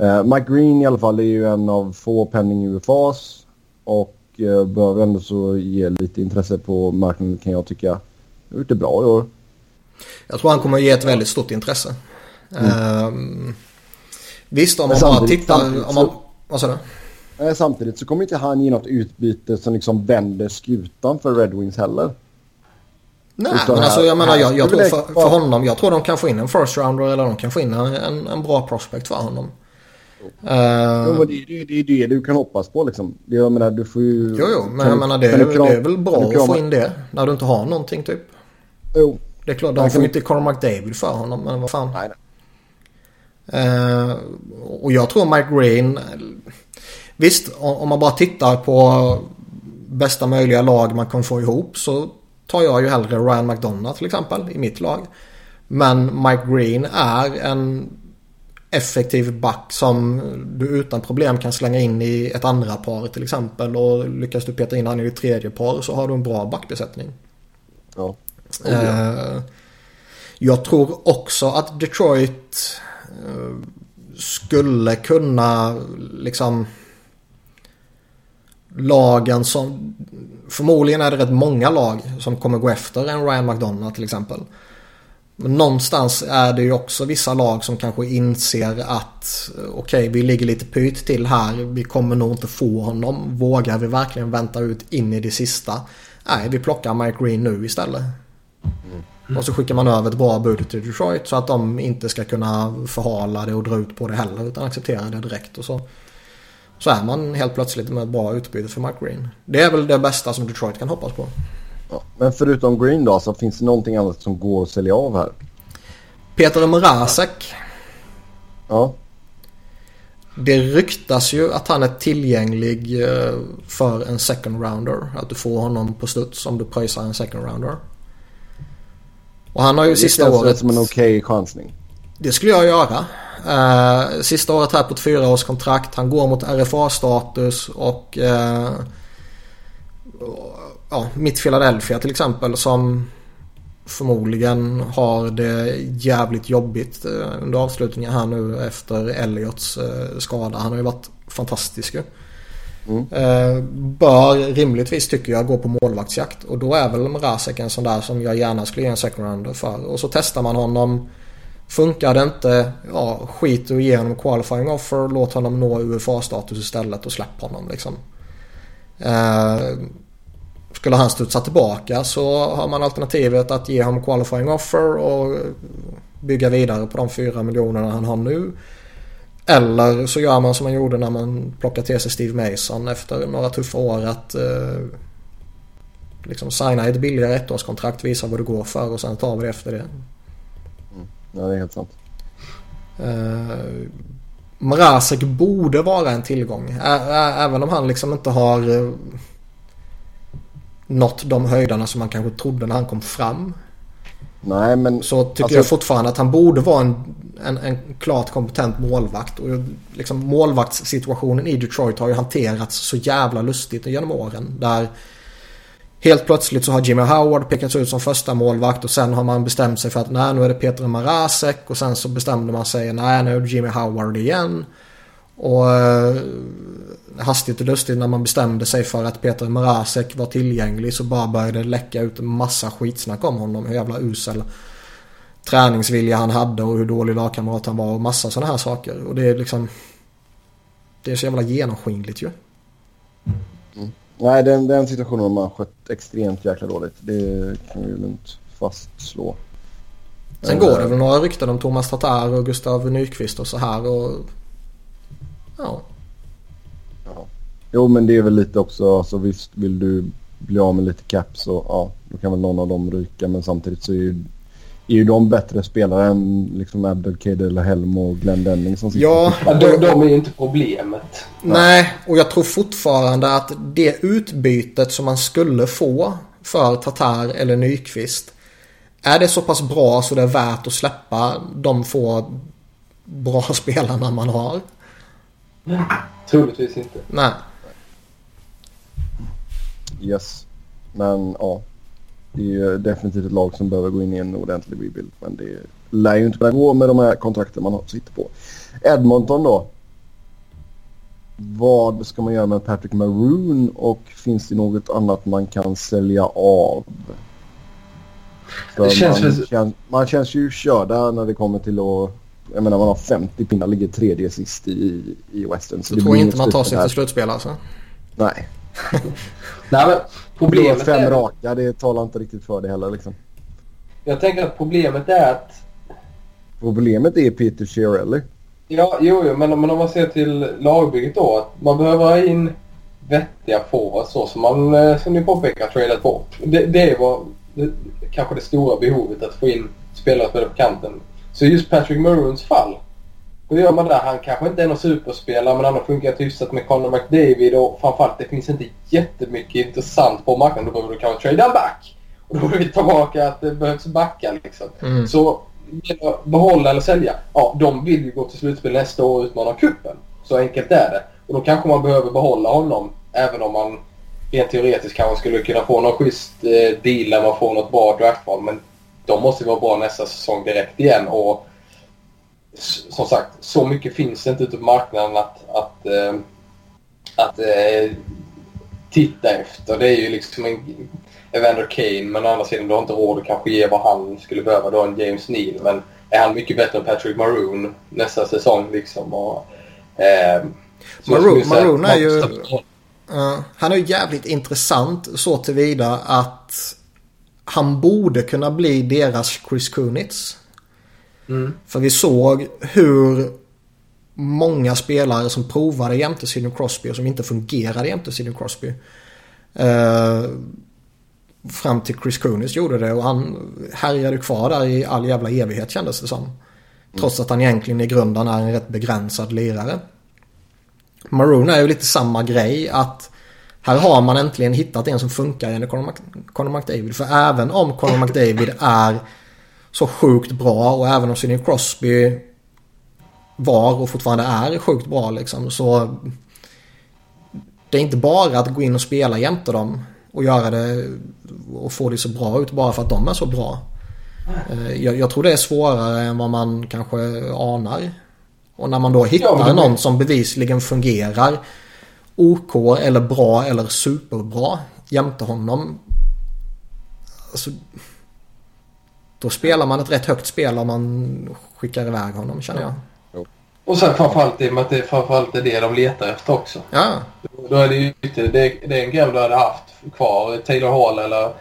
Uh, Mike Green i alla fall är ju en av få penning UFAs. Och uh, bör ändå så ge lite intresse på marknaden kan jag tycka. har gjort det bra i år. Jag tror han kommer att ge ett väldigt stort intresse. Ehm, visst om man bara tittar... Om man, så- vad sa du? Eh, samtidigt så kommer inte han ge något utbyte som liksom vänder skutan för Red Wings heller. Nej, Utan men alltså jag menar jag, jag tror för, för honom, jag tror de kan få in en first rounder eller de kan få in en, en bra prospect för honom. Uh, men det, det, det är det du kan hoppas på liksom. Jag menar, du får ju... jo, jo, men jag menar det, är- kram- det är väl bra att få in det när du inte har någonting typ. Jo. Det är klart, de får ju inte Conor McDavid för honom, men vad fan. Nej, nej. Eh, och jag tror Mike Green... Visst, om man bara tittar på bästa möjliga lag man kan få ihop så tar jag ju hellre Ryan McDonough till exempel i mitt lag. Men Mike Green är en effektiv back som du utan problem kan slänga in i ett andra par till exempel. Och lyckas du peta in han i ett tredje par så har du en bra backbesättning. Ja. Eh, jag tror också att Detroit Eh, skulle kunna liksom lagen som förmodligen är det rätt många lag som kommer gå efter en Ryan McDonough till exempel. Men någonstans är det ju också vissa lag som kanske inser att okej, okej vi ligger lite pyt till här. Vi kommer nog inte få honom. Vågar vi verkligen vänta ut in i det sista? Nej, vi plockar Mike Green nu istället. Mm. Och så skickar man över ett bra bud till Detroit så att de inte ska kunna förhala det och dra ut på det heller utan acceptera det direkt och så. Så är man helt plötsligt med ett bra utbyte för Mike Green. Det är väl det bästa som Detroit kan hoppas på. Ja. Men förutom Green då, så finns det någonting annat som går att sälja av här? Peter Mrazek. Ja. Det ryktas ju att han är tillgänglig eh, för en second rounder. Att du får honom på studs om du pröjsar en second rounder. Och han har ju Det sista känns året... som en okej chansning. Det skulle jag göra. Uh, sista året här på ett fyraårskontrakt. Han går mot RFA-status och... Uh, ja, mitt Philadelphia till exempel som förmodligen har det jävligt jobbigt uh, under avslutningen här nu efter Elliots skada. Han har ju varit fantastisk ju. Mm. Bör rimligtvis tycker jag gå på målvaktsjakt och då är väl Mrazek en sån där som jag gärna skulle ge en second rounder för. Och så testar man honom Funkar det inte, ja skit och ge honom qualifying offer. Låt honom nå UFA-status istället och släpp honom liksom. Eh, skulle han studsa tillbaka så har man alternativet att ge honom qualifying offer och bygga vidare på de 4 miljonerna han har nu. Eller så gör man som man gjorde när man plockade till sig Steve Mason efter några tuffa år att eh, liksom signa ett billigare ettårskontrakt, visa vad det går för och sen tar vi det efter det. Ja, det är helt sant. Uh, Mrazek borde vara en tillgång. Ä även om han liksom inte har uh, nått de höjderna som man kanske trodde när han kom fram. Nej, men... Så tycker alltså... jag fortfarande att han borde vara en, en, en klart kompetent målvakt. Och liksom målvaktssituationen i Detroit har ju hanterats så jävla lustigt genom åren. Där Helt plötsligt så har Jimmy Howard pekats ut som första målvakt och sen har man bestämt sig för att nej nu är det Peter Marasek och sen så bestämde man sig nej nu är det Jimmy Howard igen. Och eh, hastigt och lustigt när man bestämde sig för att Peter Marasek var tillgänglig så bara började det läcka ut en massa skitsnack om honom. Hur jävla usel träningsvilja han hade och hur dålig lagkamrat han var och massa sådana här saker. Och det är liksom det är så jävla genomskinligt ju. Mm. Nej, den, den situationen har man skött extremt jäkla dåligt. Det kan vi lugnt fastslå. Sen går det väl några rykten om Thomas Tatar och Gustav Nyqvist och så här och... Ja. ja. Jo, men det är väl lite också, alltså visst vill du bli av med lite cap så ja, då kan väl någon av dem ryka. Men samtidigt så är ju, är ju de bättre spelare än liksom Abdelkader eller Helm och Glenn Denning som sitter Ja, de, de är ju inte problemet. Nej, och jag tror fortfarande att det utbytet som man skulle få för Tatar eller Nyqvist. Är det så pass bra så det är värt att släppa de få bra *laughs* spelarna man har? Nej, troligtvis inte. Nej. Yes. Men ja. Det är ju definitivt ett lag som behöver gå in i en ordentlig rebuild. Men det lär ju inte kunna gå med de här kontrakten man sitter på. Edmonton då. Vad ska man göra med Patrick Maroon och finns det något annat man kan sälja av? det känns man, för... känns, man känns ju körda när det kommer till att... Jag menar man har 50 pinnar, ligger tredje sist i, i Western. Så du tror inte man tar sig till slutspel alltså? Nej. *laughs* Nej men problemet fem är... raka, det talar inte riktigt för det heller liksom. Jag tänker att problemet är att... Problemet är Peter Chiarelli. Ja, jo, jo men, men om man ser till lagbygget då. Att man behöver ha in vettiga forwards så som man, eh, som ni påpekar, tradat bort. Det, det var det, kanske det stora behovet att få in spelare som på kanten. Så just Patrick Maroons fall. Då gör man det. Han kanske inte är någon superspelare men han har funkat hyfsat med Conor McDavid och framförallt det finns inte jättemycket intressant på marknaden. Då behöver du kanske trada back. Och då är vi tillbaka att det behövs backa liksom. Mm. Så behålla eller sälja. Ja, de vill ju gå till slutspel nästa år och utmana cupen. Så enkelt är det. Och då kanske man behöver behålla honom även om man rent teoretiskt kanske skulle kunna få någon schysst eh, deal där man får något bra draftval. Men de måste vara bra nästa säsong direkt igen. Och som sagt, så mycket finns det inte ute på marknaden att, att, äh, att äh, titta efter. Det är ju liksom en Evander Kane men å andra sidan du har inte råd att kanske ge vad han skulle behöva. Du har en James Neal men är han mycket bättre än Patrick Maroon nästa säsong liksom? Och, äh, Maroon, Maroon är ju... Uh, han är ju jävligt intressant så tillvida att han borde kunna bli deras Chris Kunitz. Mm. För vi såg hur många spelare som provade jämte Sidney Crosby och som inte fungerade jämte Sidney Crosby. Uh, fram till Chris Kunis gjorde det och han härjade kvar där i all jävla evighet kändes det som. Trots att han egentligen i grunden är en rätt begränsad lirare. Maroon är ju lite samma grej att här har man äntligen hittat en som funkar enligt Conor, McDavid. För även om Conor McDavid är så sjukt bra och även om Sidney Crosby var och fortfarande är sjukt bra liksom så det är inte bara att gå in och spela jämte dem och göra det och få det så bra ut bara för att de är så bra. Eh, jag, jag tror det är svårare än vad man kanske anar. Och när man då hittar Ja, men- någon som bevisligen fungerar OK eller bra eller superbra jämte honom. Alltså, då spelar man ett rätt högt spel om man skickar iväg honom känner jag. Och sen framförallt i och med att det framförallt är det de letar efter också. Ja, Då är det ju inte, det, det är en grej du hade haft kvar. Taylor Hall eller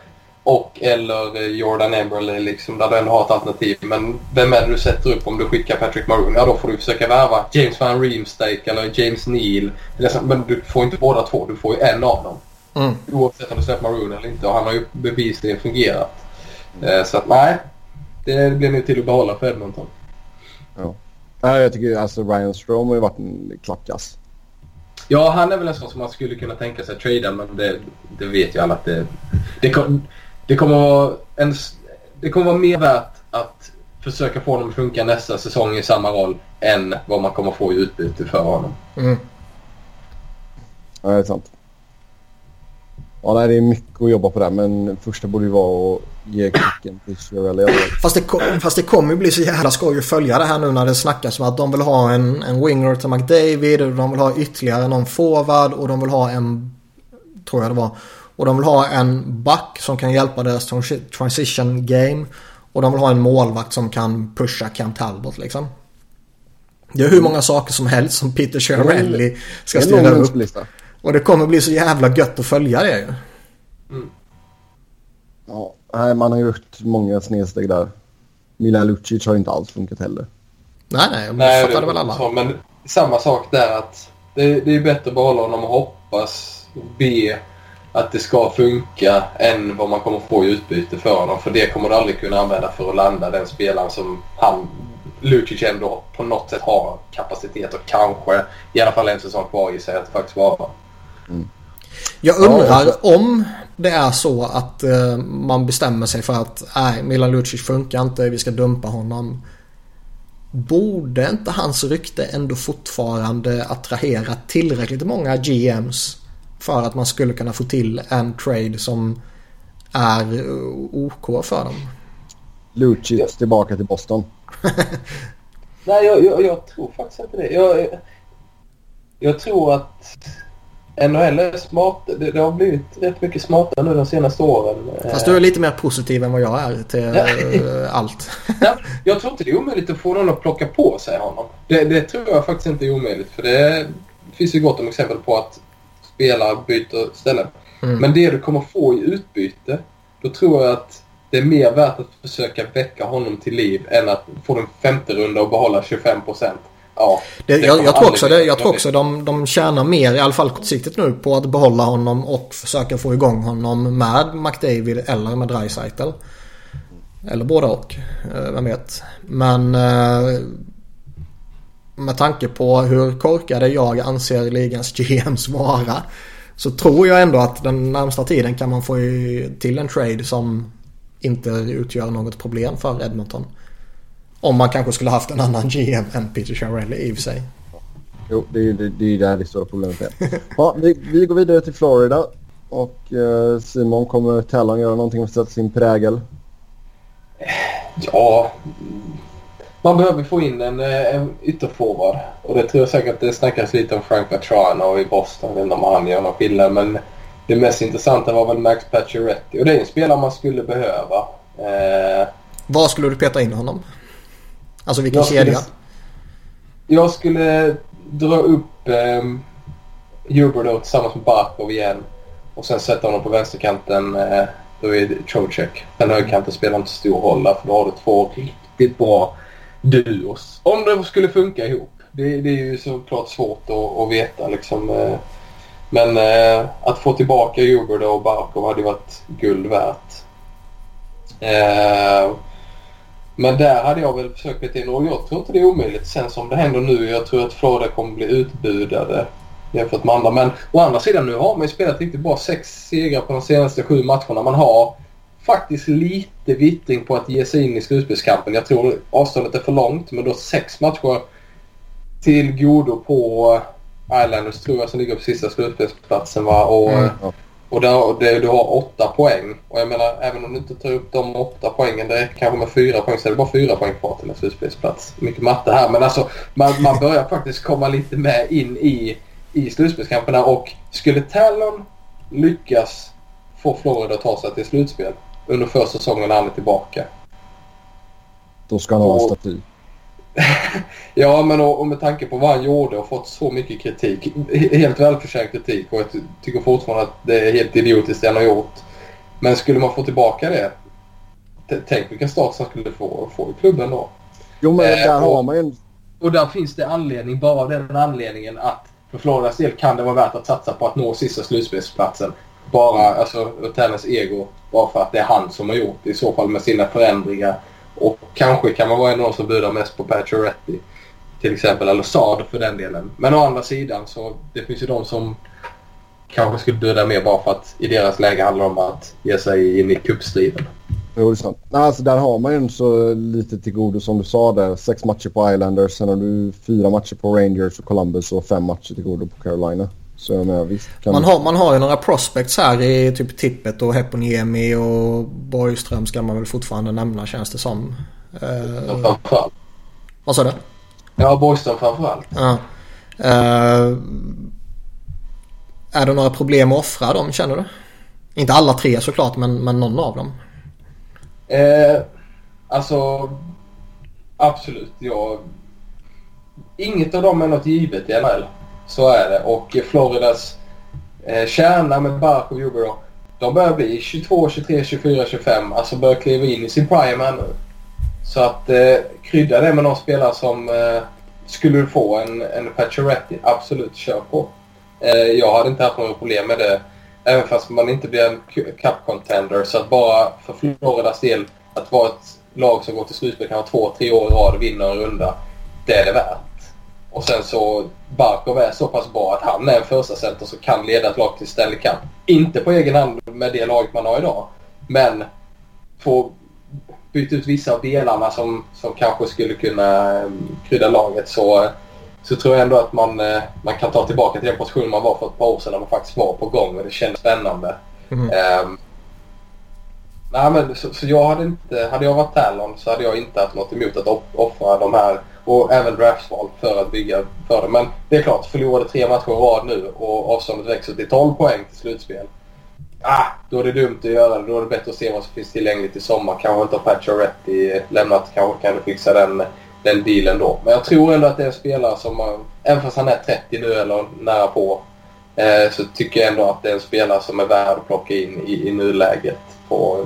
och eller Jordan Eberle liksom där du ändå har ett alternativ. Men vem är det du sätter upp om du skickar Patrick Maroon? Ja då får du försöka värva James Van Riemsdyk eller James Neal. Men du får inte båda två. Du får ju en av dem. mm. Oavsett om du släpper Maroon eller inte. Och han har ju bevisligen fungerat. Eh, Så att nej. Det blir nu till att behålla för Edmonton. Nej, jag tycker alltså Ryan Strome har ju varit en klappkass. Ja, han är väl en sån som man skulle kunna tänka sig trada men det, det vet ju alla att det... Det, det kommer vara en... Det kommer vara mer värt att försöka få honom att funka nästa säsong i samma roll än vad man kommer få i utbyte för honom. Mm. Ja, det är sant. Ja, nej, det är mycket att jobba på där, men första borde ju vara att ge kicken till Chiarelli. Fast det, kom- fast det kommer ju bli så jävla skoj att följa det här nu när det snackas om att de vill ha en, en winger till McDavid och de vill ha ytterligare någon forward och de vill ha en, tror jag det var, och de vill ha en back som kan hjälpa deras transi- transition game och de vill ha en målvakt som kan pusha Cam Talbot liksom. Det är hur många saker som helst som Peter Chiarelli ska styra upp. Och det kommer bli så jävla gött att följa det ju. Ja, nej, man har gjort många snedsteg där. Milan Lucic har inte alls funkat heller. Nej, nej, men Nej, det- väl alla. så, men samma sak där att det, det är bättre att behålla honom och hoppas, be att det ska funka än vad man kommer få i utbyte för honom. För det kommer du aldrig kunna använda för att landa den spelaren som han, Lucic ändå på något sätt har kapacitet och kanske i alla fall en säsong kvar i sig att faktiskt vara. Jag undrar Ja, om det är så att eh, man bestämmer sig för att nej, Milan Lucic funkar inte, vi ska dumpa honom. Borde inte hans rykte ändå fortfarande attrahera tillräckligt många GMs för att man skulle kunna få till en trade som är OK för dem? Lucic tillbaka till Boston. *laughs* Nej, jag, jag, jag tror faktiskt inte det. Jag, jag tror att NHL är smart. Det, det har blivit rätt mycket smartare nu de senaste åren. Fast du är lite mer positiv än vad jag är till eh, allt. *laughs* Nej, jag tror inte det är omöjligt att få någon att plocka på sig honom. Det, det tror jag faktiskt inte är omöjligt. För det finns ju gott om exempel på att spelare byter ställen. Mm. Men det du kommer få i utbyte, då tror jag att det är mer värt att försöka väcka honom till liv än att få den femte runda och behålla 25 procent. Ja, Det, det jag, jag tror också, det, jag tror också de, de tjänar mer, i alla fall kortsiktigt nu, på att behålla honom och försöka få igång honom med McDavid eller med Dreisaitl. Eller båda och, eh, vem vet. Men eh, med tanke på hur korkade jag anser ligans GMs vara så tror jag ändå att den närmsta tiden kan man få till en trade som inte utgör något problem för Edmonton. Om man kanske skulle haft en annan GM än Peter Chiarelli i och för sig. Jo, det är ju det, det, är där det stora problemet är. Ja, vi, vi går vidare till Florida. Och eh, Simon, kommer Talon göra någonting för att sätta sin prägel? Ja, man behöver få in en, eh, en ytterforward. Och det tror jag säkert att det snackas lite om Frank Vatrano i Boston. Jag vet inte om han gör någon skillnad. Men det mest intressanta var väl Max Pacioretty. Och det är en spelare man skulle behöva. Eh, Var skulle du peta in honom? Alltså vilken Jag skulle- kedja? jag skulle dra upp eh, Huberdo tillsammans med Barkov igen. Och sen sätta honom på vänsterkanten. Eh, då är Trocek. Den högerkanten spelar inte stor roll där, för då har du två riktigt bra duos. Om de skulle funka ihop. Det, det är ju såklart svårt att, att veta liksom. eh. Men eh, att få tillbaka Djurgården och Barkov hade ju varit guld värt. Eh, men där hade jag väl försökt peta in och jag tror inte det är omöjligt sen som det händer nu. Jag tror att Florida kommer bli utbudade jämfört med andra. Men å andra sidan nu har man ju spelat riktigt bra. Sex segrar på de senaste sju matcherna. Man har faktiskt lite vittring på att ge sig in i slutspelskampen. Jag tror avståndet är för långt men då sex matcher till godo på Islanders tror jag som ligger på sista slutspelsplatsen va. Och, Mm. och där, det, du har åtta poäng. Och jag menar även om du inte tar upp de åtta poängen, det är kanske med fyra poäng så är det bara fyra poäng kvar till en slutspelsplats. Mycket matte här men alltså man, man börjar *laughs* faktiskt komma lite med in i, i slutspelskamperna och skulle Talon lyckas få Florida att ta sig till slutspel under försäsongen när han är tillbaka. Då ska han ha en staty. *laughs* Ja, men och, och med tanke på vad han gjorde och fått så mycket kritik. he- Helt välförtjänt kritik och jag ty- tycker fortfarande att det är helt idiotiskt det han har gjort. Men skulle man få tillbaka det. Tänk vilken status han skulle få, få i klubben då. Jo men Eh, där och- har man ju. Och där finns det anledning, bara av den anledningen att för Floridas del kan det vara värt att satsa på att nå sista slutspelsplatsen. Bara, alltså Tennis ego, bara för att det är han som har gjort det i så fall med sina förändringar. Och kanske kan man vara en av de som budar mest på Pacioretty. Till exempel, eller Saad för den delen. Men å andra sidan så det finns ju de som kanske skulle buda mer bara för att i deras läge handlar det om att ge sig in i cupstriden. Jo, det är sant. Alltså där har man ju så lite till godo som du sa där. Sex matcher på Islanders, sen har du fyra matcher på Rangers och Columbus och fem matcher till godo på Carolina. Så jag menar visst. Kan... Man har, man har ju några prospects här i typ Tippet och Heponiemi och Borgström ska man väl fortfarande nämna känns det som. Framförallt. vad sa du? Ja, Borgström framförallt. Ja. Eh, är det några problem att offra dem känner du? Inte alla tre såklart men, men någon av dem. Eh, alltså, absolut. Jag, inget av dem är något givet i NHL. Så är det. Och Floridas eh, kärna med Bark och Huber då, de börjar bli 22, 23, 24, 25. Alltså börjar kliva in i sin prime här nu. Så att eh, krydda det med någon spelare som eh, skulle du få en, en Pacioretty, absolut kör på. Eh, jag hade inte haft några problem med det. Även fast man inte blir en cup contender. Så att bara för Floridas del att vara ett lag som går till slutspel kanske två, tre år i rad och vinner en runda. Det är det värt. Och sen så Barkov är så pass bra att han är en första center som kan leda ett lag till Stanley Cup. Inte på egen hand med det laget man har idag. Men få byta ut vissa av delarna som, som kanske skulle kunna eh, krydda laget så, så tror jag ändå att man, eh, man kan ta tillbaka till den position man var för ett par år sedan när man faktiskt var på gång och det kändes spännande. Mm. Ehm, nej men så, så jag hade inte, hade jag varit Talon så hade jag inte haft något emot att off- offra de här och även draftsval för att bygga för det. Men det är klart, förlorade tre matcher i rad nu och avståndet växer till 12 poäng till slutspel. Ah, då är det dumt att göra det. Då är det bättre att se vad som finns tillgängligt i sommar. Kanske inte har Pacioretty lämnat. Kanske kan du fixa den, den dealen då. Men jag tror ändå att det är en spelare som, man- även fast han är 30 nu eller nära på, eh, så tycker jag ändå att det är en spelare som är värd att plocka in i, i nuläget på,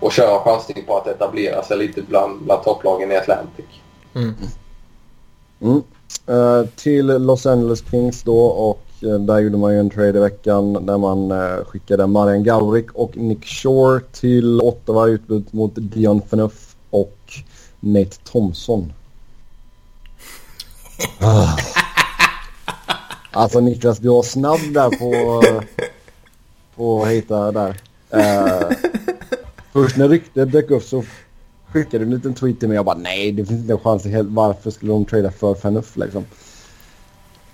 och köra chansning på att etablera sig lite bland, bland topplagen i Atlantic. Mm. Mm. Eh, till Los Angeles Kings då och eh, där gjorde man ju en trade i veckan där man eh, skickade Marian Gaurick och Nick Shore till Ottawa i utbyte mot Dion Phaneuf och Nate Thompson. Ah. Alltså Niklas, du var snabb där på, på att hitta där. Eh, först när ryktet dök upp så skickade en liten tweet till mig och jag bara nej det finns inte en chans i varför skulle de trada för Phaneuf liksom.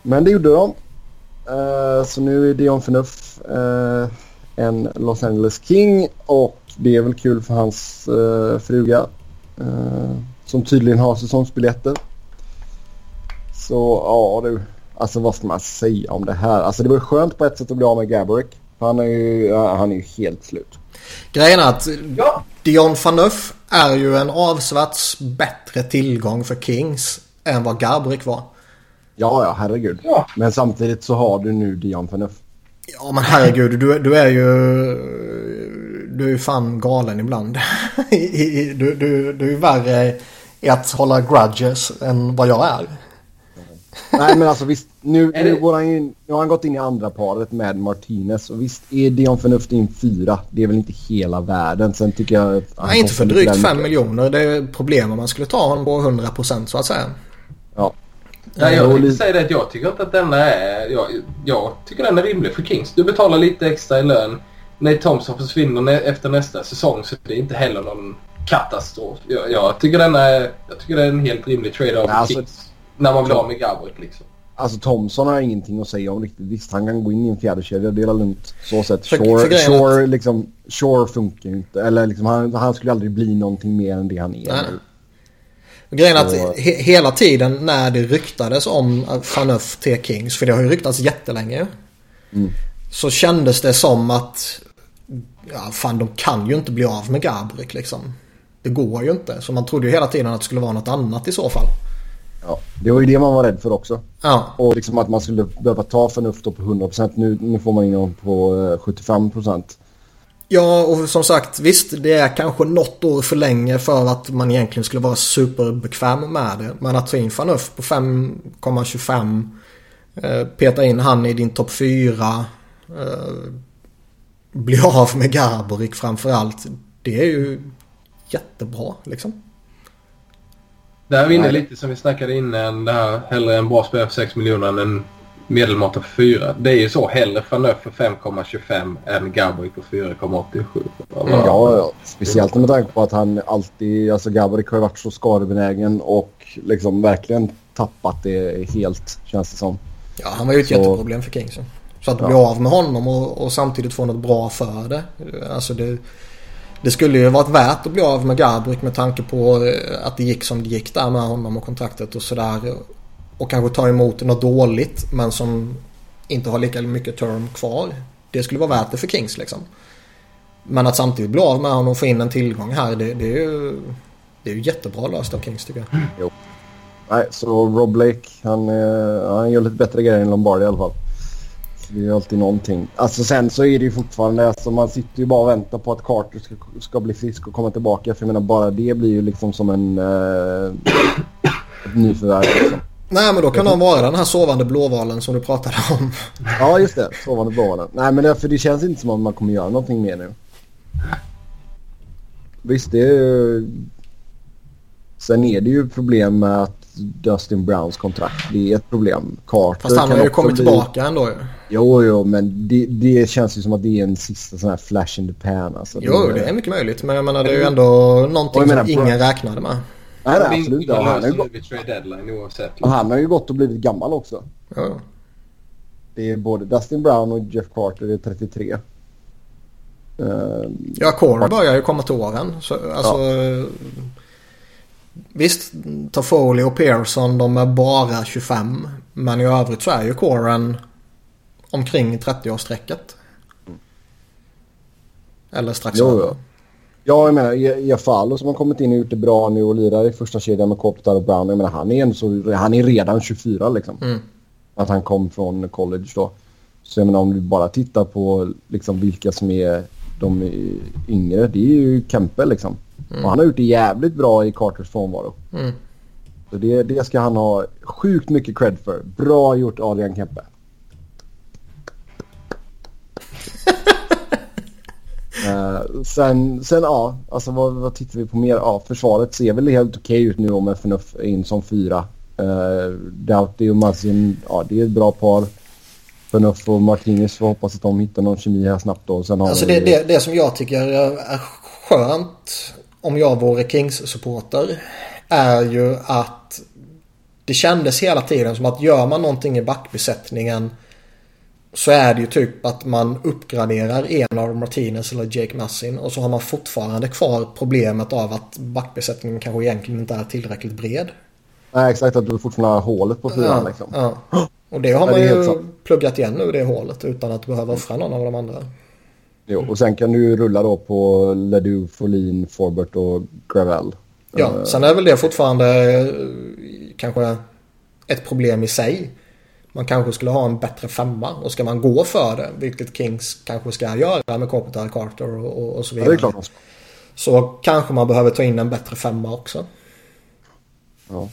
Men det gjorde de. Uh, så nu är Dion Phaneuf uh, eh, en Los Angeles King och det är väl kul för hans uh, fruga som tydligen har säsongsbiljetter. Så ja du, alltså vad ska man säga om det här? Alltså det var skönt på ett sätt att bli av med Gabrick. För han är ju, han är ju helt slut. Grejen är att Ja, Dion Phaneuf är ju en avsevärt bättre tillgång för Kings än vad Garbrick var. Ja, ja herregud. Ja. Men samtidigt så har du nu Dion Phaneuf. Ja men herregud, du, du är ju... Du är ju fan galen ibland. *laughs* Du, du, du är ju värre i att hålla grudges än vad jag är. Nej men alltså visst, nu, nu, det- går han in, nu har han gått in i andra paret med Martinez och visst är Dion Phaneuf in fyra. Det är väl inte hela världen. Sen tycker jag Nej, inte för drygt väl 5 mycket. miljoner. Det är problem om man skulle ta honom på 100% så att säga. Ja. Nej, jag tänkte säga det att jag tycker inte att denna är... Jag, jag tycker den är rimlig för Kings. Du betalar lite extra i lön. Nate Thompson försvinner nä- efter nästa säsong så det är inte heller någon katastrof. Jag, jag, tycker, den är, jag tycker det är en helt rimlig trade av Alltså- Kings. När man blir av med Gabriel liksom. Alltså Thompson har ingenting att säga om riktigt. Visst, han kan gå in i en fjärde kedja, det är lugnt. Så sett. För- Shore, för Shore, liksom, Shore funkar ju inte. Eller liksom, han, han skulle aldrig bli någonting mer än det han är Nej. Grejen är att he- hela tiden när det ryktades om Fanuff till Kings, för det har ju ryktats jättelänge. Mm. Så kändes det som att, ja fan de kan ju inte bli av med Gabrik liksom. Det går ju inte. Så man trodde ju hela tiden att det skulle vara något annat i så fall. Ja, det var ju det man var rädd för också. Ja, Och liksom att man skulle behöva ta förnuft på 100%. Nu, nu får man in dem på eh, 75%. ja och som sagt visst det är kanske något år för länge för att man egentligen skulle vara superbekväm med det. Men att ta in Fanuff på 5,25 eh, Peta in han i din topp 4 eh, Bli av med Garborik framförallt Det är ju jättebra liksom. Där är vi inne lite som vi snackade innan. Det här hellre en bra spelare för 6 miljoner än en medelmåtta för 4. Det är ju så. Hellre Fanöf för 5,25 än Gabriel för 4,87. Ja, ja, speciellt med tanke på att han alltid, alltså Gaborik har ju varit så skadebenägen och liksom verkligen tappat det helt känns det som. Ja han var ju ett Så- jätteproblem för Kings. Så att Ja. bli av med honom och, och samtidigt få något bra för det. Alltså det, det skulle ju varit värt att bli av med Gabrik med tanke på eh, att det gick som det gick där med honom och kontraktet och sådär. Och kanske ta emot något dåligt men som inte har lika mycket term kvar. Det skulle vara värt det för Kings liksom. Men att samtidigt bli av med honom och få in en tillgång här det, det är ju det är ju jättebra löst av Kings tycker jag. Nej, så Rob Blake, han, eh, han gör lite bättre grejer än Lombardi i alla fall. Det är alltid någonting. Alltså sen så är det ju fortfarande, alltså man sitter ju bara och väntar på att Carter ska, ska bli frisk och komma tillbaka. För jag menar bara det blir ju liksom som en eh, nyförvärv liksom. Nej men då kan de vara den här sovande blåvalen som du pratade om. Ja just det, sovande blåvalen. Nej men det, för det känns inte som att man kommer göra någonting mer nu. Visst det är ju... Sen är det ju problem med att Dustin Browns kontrakt, det är ett problem. Carter Fast han kan har ju kommit bli- tillbaka ändå ju. Jo, jo, men det, det känns ju som att det är en sista sån här flash in the pan. Alltså. Jo, det är mycket möjligt. Men jag menar det är ju ändå någonting menar, som ingen räknade med. Nej, nej, absolut inte. Han, har ju löser gått, och han har ju gått och blivit gammal också. Ja. Det är både Dustin Brown och Jeff Carter är 33. Uh, Ja, Core börjar ju komma till åren. Så, alltså, Visst, Toffoli och Pearson de är bara 25. Men i övrigt så är ju Coren omkring 30-årsstrecket. Eller strax Jo, ja. Ja, jag menar Jeff Allo som har kommit in och gjort det bra nu och lirar i första kedjan med Kopitar och Brown. Jag menar han är, en så, han är redan 24 liksom. Mm. Att han kom från college då. Så jag menar om vi bara tittar på liksom vilka som är de yngre. Det är ju Kempe liksom. Och han har gjort det jävligt bra i Carters frånvaro. Mm. Så det, det ska han ha sjukt mycket cred för. Bra gjort Adrian Kempe. *laughs* Eh, sen, sen ja, alltså vad, vad tittar vi på mer? Ja, försvaret ser väl helt okej ut nu om FNF är in som fyra. Uh, Doughty och Mazin, ja det är ett bra par. FNF och Martinez får hoppas att de hittar någon kemi här snabbt då. Sen har Alltså vi- det, det, det som jag tycker är skönt om jag vore Kings-supporter är ju att det kändes hela tiden som att gör man någonting i backbesättningen så är det ju typ att man uppgraderar en av Martinez eller Jake Massin och så har man fortfarande kvar problemet av att backbesättningen kanske egentligen inte är tillräckligt bred. Nej exakt, att du fortfarande har hålet på fyran Ja, liksom. ja. Och det har man det ju pluggat igen nu det hålet utan att behöva offra någon av de andra. Jo, och sen kan du rulla då på Ledoux, Folin, Forbert och Gravel. Ja, Eh, sen är väl det fortfarande eh, kanske ett problem i sig. Man kanske skulle ha en bättre femma och ska man gå för det, vilket Kings kanske ska göra med Kopitar, Carter och, och, och så Ja, vidare. ska. Så kanske man behöver ta in en bättre femma också. Ja.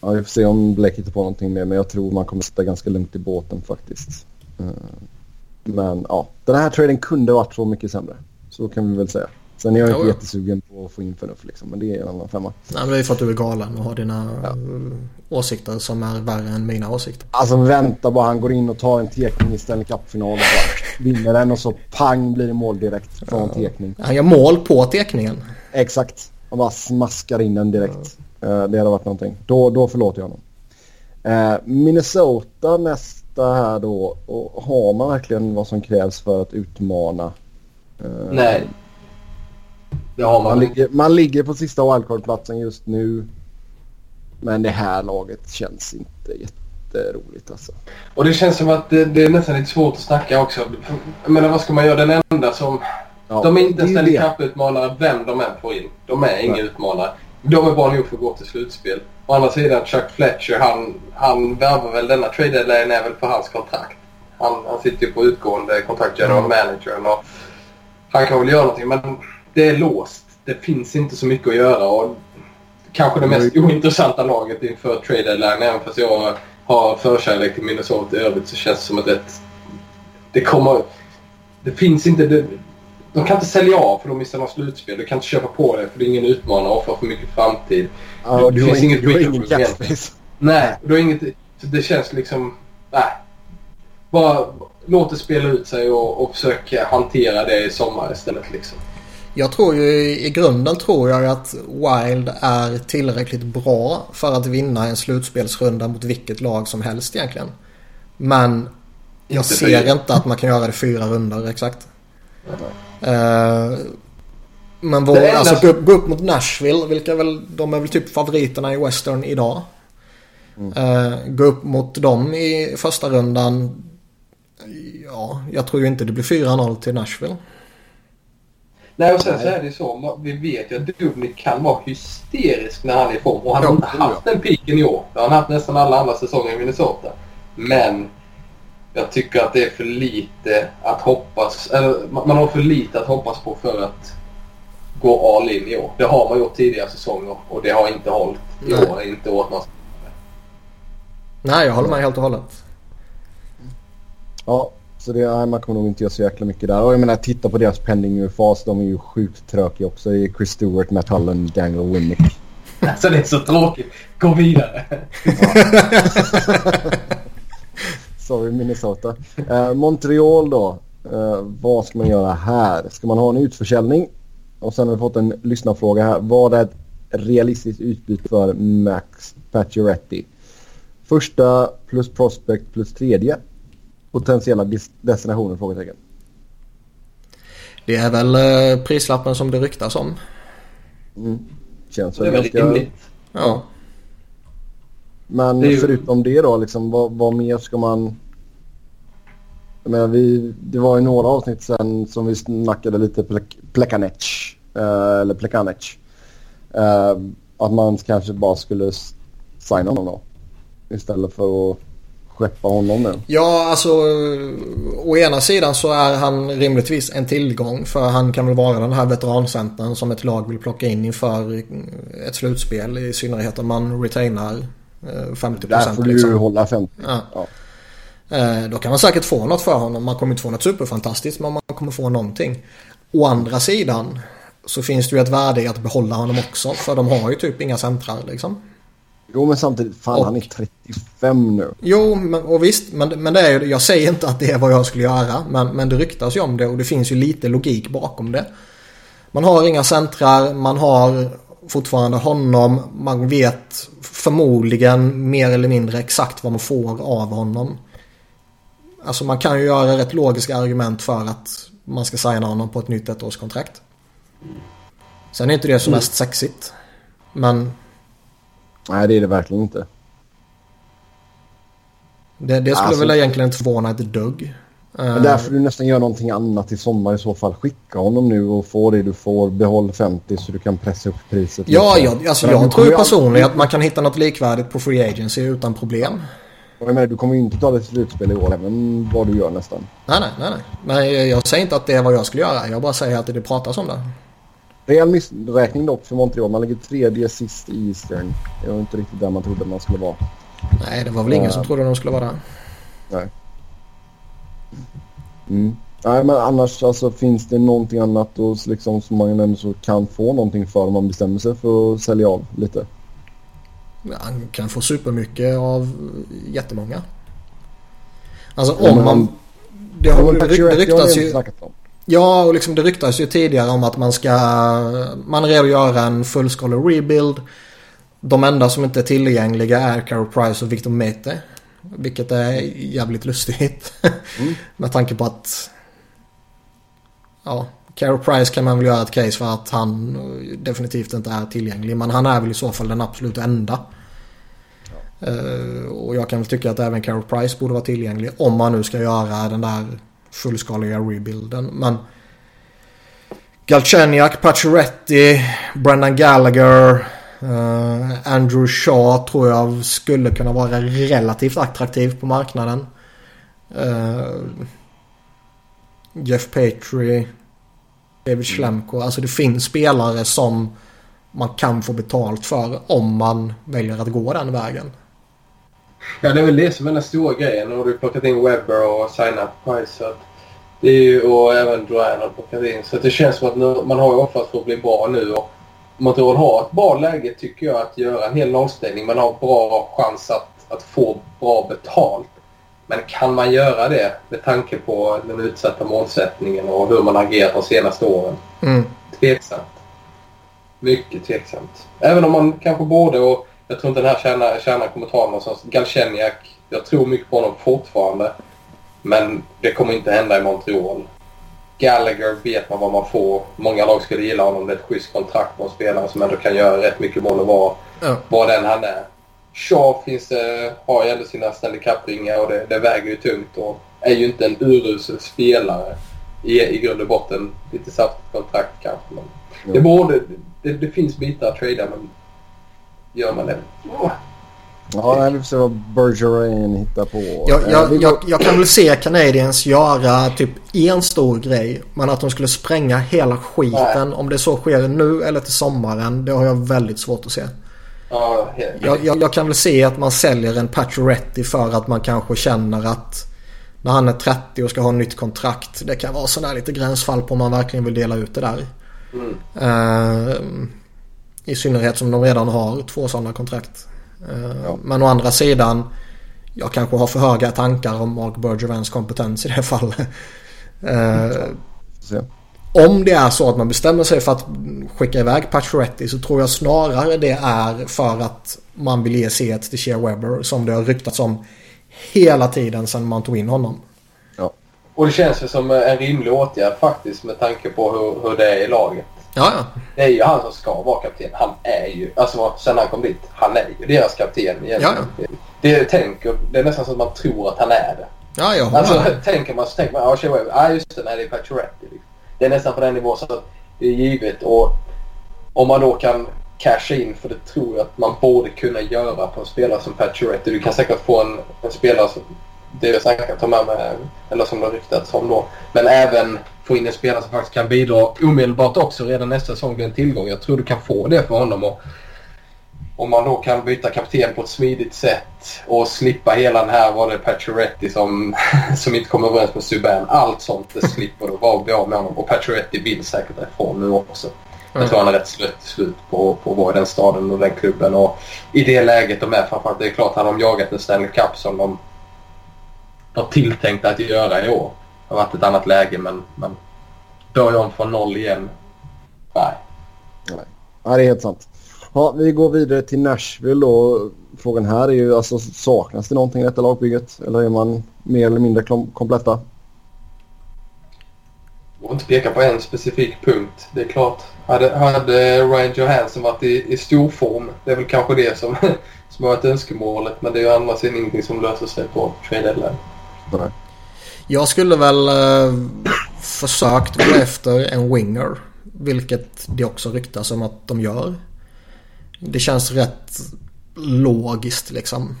ja, vi får se om Blake hittar på någonting mer, men jag tror man kommer sitta ganska lugnt i båten faktiskt. Men ja, den här traden kunde varit så mycket sämre. Så kan vi väl säga. Sen är jag inte jo. jättesugen på att få in förnuft liksom. Men det är en annan femma. Nej, men det är för att du är galen och har dina eh, åsikter som är värre än mina åsikter. Alltså vänta bara. Han går in och tar en tekning i Stanley Cup-final och bara vinner den och så pang blir det mål direkt från tekning. Han gör mål på teckningen. Exakt. Han bara smaskar in den direkt. Eh, det hade varit någonting. Då, då förlåter jag honom. Eh, Minnesota nästa här då. Och har man verkligen vad som krävs för att utmana? Eh, Nej. Det har man. Man ligger, man ligger på sista wildcard-platsen just nu. Men det här laget känns inte jätteroligt alltså. Och det känns som att det, det är nästan lite svårt att snacka också. Jag menar vad ska man göra? Den enda som... Ja, de är inte ju Stanley. Cup-utmanare vem de än får in. De är inga utmanare. De är bra nog för att gå till slutspel. Å andra sidan Chuck Fletcher han, han värvar väl denna trade deadline är väl för hans kontrakt. Han, han sitter ju på utgående kontrakt general managern och han kan väl göra någonting men det är låst. Det finns inte så mycket att göra och kanske det mest ointressanta laget inför trade deadline även fast jag har förkärlek till Minnesota i övrigt så känns det som att det, det kommer... Det finns inte... Det, de kan inte sälja av för de missar något slutspel. Du kan inte köpa på det för det är ingen utmanare och för för mycket framtid. Ja, Det finns ing- inget du har ingen capspace. Nej, du har inget... Så det känns liksom... Nej. Bara låt det spela ut sig och, och försöka hantera det i sommar istället liksom. Jag tror ju i grunden tror jag att Wild är tillräckligt bra för att vinna en slutspelsrunda mot vilket lag som helst egentligen. Men jag Inte ser inte att man kan göra det fyra runder exakt. Eh, men vår, enda alltså, gå, upp- gå upp mot Nashville, vilka är väl, de är väl typ favoriterna i Western idag. Eh, gå upp mot dem i första rundan. Ja, jag tror ju inte det blir 4-0 till Nashville. Nej och sen så är det ju så. Vi vet ju att Dubnik kan vara hysterisk när han är i form. Och han har Ja, inte haft den piken i år. Det har han haft nästan alla andra säsonger i Minnesota. Men jag tycker att det är för lite att hoppas. Eller man har för lite att hoppas på för att gå all in i år. Det har man gjort tidigare säsonger och det har inte hållit i Nej. år. Inte åt något. Nej, jag håller med helt och hållet. Ja, så det, nej, man kommer nog inte göra så jäkla mycket där. Och jag menar, titta på deras pending fas De är ju sjukt tråkiga också. Det är Chris Stewart, Matt Hullen, Daniel Winnick. *laughs* Alltså det är så tråkigt. Gå vidare. *laughs* Sorry Minnesota. Eh, Montreal då. Eh, vad ska man göra här? Ska man ha en utförsäljning? Och sen har vi fått en lyssnarfråga här. Vad är ett realistiskt utbyte för Max Pacioretty? Första plus prospect plus tredje. Potentiella destinationer? Frågetecken. Det är väl eh, prislappen som det ryktas om. Känns Det är väl ganska... rimligt. Ja. Men Det är ju- förutom det då, liksom, vad, vad mer ska man... Menar, vi, det var ju några avsnitt sen som vi snackade lite plek, Plekanec. Eh, eller Plekanec. Eh, att man kanske bara skulle signa honom då. Istället för att skeppa honom nu. Ja, alltså å ena sidan så är han rimligtvis en tillgång för han kan väl vara den här veterancentern som ett lag vill plocka in inför ett slutspel i synnerhet om man retainar eh, 50 Där får du liksom. hålla 50. Ja. Ja. Eh, Då kan man säkert få något för honom. Man kommer inte få något superfantastiskt men man kommer få någonting. Å andra sidan så finns det ju ett värde i att behålla honom också för de har ju typ inga centrar liksom. Jo men samtidigt, fan Och- han är 35 nu. Jo, men, och visst, men, men det är ju, jag säger inte att det är vad jag skulle göra. Men, men det ryktas ju om det och det finns ju lite logik bakom det. Man har inga centrar, man har fortfarande honom. Man vet förmodligen mer eller mindre exakt vad man får av honom. Alltså man kan ju göra rätt logiska argument för att man ska signa honom på ett nytt ettårskontrakt. Sen är inte det som mest sexigt. Men Nej det är det verkligen inte. det, det skulle Alltså- väl egentligen inte förvåna ett dugg. Men där får du nästan göra någonting annat i sommar i så fall. Skicka honom nu och få det du får. Behåll 50 så du kan pressa upp priset. Ja, lite. jag, alltså jag tror personligen att man kan hitta något likvärdigt på Free Agency utan problem. Och Jag menar, du kommer ju inte ta det till slutspel i år, även vad du gör nästan. Nej, nej, nej, nej. Men jag säger inte att det är vad jag skulle göra. Jag bara säger att det pratas om det. Reell missräkning dock för Montreal. Man ligger tredje sist i Eastern. Det var inte riktigt där man trodde man skulle vara. Nej, det var väl ingen Ja. som trodde de skulle vara där. Nej. Mm. Nej, men annars alltså, finns det någonting annat och, liksom, som man ändå så kan få någonting för om man bestämmer sig för att sälja av lite? Han kan få supermycket av jättemånga. Alltså om man... Det, har, det, det ryktas ju... Ja, och liksom det ryktas ju tidigare om att man ska... Man är redo att göra en fullskalig rebuild. De enda som inte är tillgängliga är Carol Price och Victor Mete. Vilket är jävligt lustigt. *laughs* Med tanke på att... Ja, Carol Price kan man väl göra ett case för att han definitivt inte är tillgänglig. Men han är väl i så fall den absolut enda. Eh, och jag kan väl tycka att även Carol Price borde vara tillgänglig. Om man nu ska göra den där fullskaliga rebuilden. Men Galchenyuk, Pacioretty, Brendan Gallagher, eh, Andrew Shaw tror jag skulle kunna vara relativt attraktiv på marknaden. Eh, Jeff Petrie, David Schlemko. Alltså det finns spelare som man kan få betalt för om man väljer att gå den vägen. Ja, det är väl det som är den stora grejen. Nu har du plockat in Webber och signat Price. Så att det är ju, och även Duran har plockat in. Så att det känns som att nu, man har ju offrat för att bli bra nu. Och Montreal har ett bra läge tycker jag att göra en hel lagställning. Man har bra chans att, att få bra betalt. Men kan man göra det med tanke på den utsatta målsättningen och hur man agerat de senaste åren? Mm. Tveksamt. Mycket tveksamt. Även om man kanske borde och jag tror inte den här kärnan, kärnan kommer ta någonstans. Galchenyuk, jag tror mycket på honom fortfarande. Men det kommer inte hända i Montreal. Gallagher vet man vad man får. Många lag skulle gilla honom. Det är ett schysst kontrakt på en spelare som ändå kan göra rätt mycket mål och vara Ja. vad den han är. Shaw finns, det- har ju ändå sina Stanley Cup-ringar och det, det väger ju tungt och är ju inte en urusel spelare i, i grund och botten. Lite saftigt kontrakt kanske. Men det, borde, det, det finns bitar att trada men gör man det? Ja, nej, vi får vad Bergerain hittar på. Jag, Eh, jag, går- jag, jag kan väl se Canadiens göra typ en stor grej. Men att de skulle spränga hela skiten. Om det så sker nu eller till sommaren. Det har jag väldigt svårt att se. Ja. Jag, jag, jag kan väl se att man säljer en Pacioretty för att man kanske känner att när han är 30 och ska ha nytt kontrakt. Det kan vara sådär lite gränsfall på om man verkligen vill dela ut det där. Mm. Eh, I synnerhet som de redan har två sådana kontrakt. Eh, Ja. Men å andra sidan. Jag kanske har för höga tankar om Mark Bergevans kompetens i det *laughs* fallet. Eh, se. Om det är så att man bestämmer sig för att skicka iväg Pacioretty så tror jag snarare det är för att man vill ge C till Shea Webber som det har ryktats om hela tiden sedan man tog in honom. Och det känns ju som en rimlig åtgärd faktiskt med tanke på hur, hur det är i laget. Ja, ja. Det är ju han som ska vara kapten. Han är ju, alltså sen han kom dit, han är ju deras kapten egentligen. Ja, Det, tänker, det är nästan så att man tror att han är det. Ja, jag håller Alltså tänker man så tänker man, ja Weber, ja just det, nej det är Pacioretty. Liksom. Det är nästan på den nivån så att det är givet och om man då kan casha in, för det tror jag att man borde kunna göra på en spelare som Pacioretty. Du kan säkert få en, en spelare som det är säkert ta med mig, eller som det har ryktats om då. Men även få in en spelare som faktiskt kan bidra omedelbart också redan nästa säsong blir en tillgång. Jag tror du kan få det för honom. Och om man då kan byta kapten på ett smidigt sätt och slippa hela den här, var det Pacioretty som, *laughs* som inte kommer överens med Subban. Allt sånt, det slipper du bara bli av med honom. Och Pacioretty vill säkert därifrån nu också. Jag tror han är rätt slut, slut på, på att vara i den staden och den klubben. Och i det läget de är framförallt, det är klart hade de jagat en Stanley Cup som de har tilltänkt att göra i år. Det har varit ett annat läge men, men börja om från noll igen. Nej. Ja, det är helt sant. Ja, vi går vidare till Nashville då. Frågan här är ju alltså saknas det någonting i detta lagbygget? Eller är man mer eller mindre kompletta? Jag vill inte peka på en specifik punkt. Det är klart. Hade, hade Ryan Johansson varit i, i stor form, det är väl kanske det som, *laughs* som har varit önskemålet. Men det är ju andra sidan ingenting som löser sig på trade deadline. Nej. Jag skulle väl eh, försökt gå efter en winger. Vilket det också ryktas om att de gör. Det känns rätt logiskt liksom.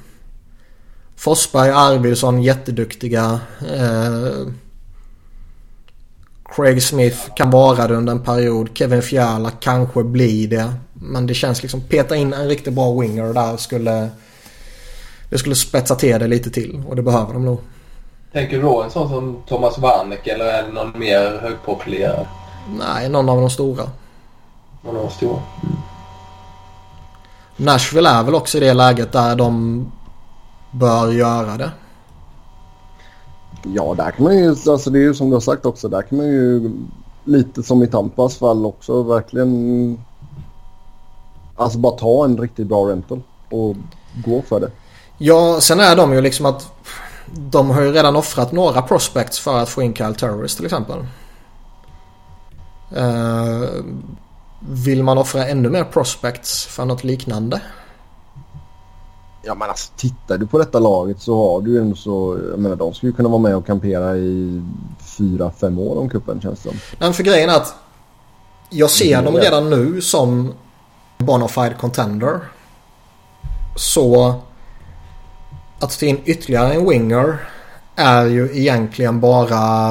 Forsberg, Arvidsson jätteduktiga. Eh, Craig Smith kan vara det under en period. Kevin Fiala kanske blir det. Men det känns liksom peta in en riktigt bra winger där skulle... Det skulle spetsa till det lite till och det behöver de nog. Tänker du då en sån som Thomas Warneck eller är det någon mer högprofilerad? Nej, någon av de stora. Någon av de stora? Nashville är väl också i det läget där de bör göra det. Ja, där kan man ju, alltså det är ju som du har sagt också, där kan man ju lite som i Tampas fall också verkligen alltså bara ta en riktigt bra rental och gå för det. Ja, sen är de ju liksom att de har ju redan offrat några prospects för att få in Kyle Terrorist till exempel. Uh, vill man offra ännu mer prospects för något liknande? Ja men alltså tittar du på detta laget så har du ju ändå så, jag menar de skulle ju kunna vara med och kampera i fyra, fem år om kuppen känns det som. Nej för grejen är att jag ser mm, dem redan nu som bonafide contender. Så att ta in ytterligare en winger är ju egentligen bara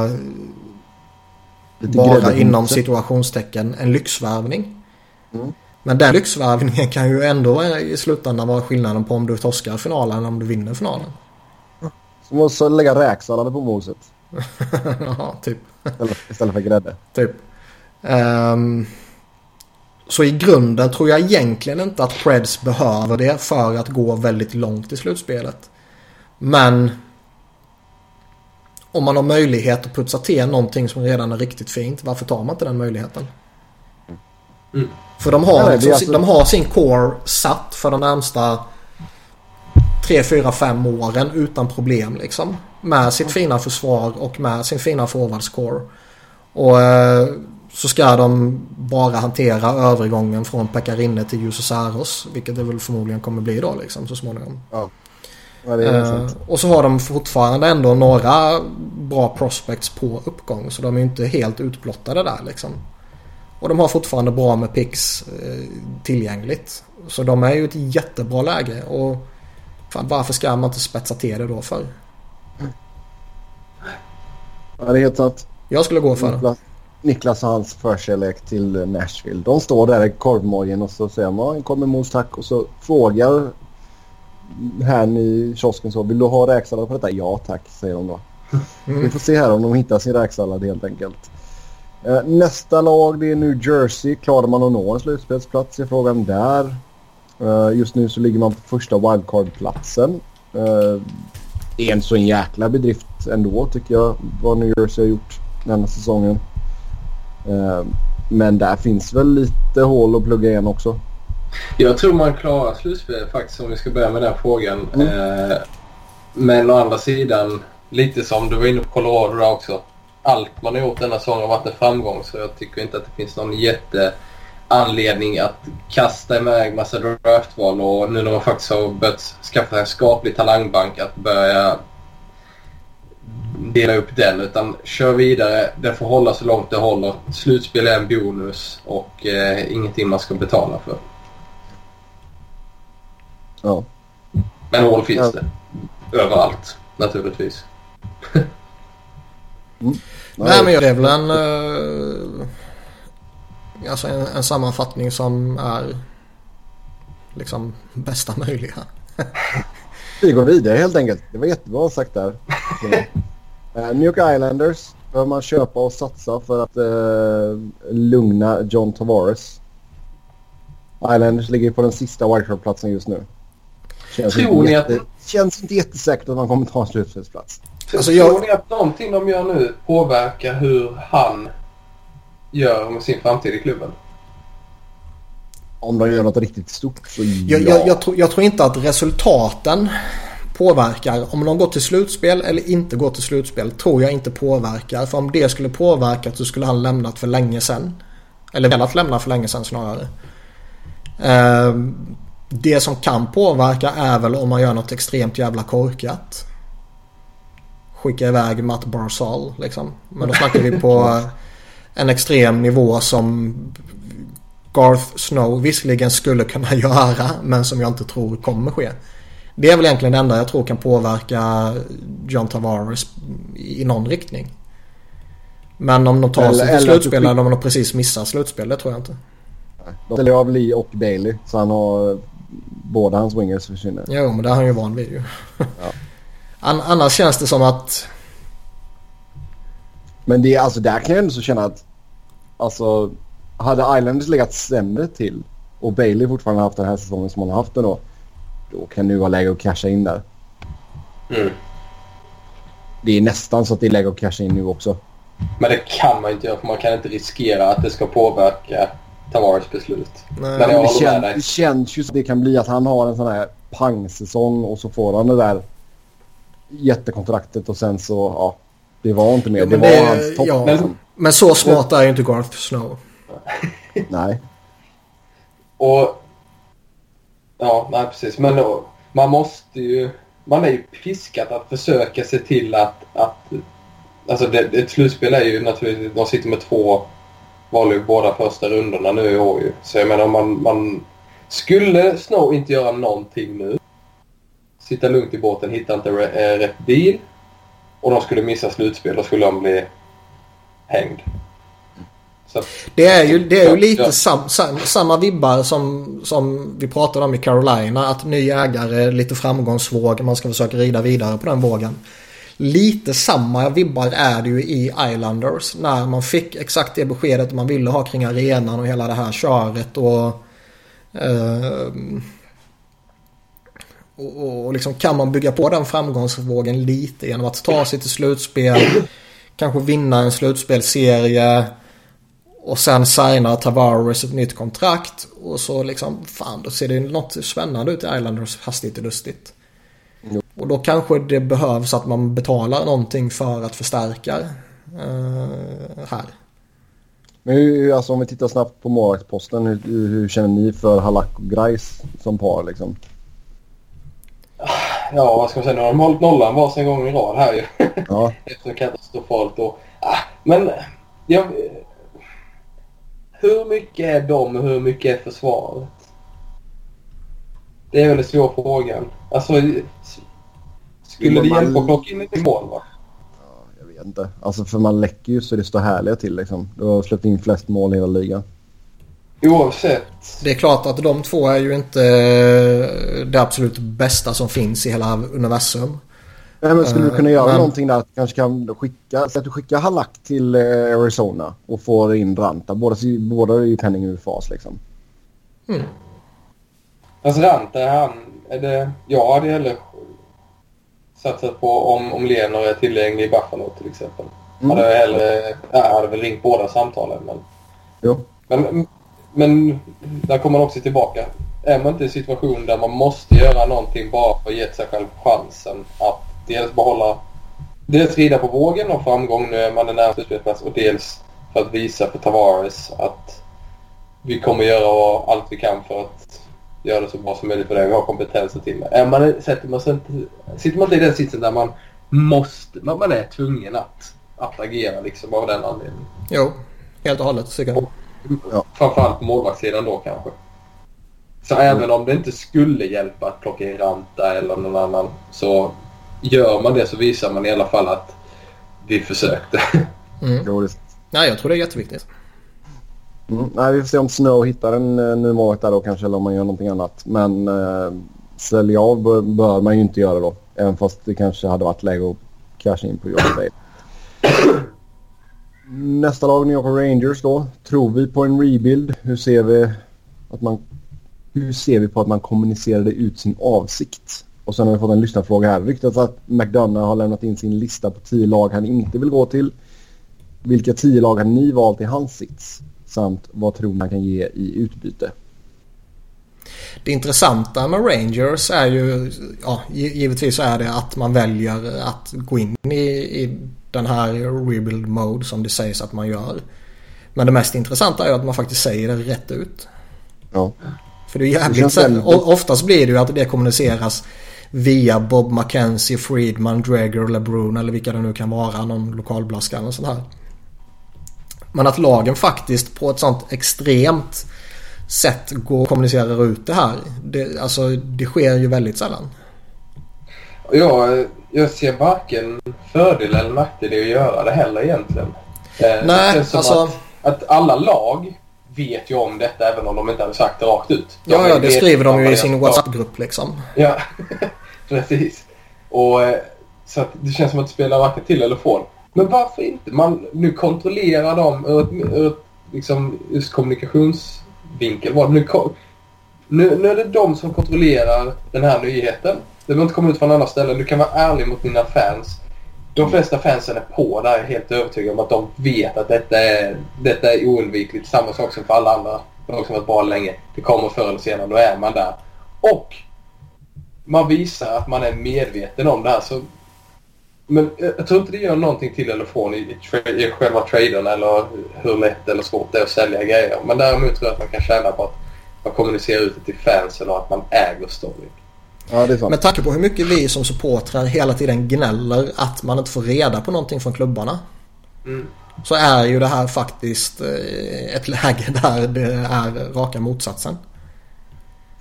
Lite bara inom situationstecken en lyxvärvning. Mm. Men den lyxvärvningen kan ju ändå i slutändan vara skillnaden på om du torskar finalen eller om du vinner finalen. Som att lägga räksallad på moset. *laughs* ja, typ. Istället för grädde. Typ. Um, så i grunden tror jag egentligen inte att Preds behöver det för att gå väldigt långt i slutspelet. Men om man har möjlighet att putsa till någonting som redan är riktigt fint, varför tar man inte den möjligheten? Mm. För de har, liksom, alltså... de har sin core satt för de närmsta 3, 4, 5 åren utan problem liksom. Med sitt fina försvar och med sin fina forwardscore. Och eh, så ska de bara hantera övergången från Pekarinne till Jusos Aros. Vilket det väl förmodligen kommer bli då liksom så småningom. Ja. Ja, uh, och så har de fortfarande ändå några bra prospects på uppgång. Så de är inte helt utblottade där liksom. Och de har fortfarande bra med picks uh, tillgängligt. Så de är ju ett jättebra läge. Och fan, varför ska man inte spetsa till det då för? Ja, det är helt sant. Jag skulle gå för det. Niklas och hans förkärlek till Nashville. De står där i korvmojen och så säger man kommer mos tack och så frågar här i kiosken så vill du ha räksallad på detta? Ja tack säger de då. Mm. Vi får se här om de hittar sin räksallad helt enkelt. Eh, nästa lag det är New Jersey. Klarar man att nå en slutspelsplats i frågan där. Eh, just nu så ligger man på första wildcard-platsen. Eh, det är en så en jäkla bedrift ändå tycker jag vad New Jersey har gjort denna säsongen. Eh, men där finns väl lite hål att plugga igen också. Jag tror man klarar slutspelet faktiskt om vi ska börja med den frågan. Mm. Eh, men å andra sidan, lite som du var inne på Colorado där också. Allt man har gjort denna säsong har varit en framgång så jag tycker inte att det finns någon jätteanledning att kasta iväg massa draftval och nu när man faktiskt har börjat skaffa en skaplig talangbank att börja dela upp den utan kör vidare. Den får hålla så långt det håller. Slutspel är en bonus och eh, ingenting man ska betala för. Ja. Men hål finns ja. det. Överallt naturligtvis. mm. Nej men det är väl en, uh, alltså en, en sammanfattning som är liksom bästa möjliga. Vi går vidare helt enkelt. Det var jättebra sagt där. Uh, *laughs* New York Islanders behöver man köpa och satsa för att uh, lugna John Tavares. Islanders ligger på den sista wildcard-platsen just nu. Känns Tror ni jätte, att... Känns inte jättesäkert att man kommer ta en slutspelsplats. Alltså, jag... Tror ni att någonting de gör nu påverkar hur han gör med sin framtid i klubben? Om de gör något riktigt stort så ja. Jag, jag, jag, tror, jag tror inte att resultaten påverkar. Om de går till slutspel eller inte går till slutspel tror jag inte påverkar. För om det skulle påverka så skulle han lämnat för länge sedan. Eller velat lämna för länge sedan snarare. Det som kan påverka är väl om man gör något extremt jävla korkat. Skicka iväg Matt Barzal liksom. Men då snackar vi på *laughs* en extrem nivå som Garth Snow visserligen skulle kunna *laughs* göra men som jag inte tror kommer ske. Det är väl egentligen det enda jag tror kan påverka John Tavares i någon riktning. Men om de tar sig till slutspel eller om de precis missar slutspel, det tror jag inte. De ställer av Lee och Bailey så han har båda hans wingers försvinner. Jo, men det har han ju van vid ju. Ja. *laughs* annars känns det som att Men det är alltså där kan jag ändå så känna att alltså hade Islanders legat sämre till och Bailey fortfarande haft den här säsongen som han har haft den då. Då kan det vara läge att casha in där. Mm. Det är nästan så att det är läge att casha in nu också. Men det kan man inte göra för man kan inte riskera att det ska påverka Tavares beslut. Nej, Men det, kän, det känns ju som det kan bli att han har en sån här pangsäsong och så får han det där jättekontraktet och sen så ja. Det var inte mer. Ja, det men var det- hans topp. ja. liksom. Men så smart är ju inte Garth Snow. *laughs* Nej. Och... Ja, nej precis. Men då, man måste ju... Man är ju piskad att försöka se till att... att alltså det, ett slutspel är ju naturligtvis... De sitter med två val i båda första rundorna nu i år ju. Så jag menar man... man skulle Snow inte göra någonting nu. Sitta lugnt i båten, hitta inte re, eh, rätt deal. Och de skulle missa slutspel, då skulle de bli hängd. Så Det är ju, det är ju lite Ja. sam, sam, samma vibbar som, som vi pratade om i Carolina. Att ny ägare, lite framgångsvåg, man ska försöka rida vidare på den vågen. Lite samma vibbar är det ju i Islanders. När man fick exakt det beskedet man ville ha kring arenan och hela det här köret. Och, eh, och, och liksom kan man bygga på den framgångsvågen lite genom att ta sig till slutspel. Kanske vinna en slutspelserie. Och sen signar Tavares ett nytt kontrakt. Och så liksom, fan då ser det något spännande ut i Islanders hastigt och lustigt. Och då kanske det behövs att man betalar någonting för att förstärka eh, här. Men hur, alltså om vi tittar snabbt på målvaktsposten. Hur, hur, känner ni för Halak och Grice som par liksom? ja, vad ska man säga? Nu har de hållit nollan varsin gång i rad här ju. Ja. *laughs* efter katastrofalt och... Ah, men jag, hur mycket är de och hur mycket är försvaret? Det är väl den svåra frågan. Alltså, skulle det man- hjälpa att plocka in lite mål va? Jag vet inte. Alltså för man läcker ju så det står härliga till liksom. Du har släppt in flest mål i hela ligan. Oavsett. Det är klart att de två är ju inte eh, det absolut bästa som finns i hela universum. Nej, men skulle du kunna Eh, göra men- någonting där? Kanske kan skicka, så att du skickar Halak till eh, Arizona och får in Ranta. Båda, båda är ju penning ur fas liksom. Alltså Ranta, är han... Är det, jag hade hellre satsat på om, om Lenor är tillgänglig i Buffalo till exempel. Mm. Hade jag hellre... Jag hade väl ringt båda samtalen men... Jo. Men, men där kommer man också tillbaka. Är man inte i en situation där man måste göra någonting bara för att ge sig själv chansen att dels behålla... Dels rida på vågen och framgång, nu är man en nära slutspelsplats och dels för att visa för Tavares att vi kommer göra allt vi kan för att göra det så bra som möjligt för det vi har kompetensen till. Är man, sätter, man sig inte, sitter man inte i den sitsen där man måste, man, man är tvungen att, att agera liksom av den anledningen. Jo, helt och hållet tycker jag. Ja. Framförallt på målvaktssidan då kanske. Så även om det inte skulle hjälpa att plocka in Ranta eller någon annan så gör man det så visar man i alla fall att vi försökte. Mm. Nej, jag tror det är jätteviktigt mm. Nej, vi får se om Snow hittar en uh, ny målvakt där då kanske eller om man gör någonting annat. Men uh, sälja av bör, bör man ju inte göra då. Även fast det kanske hade varit läge att casha in på John Nästa lag, New York Rangers då. Tror vi på en rebuild? Hur ser vi att man hur ser vi på att man kommunicerade ut sin avsikt? Och sen har vi fått en lyssnarfråga här. Ryktas att McDonough har lämnat in sin lista på tio lag han inte vill gå till. Vilka tio lag har ni valt i hans sits? Samt vad tror man kan ge i utbyte? Det intressanta med Rangers är ju, ja, gi- givetvis är det att man väljer att gå in i, i den här rebuild mode som det sägs att man gör. Men det mest intressanta är att man faktiskt säger det rätt ut. Ja. För det är Det jävligt sällan, väldigt- oftast blir det ju att det kommuniceras via Bob McKenzie, Friedman, Dreger, LeBrun eller vilka det nu kan vara. Någon lokalblaska eller sånt här. Men att lagen faktiskt på ett sånt extremt sätt går och kommunicerar ut det här. Det, alltså det sker ju väldigt sällan. Och jag, ser varken fördel eller nackdel i att göra det heller egentligen. Eh, det Nej, känns som alltså- Att, att alla lag vet ju om detta även om de inte hade sagt det rakt ut. Ja, ja det skriver de ju i sin WhatsApp-grupp liksom. Ja, *laughs* precis. Och, eh, så att det känns som att det spelar varken till eller från. Men varför inte? Man, nu kontrollerar de ur ur liksom, just kommunikationsvinkel. Vad, nu, nu, nu är det de som kontrollerar den här nyheten. Det behöver inte komma ut från andra ställen. Du kan vara ärlig mot dina fans. De flesta fansen är på där, är helt övertygade om att de vet att detta är, detta är oundvikligt. Samma sak som för alla andra lag som varit bra länge. Det kommer förr eller senare, då är man där. Och man visar att man är medveten om det här. Så, men jag tror inte det gör någonting till eller från i, i, i själva traden eller hur lätt eller svårt det är att sälja grejer. Men däremot tror jag att man kan tjäna på att man kommunicerar ut det till fans eller att man äger storyn. Ja, det är sant. Med tanke på hur mycket vi som supportrar hela tiden gnäller att man inte får reda på någonting från klubbarna. Mm. Så är ju det här faktiskt eh, ett läge där det är raka motsatsen.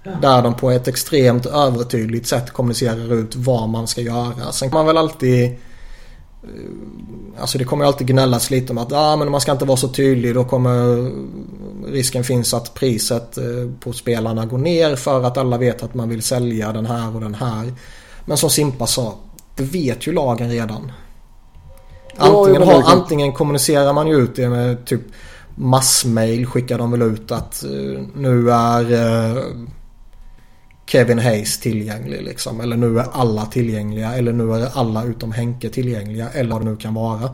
Där de på ett extremt övertydligt sätt kommunicerar ut vad man ska göra. Sen kan man väl alltid Eh, alltså det kommer alltid gnällas lite om att ah, men man ska inte vara så tydlig. Då kommer risken finns att priset eh, på spelarna går ner för att alla vet att man vill sälja den här och den här. Men som Simpa sa, det vet ju lagen redan. Antingen, har, antingen kommunicerar man ju ut det med typ massmail skickar de väl ut att uh, nu är Kevin Hayes tillgänglig liksom. Eller nu är alla tillgängliga. Eller nu är alla utom Henke tillgängliga. Eller vad det nu kan vara.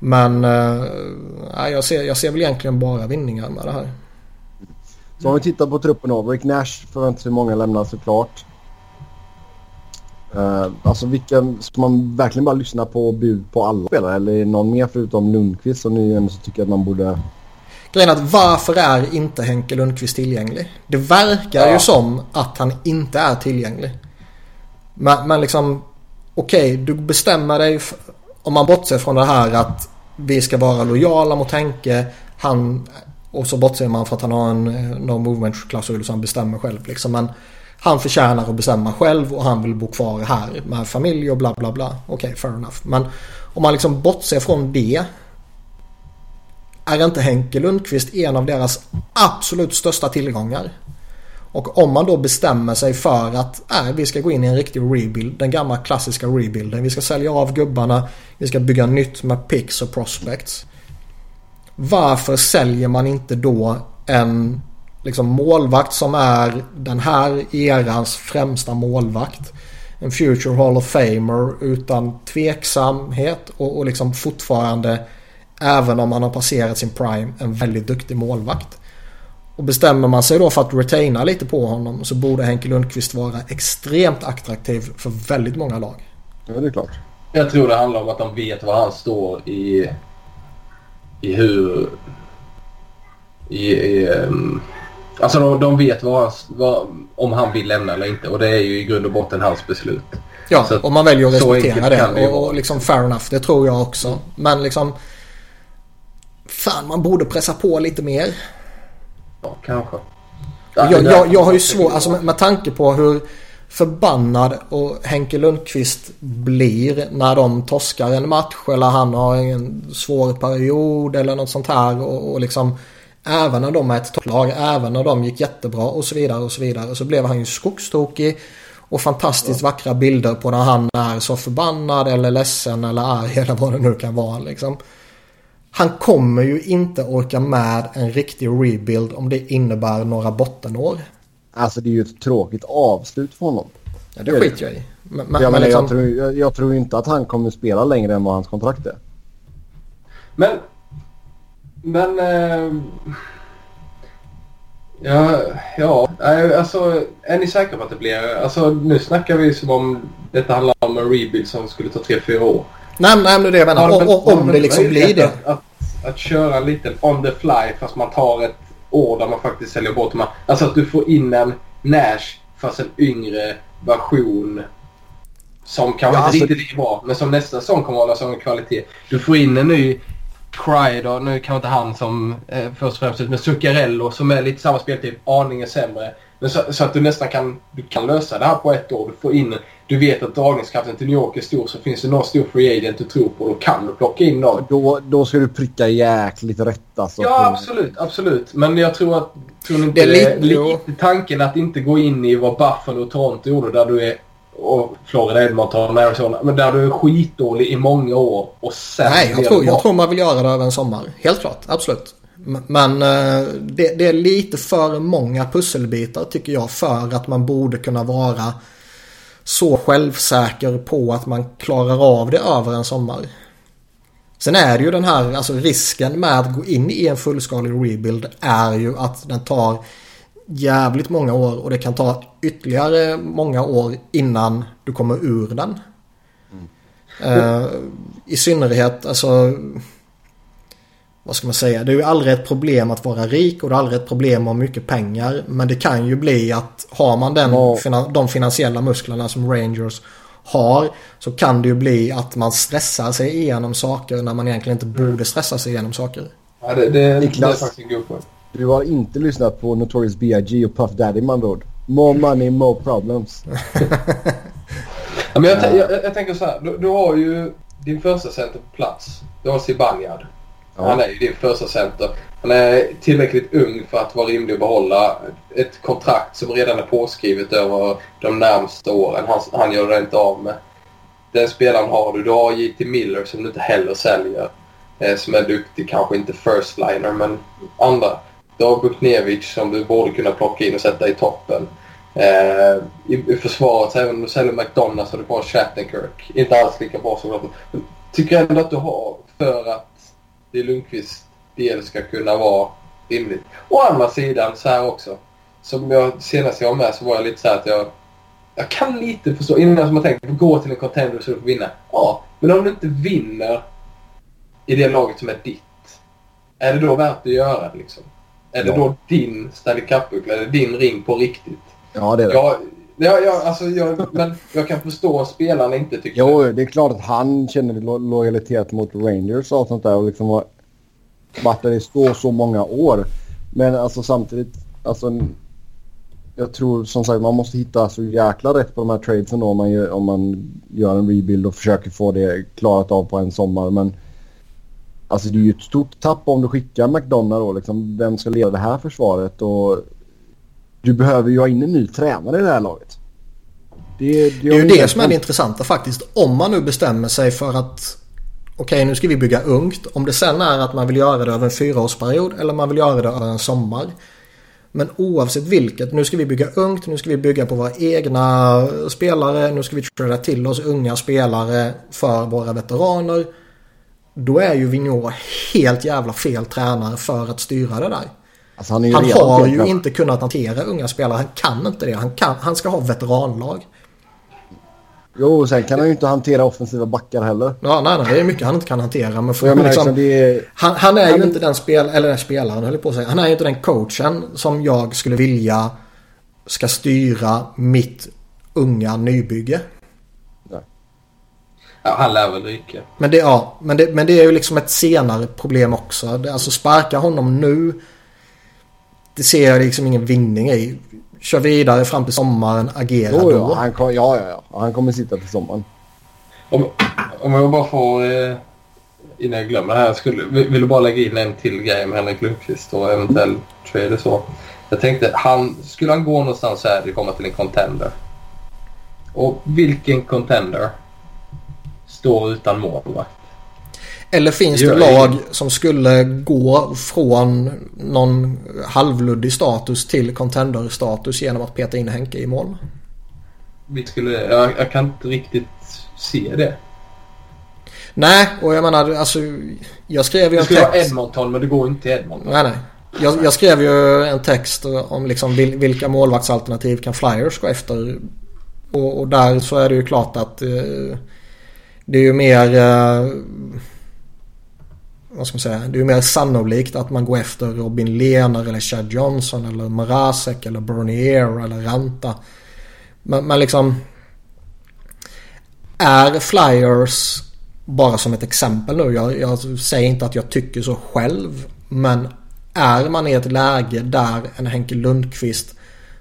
Men äh, jag, ser, jag ser väl egentligen bara vinningar med det här. Så om vi tittar på truppen då. Rick Nash förväntar sig många lämna såklart. Uh, alltså vilken, ska man verkligen bara lyssna på bud på alla spelare eller är det någon mer förutom Lundqvist som ni ändå tycker att man borde Grejen att varför är inte Henke Lundqvist tillgänglig? Det verkar ja. ju som att han inte är tillgänglig. Men, men liksom, okej, okay, du bestämmer dig, om man bortser från det här att vi ska vara lojala mot Henke. Han, och så bortser man för att han har en eh, no movement-klausul så han bestämmer själv. Liksom. Men han förtjänar att bestämma själv och han vill bo kvar här med familj och bla bla bla. Okej, okay, fair enough. Men om man liksom bortser från det är inte Henke Lundqvist en av deras absolut största tillgångar? Och om man då bestämmer sig för att äh, vi ska gå in i en riktig rebuild, den gamla klassiska rebuilden. Vi ska sälja av gubbarna, vi ska bygga nytt med picks och prospects. Varför säljer man inte då en liksom, målvakt som är den här erans främsta målvakt? En future Hall of Famer utan tveksamhet och, och liksom fortfarande Även om han har passerat sin prime. En väldigt duktig målvakt. Och bestämmer man sig då för att retaina lite på honom så borde Henke Lundqvist vara extremt attraktiv för väldigt många lag. Ja, det är klart. Jag tror det handlar om att de vet var han står i, i hur... I, i, um, alltså de, de vet vad, vad, om han vill lämna eller inte och det är ju i grund och botten hans beslut. Ja, och man väljer att respektera det. Och, och liksom fair enough, det tror jag också. Men liksom Fan, man borde pressa på lite mer. Ja, kanske. Jag, jag, jag har ju svårt, alltså med, med tanke på hur förbannad och Henke Lundqvist blir när de torskar en match eller han har en svår period eller något sånt här och, och liksom även när de är ett topplag, även när de gick jättebra och så vidare och så vidare så blev han ju skogstokig och fantastiskt ja. vackra bilder på när han är så förbannad eller ledsen eller arg *laughs* eller vad det nu kan vara liksom. Han kommer ju inte orka med en riktig rebuild om det innebär några bottenår. Alltså det är ju ett tråkigt avslut för honom. Ja, det skiter jag i. Men, men, jag, men liksom... jag, tror, jag, jag, tror inte att han kommer spela längre än vad hans kontrakt är. Men... Men... Eh, ja, ja, alltså är ni säkra på att det blir... Alltså nu snackar vi som om detta handlar om en rebuild som skulle ta 3-4 år. Nej, nej, men det är det jag menar. Om, om, om det liksom blir det. Att, att köra en liten on the fly fast man tar ett år där man faktiskt säljer bort dem. Alltså att du får in en Nash fast en yngre version som kanske ja, inte alltså... riktigt är bra men som nästa säsong kommer att hålla sån kvalitet. Du får in en ny Cry nu kanske inte han som eh, först och främst men Zuccarello som är lite samma speltid, aningen sämre. Men så, så, att du nästan kan, du kan lösa det här på ett år. Du får in du vet att dragningskraften till New York är stor så finns det någon stor free agent du tror på då kan du plocka in dem. Då, då ska du pricka jäkligt rätt alltså. Ja absolut, absolut. Men jag tror att tror inte det är lite, lite tanken att inte gå in i vad Buffalo och Toronto gjorde där du är och Florida, Edmonton, Arizona. Men där du är skitdålig i många år och sen... Nej, jag tror, jag tror man vill göra det över en sommar. Helt klart, absolut. Men eh, det, det, är lite för många pusselbitar tycker jag för att man borde kunna vara så självsäker på att man klarar av det över en sommar. Sen är det ju den här, alltså risken med att gå in i en fullskalig rebuild är ju att den tar jävligt många år och det kan ta ytterligare många år innan du kommer ur den. Mm. Uh, I synnerhet, alltså vad ska man säga? Det är ju aldrig ett problem att vara rik och det är aldrig ett problem att ha mycket pengar. Men det kan ju bli att har man den, oh. de finansiella musklerna som Rangers har så kan det ju bli att man stressar sig igenom saker när man egentligen inte borde stressa sig igenom saker. Ja, det, det, Niklas. Du har inte lyssnat på Notorious B.I.G. och Puff Daddy man ord. More money, more problems. *laughs* ja, men jag, jag, jag, tänker så här. Du, du, har ju din första center på plats. Du har Zibanejad. Ja. Han är ju din första center. Han är tillräckligt ung för att vara rimlig att behålla ett kontrakt som redan är påskrivet över de närmsta åren. Han, han gör det inte av med. Den spelaren har du. Du har J.T. Miller som du inte heller säljer. Eh, som är duktig, kanske inte first liner men andra. Du har Buknevic som du borde kunna plocka in och sätta i toppen. Eh, i, I försvaret, även om du säljer McDonalds har du kvar Shattenkirk. Inte alls lika bra som Men Tycker ändå att du har för att det Lundqvist del ska kunna vara rimligt. Å andra sidan så här också. Som jag senast jag var med så var jag lite så här att jag jag kan lite förstå, innan som har tänkt gå till en contender så du får vinna. Ja, men om du inte vinner i det laget som är ditt. Är det då värt att göra det liksom? Är det då din Stanley Cup-buckla? Är det din ring på riktigt? Ja, det är det. Jag, ja, ja, alltså, jag, men jag kan förstå att spelarna inte tycker Jo, det. är klart att han känner lo lojalitet mot Rangers och sånt där och liksom har varit där i så, så många år. Men alltså samtidigt, alltså jag tror som sagt man måste hitta så jäkla rätt på de här tradesen då om man, gör, om man gör en rebuild och försöker få det klarat av på en sommar. Men Alltså det är ju ett stort tapp om du skickar McDonough då. Liksom, vem ska leda det här försvaret? Och du behöver ju ha in en ny tränare i det här laget. Det, det, det är ju det som är det intressanta faktiskt. Om man nu bestämmer sig för att okej nu ska vi bygga ungt. Om det sen är att man vill göra det över en fyraårsperiod eller man vill göra det över en sommar. Men oavsett vilket, nu ska vi bygga ungt, nu ska vi bygga på våra egna spelare, nu ska vi träda till oss unga spelare för våra veteraner. Då är ju Vigneault helt jävla fel tränare för att styra det där. Alltså han, han har ju inte kunnat hantera unga spelare. Han kan inte det. Han, kan, han ska ha veteranlag. Jo, sen kan han ju inte hantera offensiva backar heller. Ja, nej, nej, det är mycket han inte kan hantera. Men för, liksom, liksom är... han, han, är han... ju inte den spel, eller den spelaren, höll på att säga. Han är ju inte den coachen som jag skulle vilja ska styra mitt unga nybygge. Ja, han lär väl ryka. Men det, ja, men det, men det är ju liksom ett senare problem också. Det, alltså sparka honom nu. Det ser jag liksom ingen vinning i. Kör vidare fram till sommaren, agera jo, då. Ja, han, kom, ja, ja, ja. han kommer sitta till sommaren. Om, om jag bara får... Eh, innan jag glömmer det här. Skulle, vill du bara lägga in en till grej med Henrik Lundqvist och eventuell trade så. Jag tänkte, han, skulle han gå någonstans här och komma till en contender? Och vilken contender står utan målvakt. Eller finns det lag som skulle gå från någon halvluddig status till contender-status genom att peta in Henke i mål? Vi skulle, jag, jag, kan inte riktigt se det. Nej, och jag menar alltså jag skrev ju en text. Det skulle vara Edmonton men det går inte till Edmonton. Nej, nej. Jag, jag, skrev ju en text om liksom vilka målvaktsalternativ kan Flyers gå efter. Och, och där så är det ju klart att eh, det är ju mer... Eh, vad ska man säga? Det är ju mer sannolikt att man går efter Robin Lehner eller Chad Johnson eller Marasek eller Bernier eller Ranta. Men, men liksom... Är Flyers bara som ett exempel nu. Jag, jag, säger inte att jag tycker så själv. Men är man i ett läge där en Henke Lundqvist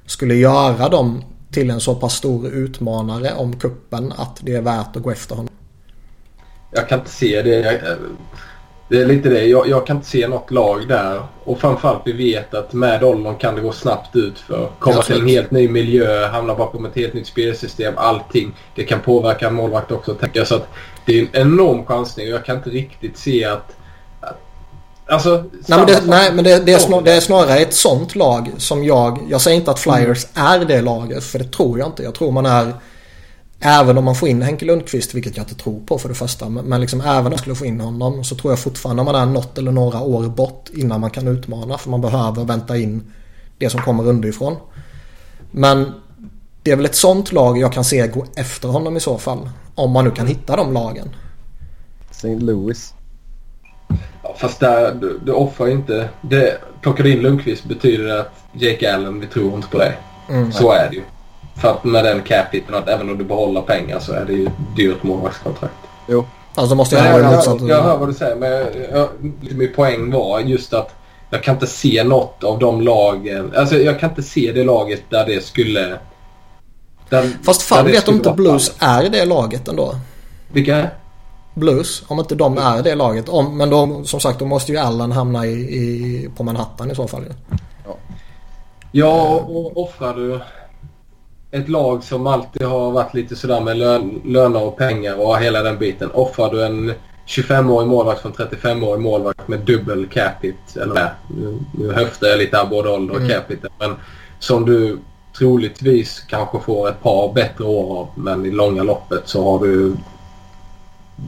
skulle göra dem till en så pass stor utmanare om kuppen att det är värt att gå efter honom? jag kan inte se det. Jag, det är lite det. Jag, jag kan inte se något lag där. Och framförallt vi vet att med åldern kan det gå snabbt ut för Komma till en helt ny miljö, hamna bakom ett helt nytt spelsystem, allting. Det kan påverka en målvakt också tänker jag. Så att det är en enorm chansning och jag kan inte riktigt se att... alltså... Nej men, det, nej, men det, det, är snar, det är snarare ett sånt lag som jag... Jag säger inte att Flyers är det laget för det tror jag inte. Jag tror man är... Även om man får in Henke Lundqvist, vilket jag inte tror på för det första. Men, liksom även om man skulle få in honom så tror jag fortfarande man är något eller några år bort innan man kan utmana. För man behöver vänta in det som kommer underifrån. Men det är väl ett sånt lag jag kan se gå efter honom i så fall. Om man nu kan hitta de lagen. St. Louis. Ja, fast där, du, du offrar ju inte... Det, plockar du in Lundqvist betyder det att Jake Allen, vi tror inte på dig. Mm. Så är det ju. För att med den cap hiten att även om du behåller pengar så är det ju dyrt målvaktskontrakt. Jo. Alltså måste jag Jag, ha jag, motsatt. jag, jag hör vad du säger men jag, jag, min poäng var just att jag kan inte se något av de lagen. Alltså jag kan inte se det laget där det skulle... Där, Fast fan vet om inte Blues fallet. är det laget ändå. Vilka? Blues, om inte de är det laget. Om, men då, som sagt, då måste ju Allen hamna i, i, på Manhattan i så fall. ju. Ja, och offrar du ett lag som alltid har varit lite sådär med lön, löner och pengar och hela den biten. Offrar du en 25-årig målvakt från 35-årig målvakt med dubbel cap hit, eller nej, nu, nu höftar jag lite här både ålder och Mm. cap hit, men som du troligtvis kanske får ett par bättre år av men i långa loppet så har du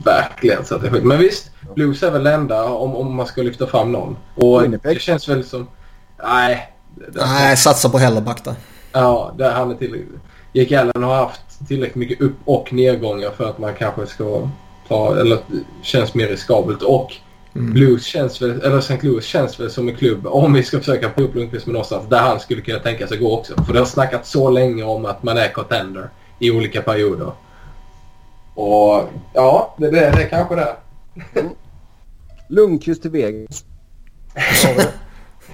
verkligen satt det skit. Men visst, Blues är väl det enda om, om man ska lyfta fram någon. Och Winnipeg. det känns väl som... Nej. Nej, satsa på Hellerback där. Ja, där han är tillräckligt. Jake Allen har haft tillräckligt mycket upp och nedgångar för att man kanske ska ta, eller känns mer riskabelt. Och Blues känns väl, eller St. Louis känns väl som en klubb, om vi ska försöka få upp Lundqvist med någonstans, där han skulle kunna tänka sig gå också. För det har snackat så länge om att man är contender i olika perioder. Och ja, det, det, det är kanske det. *laughs* Lundqvist till Vegas. Där har vi det.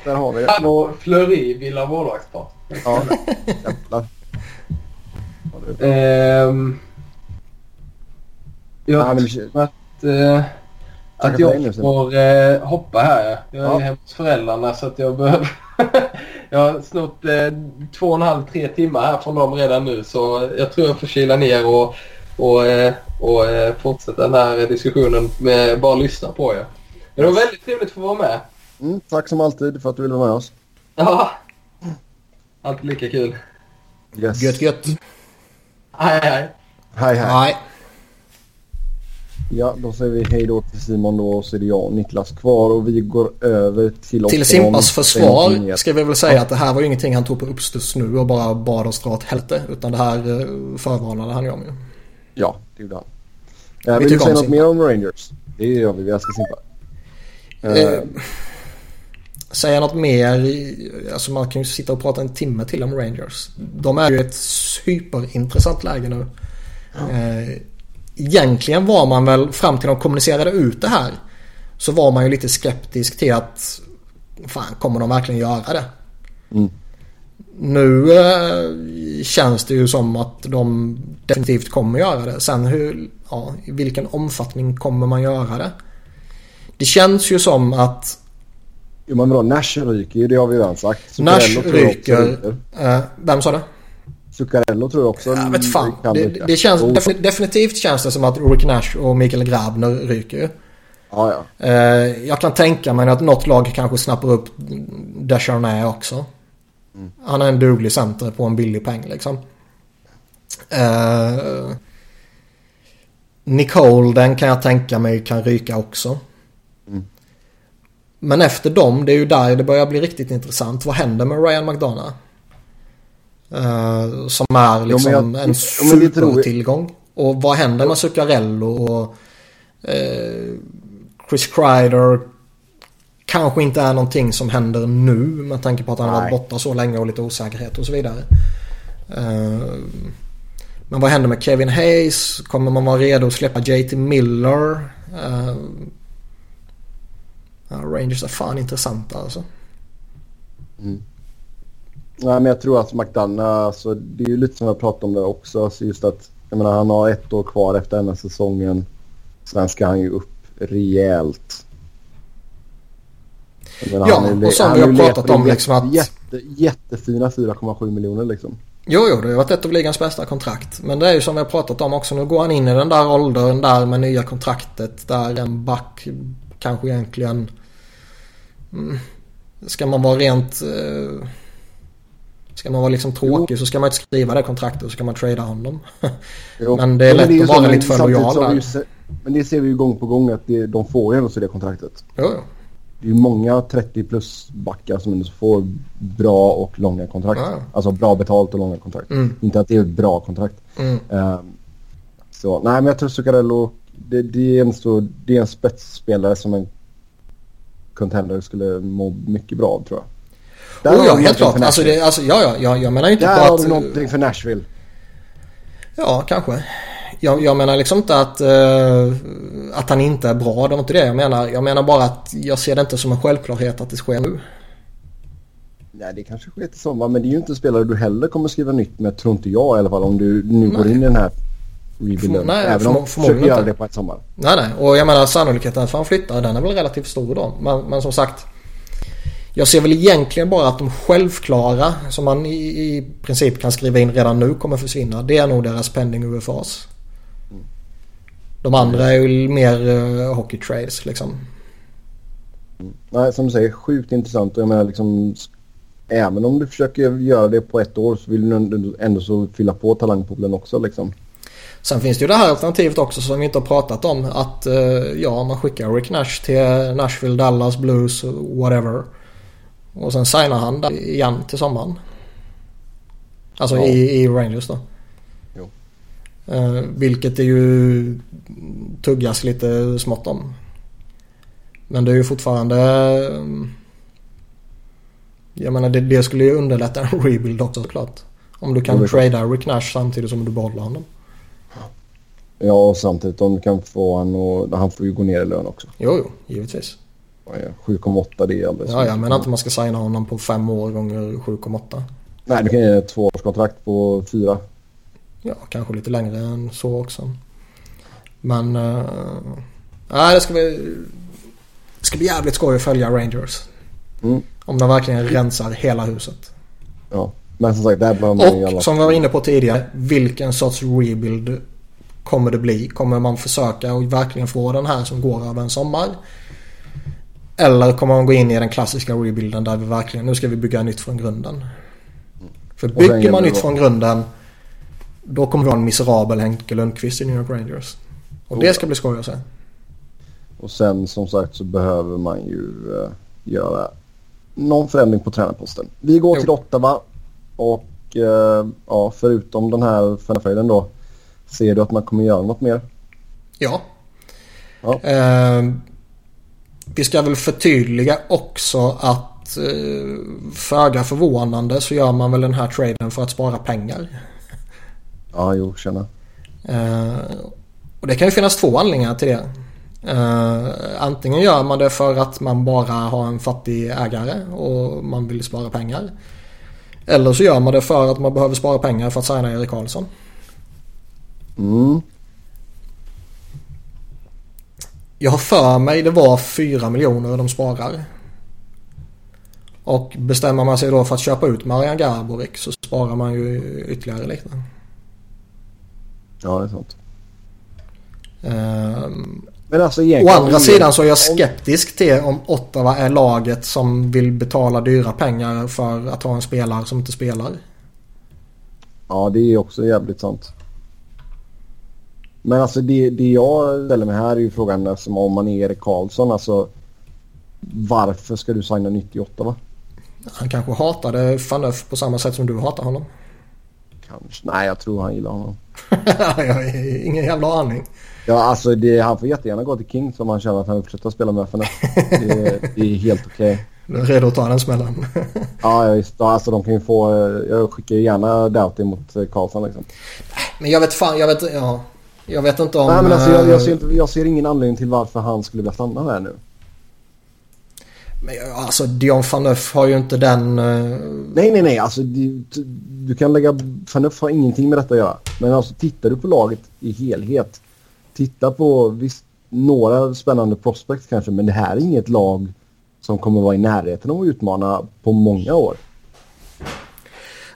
Där har vi det. Han och Fleury vill ha målvaktspar. Ja, jävlar. Ehm, jag Ja, men- tror att, eh, att jag får eh, hoppa här. ja. Jag är Ja. hemma hos föräldrarna så att jag behöver... *laughs* jag har snott eh, två och en halv, tre timmar här från dem redan nu så jag tror jag får kila ner och, och, eh, och eh, fortsätta den här diskussionen med bara lyssna på er. Det var väldigt trevligt att få vara med. Mm, tack som alltid för att du ville vara med oss. Ja. Alltid lika kul. Yes. Gött gött. Hej hej. Hej hej. Nej. Ja, då säger vi hej då till Simon då och så är det jag och Niklas kvar och vi går över till... Till Simpas försvar ska vi väl säga att det här var ju ingenting han tog på uppstuds nu och bara bad oss dra åt helvete. Utan det här eh, förvarnade han ju om ju. Ja, det gjorde han. Eh, Vi vill du tycker säga om något Simpa. mer om Rangers? Det gör vi, vi älskar Simpa. Eh, Eh, säga något mer. Alltså man kan ju sitta och prata en timme till om Rangers. De är ju ett superintressant läge nu. Eh, egentligen var man väl fram till de kommunicerade ut det här. Så var man ju lite skeptisk till att fan kommer de verkligen göra det? Mm. Nu eh, känns det ju som att de definitivt kommer göra det. Sen hur, ja, i vilken omfattning kommer man göra det? Det känns ju som att Jo men vadå, Nash ryker ju, det har vi redan sagt. Nash Zuccarello också ryker. Eh, vem sa det? Zuccarello tror jag också Jag vet fan. Det, det känns, Oh, defini- definitivt känns det som att Rick Nash och Mikael Grabner ryker ju. Ja. Eh, jag kan tänka mig att något lag kanske snappar upp Descharnais också. Han är en duglig center på en billig peng liksom. Eh, Nicole, den kan jag tänka mig kan ryka också. Men efter dem, det är ju där det börjar bli riktigt intressant. Vad händer med Ryan McDonough? Eh, som är liksom jag- en supertillgång. Och vad händer med Zuccarello och eh, Chris Kreider kanske inte är någonting som händer nu med tanke på att han har varit borta så länge och lite osäkerhet och så vidare. Eh, men vad händer med Kevin Hayes? Kommer man vara redo att släppa JT Miller? Ja, Rangers är fan intressanta alltså. Nej, men jag tror att McDonough, alltså, det är ju lite som jag pratade om där också. Alltså just att, jag menar, han har ett år kvar efter den här säsongen. Sen ska han ju upp rejält. menar, Ja, är- och som vi har pratat om, liksom att- Jätte, jättefina 4,7 miljoner liksom. Jo, jo, det har varit ett av ligans bästa kontrakt. Men det är ju som vi har pratat om också. Nu går han in i den där åldern där med nya kontraktet. Där en back kanske egentligen... Mm, ska man vara rent... Eh, ska man vara liksom tråkig så ska man inte skriva det kontraktet och så ska man trada honom. Jo. *laughs* Men det är Jo, lätt ju att så, vara lite för lojal där. ju se- Men det ser vi ju gång på gång att det, de får ju ändå så det kontraktet. Jo, jo. Det är ju många 30 plus backar som får bra och långa kontrakt. Ja. Alltså bra betalt och långa kontrakt. Mm. Inte att det är ett bra kontrakt. Mm. Ehm, så nej men jag tror Zuccarello, det, det, är en så, det är en spetsspelare som en contender skulle må mycket bra av tror jag. Där Oh, har ja, helt klart. Alltså, det, alltså, ja, ja, jag, jag menar inte Där på har att... du någonting för Nashville. Ja, kanske. Jag, jag menar liksom inte att, eh, att han inte är bra. Det var inte det jag menar. Jag menar bara att jag ser det inte som en självklarhet att det sker nu. Nej det kanske sker till sommar men det är ju inte en spelare du heller kommer skriva nytt med tror inte jag i alla fall om du nu går in i den här rebuilden. Nej, Även om försöker göra det på ett sommar. Nej, nej. Och jag menar sannolikheten för att han flyttar den är väl relativt stor då. Men, men som sagt. Jag ser väl egentligen bara att de självklara som man i, i princip kan skriva in redan nu kommer försvinna. Det är nog deras pending UFAs. De andra är ju mer uh, hockey trades liksom. Nej som du säger sjukt intressant jag menar liksom Även om du försöker göra det på ett år så vill du ändå, ändå så fylla på talangpoolen också liksom. Sen finns det ju det här alternativet också som vi inte har pratat om. Att eh, ja, man skickar Rick Nash till Nashville, Dallas, Blues, whatever. Och sen signar han där igen till sommaren. Alltså Ja. i, i Rangers då. Jo. Eh, vilket det ju tuggas lite smått om. Men det är ju fortfarande... eh, Jag menar det, det skulle ju underlätta en rebuild också såklart. Om du Jo, kan är trada Rick Nash samtidigt som du behåller honom. Ja och samtidigt du kan få han och han får ju gå ner i lön också. Jo, jo, givetvis. Vad är det? 7,8 det är alldeles Ja, jag menar inte man ska signa honom på fem år gånger 7,8. Nej du kan ge ett tvåårskontrakt på fyra. Ja, kanske lite längre än så också. Men... Uh, nej, det ska bli... Det ska bli jävligt skoj att följa Rangers. Mm. Om de verkligen rensar hela huset. Ja. Men som sagt där behöver man ju alla... Och som vi var inne på tidigare, vilken sorts rebuild kommer det bli? Kommer man försöka och verkligen få den här som går över en sommar? Eller kommer man gå in i den klassiska rebuilden där vi verkligen, nu ska vi bygga nytt från grunden. För bygger man nytt från grunden då kommer vi ha en miserabel Henke Lundqvist i New York Rangers. Och Oh, det ja. ska bli skoj att se. Och sen som sagt så behöver man ju eh, göra någon förändring på tränarposten. Vi går Jo. till Ottawa och eh, ja, förutom den här fanfajden då. Ser du att man kommer göra något mer? Ja. Ja. Eh, vi ska väl förtydliga också att eh, föga förvånande så gör man väl den här traden för att spara pengar. Ja, jo, känna. Eh, och det kan ju finnas två anledningar till det. Eh, antingen gör man det för att man bara har en fattig ägare och man vill spara pengar. Eller så gör man det för att man behöver spara pengar för att signa Erik Karlsson. Mm. Jag har för mig det var 4 miljoner de sparar. Och bestämmer man sig då för att köpa ut Marian Garborik så sparar man ju ytterligare lite. Ja, det är sant. Ehm, Men alltså Å andra sidan så är jag skeptisk till om Ottawa är laget som vill betala dyra pengar för att ha en spelare som inte spelar. Ja, det är också jävligt sant. Men alltså det, det jag ställer mig här är ju frågan alltså, om man är Erik Karlsson. Alltså varför ska du signa nytt i Ottawa? Han kanske hatade Fanöf på samma sätt som du hatar honom. Kanske. Nej, jag tror han gillar honom. *laughs* jag har ingen jävla aning. Ja, alltså det, han får jättegärna gå till King om han känner att han vill fortsätta spela med FNF. Det, det är helt okej. *laughs* Du är redo att ta den smällen. *laughs* Ja, visst. Ja, Alltså de kan ju få... Jag skickar gärna Doughty mot Karlsson liksom. Men jag vet fan, jag vet, ja. Jag vet inte om... Nej, men alltså jag, eh, jag, ser inte, jag ser ingen anledning till varför han skulle vilja stanna där nu. Men alltså Dion Phaneuf har ju inte den... eh, Nej, nej, nej. Alltså, du, du kan lägga... Fanuff har ingenting med detta att göra. Men alltså tittar du på laget i helhet. Titta på visst, några spännande prospects kanske. Men det här är inget lag som kommer vara i närheten av att utmana på många år.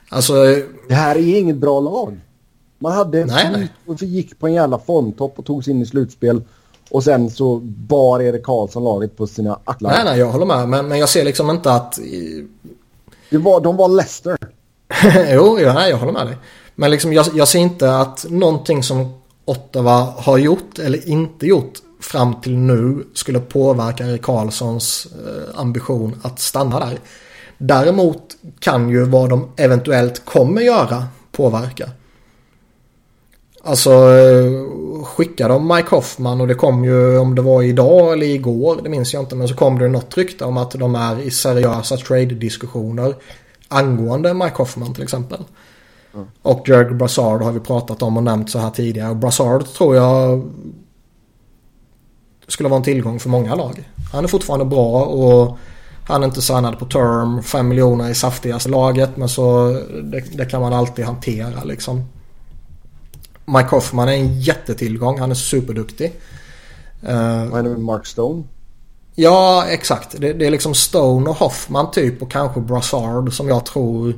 Alltså, Det här är inget bra lag. Man hade en Nej, skit och gick på en jävla formtopp och tog sig in i slutspel. Och sen så bar Erik Karlsson laget på sina axlar. nej, nej, jag håller med. Men, men jag ser liksom inte att... Det var, de var Leicester. *laughs* jo, ja, nej, jag håller med dig. Men liksom, jag, jag ser inte att någonting som Ottawa har gjort eller inte gjort fram till nu skulle påverka Erik Karlssons eh, ambition att stanna där. Däremot kan ju vad de eventuellt kommer göra påverka. Alltså eh, skickar de Mike Hoffman och det kom ju om det var idag eller igår, det minns jag inte, men så kom det något rykte om att de är i seriösa trade-diskussioner angående Mike Hoffman till exempel. Och Jörg Brassard har vi pratat om och nämnt så här tidigare. Och Brassard tror jag skulle vara en tillgång för många lag. Han är fortfarande bra och han är inte signad på term. 5 miljoner i saftigaste laget men så det, det kan man alltid hantera liksom. Mike Hoffman är en jättetillgång. Han är superduktig. Eh, Vad händer med Mark Stone? Ja, exakt. Det, det är liksom Stone och Hoffman typ och kanske Brassard som jag tror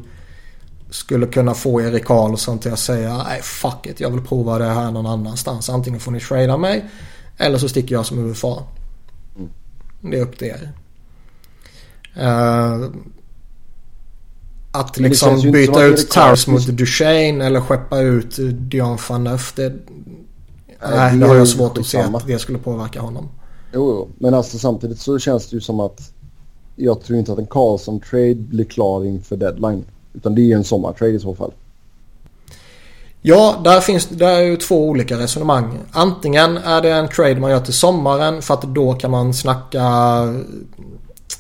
skulle kunna få Erik Karlsson till att säga nej fuck it, jag vill prova det här någon annanstans. Antingen får ni trada mig eller så sticker jag som UFA. Det är upp till er. Eh, att det liksom byta ut Tars mot Duchene eller skeppa ut Dion van Neuf. Det, nej, det det har jag svårt att se att det skulle påverka honom. Jo, jo, men alltså samtidigt så känns det ju som att jag tror inte att en Karlsson-trade blir klar inför deadline. Utan det är ju en sommartrade i så fall. Ja, där finns där är ju två olika resonemang. Antingen är det en trade man gör till sommaren för att då kan man snacka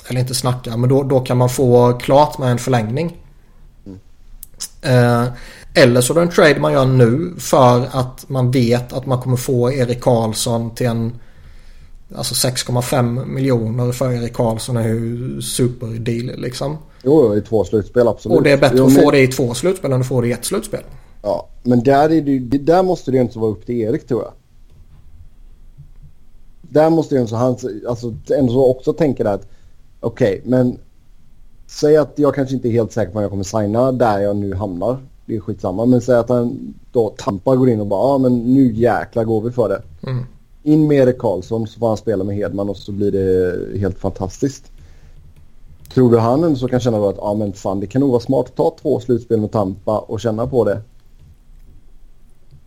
eller inte snacka, men då, då kan man få klart med en förlängning. Eh, eller så är det en trade man gör nu för att man vet att man kommer få Erik Karlsson till en Alltså 6,5 miljoner för Erik Karlsson är ju superdeal liksom. Jo, i två slutspel absolut. Och det är bättre Jo, att men- få det i två slutspel än att få det i ett slutspel. Ja, men där, är det, det, där måste det ju inte vara upp till Erik tror jag. Där måste ju han alltså, ändå så också tänka där att okej, men säg att jag kanske inte är helt säker på att jag kommer signa där jag nu hamnar. Det är skitsamma. Men säg att han då Tampa går in och bara ja men nu jäklar går vi för det. Mm. In med Erik Karlsson så får han spela med Hedman och så blir det helt fantastiskt. Tror du han så kan känna då att ja men fan det kan nog vara smart att ta två slutspel med Tampa och känna på det.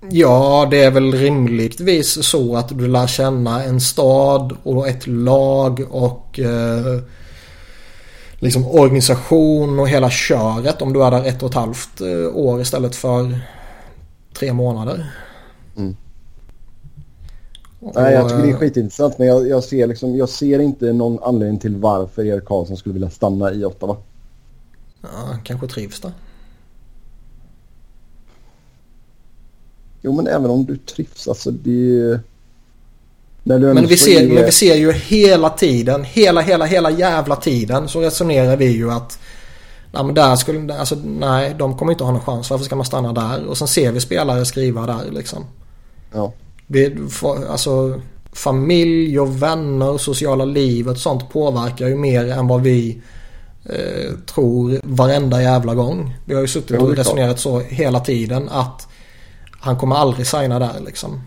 Ja, det är väl rimligtvis så att du lär känna en stad och ett lag och eh, liksom organisation och hela köret om du är där ett och ett halvt eh, år istället för tre månader. Mm. Och, Nej, jag tycker det är eh, skitintressant men jag, jag, ser liksom, jag ser inte någon anledning till varför Erik Karlsson skulle vilja stanna i Ottawa. Ja, kanske trivs där. Jo men även om du trivs, alltså det... Ändå Men vi, ser, men vi ser ju hela tiden, hela, hela, hela jävla tiden så resonerar vi ju att Nej men där skulle, alltså nej de kommer inte ha någon chans. Varför ska man stanna där? Och sen ser vi spelare skriva där liksom. Ja. Vi alltså familj och vänner sociala livet och sånt påverkar ju mer än vad vi eh, tror varenda jävla gång. Vi har ju suttit och resonerat så hela tiden att han kommer aldrig signa där liksom.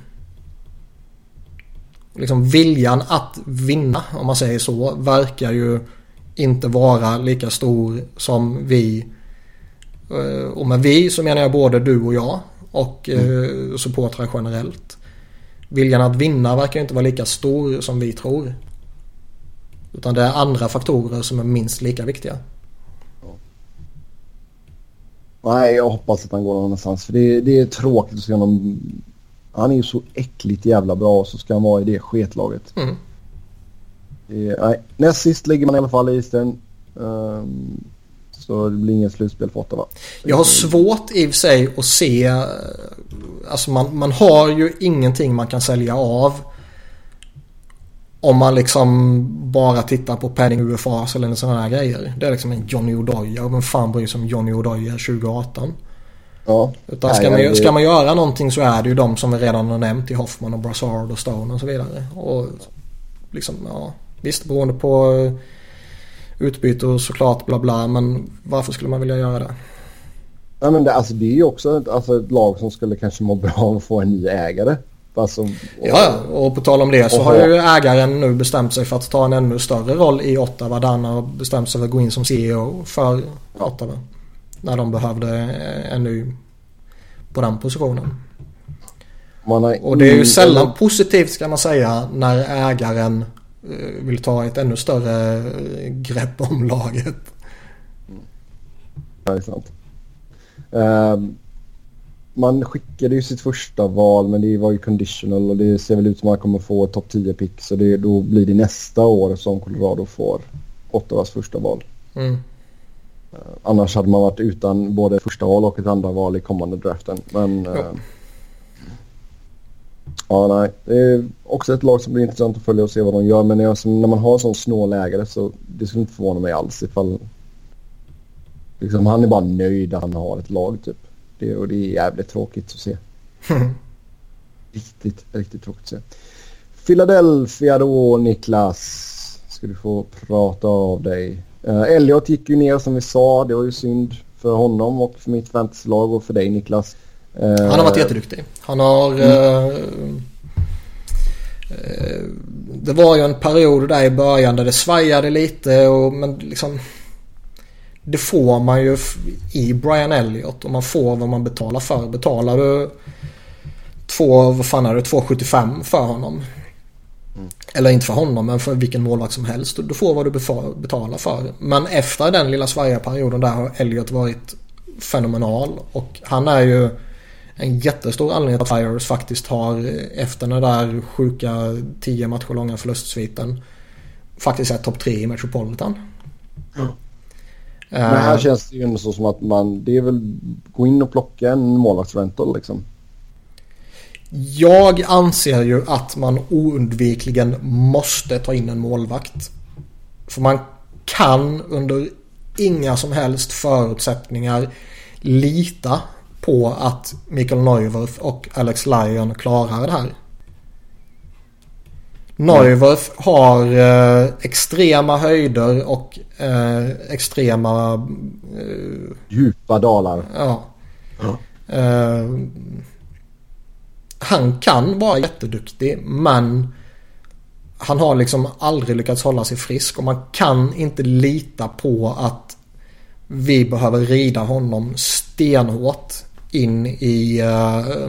Liksom viljan att vinna om man säger så verkar ju inte vara lika stor som vi. Eh, Och med vi så menar jag både du och jag och mm. supportrar generellt. Viljan att vinna verkar inte vara lika stor som vi tror. Utan det är andra faktorer som är minst lika viktiga. Nej, jag hoppas att han går någon annanstans. För det, det är tråkigt att se honom... Han är ju så äckligt jävla bra och så ska han vara i det sketlaget. Mm. Nej, näst sist ligger man i alla fall i Eastern. Ehm, så det blir inget slutspel för Ottawa. Jag har svårt i och för sig att se. eh, Alltså man, man har ju ingenting man kan sälja av. Om man liksom bara tittar på Padding UFAs eller sådana här grejer. Det är liksom en Johnny Odoja. Vem fan bryr sig om Johnny Odoja 2018? Ja. Utan Nej, ska, man, det- ska man göra någonting så är det ju de som vi redan har nämnt i Hoffman och Brassard och Stone och så vidare. Och liksom, ja, visst beroende på utbyte och såklart bla bla. Men varför skulle man vilja göra det? Ja, men det, alltså, det är ju också ett, alltså, ett lag som skulle kanske må bra av att få en ny ägare. Alltså, och, Ja, och på tal om det så har ha- ju ägaren nu bestämt sig för att ta en ännu större roll i Ottawa. Där han har bestämt sig för att gå in som CEO för Ottawa. När de behövde eh, en ny på den positionen. Och det är ju sällan positivt ska man säga när ägaren eh, vill ta ett ännu större eh, grepp om laget. Ja, det är sant. Ehm, man skickade ju sitt första val men det var ju conditional och det ser väl ut som att man kommer få topp 10 pick så det, då blir det nästa år som Colorado får Ottawas första val. Mm. Annars hade man varit utan både första val och ett andra val i kommande draften. Men Ja. eh, ja, nej. Det är också ett lag som blir intressant att följa och se vad de gör. Men när man har en sån snål ägare så det skulle inte förvåna mig alls ifall liksom, han är bara nöjd att han har ett lag typ. Det, och det är jävligt tråkigt att se. *laughs* Riktigt, riktigt tråkigt att se. Philadelphia då Niklas. Ska du få prata av dig. Uh, Elliot gick ju ner som vi sa. Det var ju synd för honom och för mitt fantasylag och för dig Niklas. Eh, Han har varit jätteduktig. Han har... Eh, eh, det var ju en period där i början där det svajade lite och men liksom... Det får man ju i Brian Elliott och man får vad man betalar för. Betalar du två, vad fan är det, 2,75 för honom. Eller inte för honom men för vilken målvakt som helst. Du får vad du betalar för. Men efter den lilla svajiga perioden där har Elliott varit fenomenal. Och han är ju en jättestor anledning att Flyers faktiskt har efter den där sjuka 10 matcher långa förlustsviten faktiskt är topp 3 i Metropolitan. Men här Eh, känns det ju ändå så som att man, det är väl gå in och plocka en målvaktsrental liksom. Jag anser ju att man oundvikligen måste ta in en målvakt. För man kan under inga som helst förutsättningar lita på att Mikael Neuwirth och Alex Lyon klarar det här. Neuwirth har eh, extrema höjder och eh, extrema eh, Djupa dalar. Ja. Ja. Han kan vara jätteduktig men han har liksom aldrig lyckats hålla sig frisk och man kan inte lita på att vi behöver rida honom stenhårt in i... eh,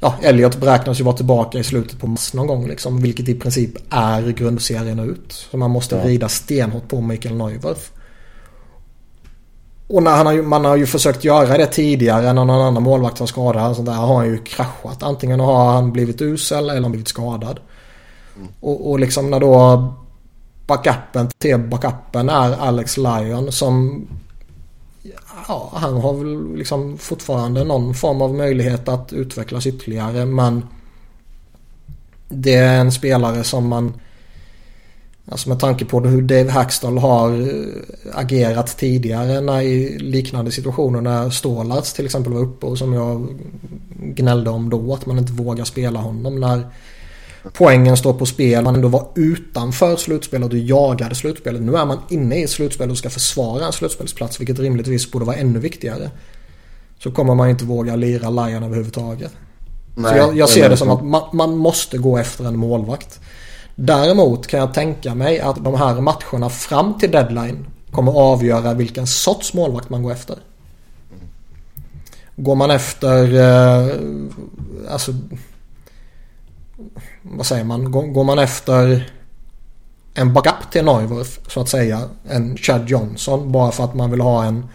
ja, Elliot beräknas ju vara tillbaka i slutet på mars någon gång liksom, vilket i princip är grundserien ut. Så man måste Ja. rida stenhårt på Mikael Neuwirth. Och när han har man har ju försökt göra det tidigare när någon annan målvakt har skadat. så där har han ju kraschat. Antingen har han blivit usel eller han blivit skadad. Och, och liksom när då backupen till backupen är Alex Lyon som Ja, han har väl liksom fortfarande någon form av möjlighet att utvecklas ytterligare men det är en spelare som man Alltså med tanke på hur Dave Hackstall har eh, agerat tidigare när i liknande situationer när Stålarts till exempel var uppe och som jag gnällde om då att man inte vågar spela honom när poängen står på spel. Man ändå var utanför slutspelet och jagade slutspelet. Nu är man inne i slutspelet och ska försvara en slutspelsplats vilket rimligtvis borde vara ännu viktigare. Så kommer man inte våga lira Lion överhuvudtaget. Så jag, jag ser det som att man, man måste gå efter en målvakt. Däremot kan jag tänka mig att de här matcherna fram till deadline kommer avgöra vilken sorts målvakt man går efter. Går man efter, eh, alltså, vad säger man, går, går man efter en backup till Neuwurf så att säga, en Chad Johnson bara för att man vill ha en,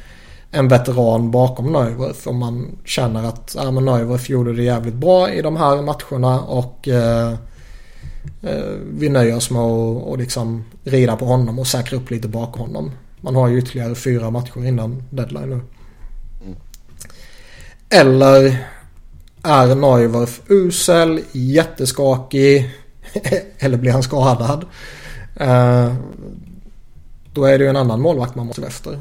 en veteran bakom Neuwurf. Om man känner att ja, men gjorde det jävligt bra i de här matcherna och eh, vi nöjer oss med att och liksom rida på honom och säkra upp lite bakom honom. Man har ju ytterligare fyra matcher innan deadline nu. Eller är Neuwirth usel, jätteskakig *laughs* eller blir han skadad? Eh, då är det ju en annan målvakt man måste efter.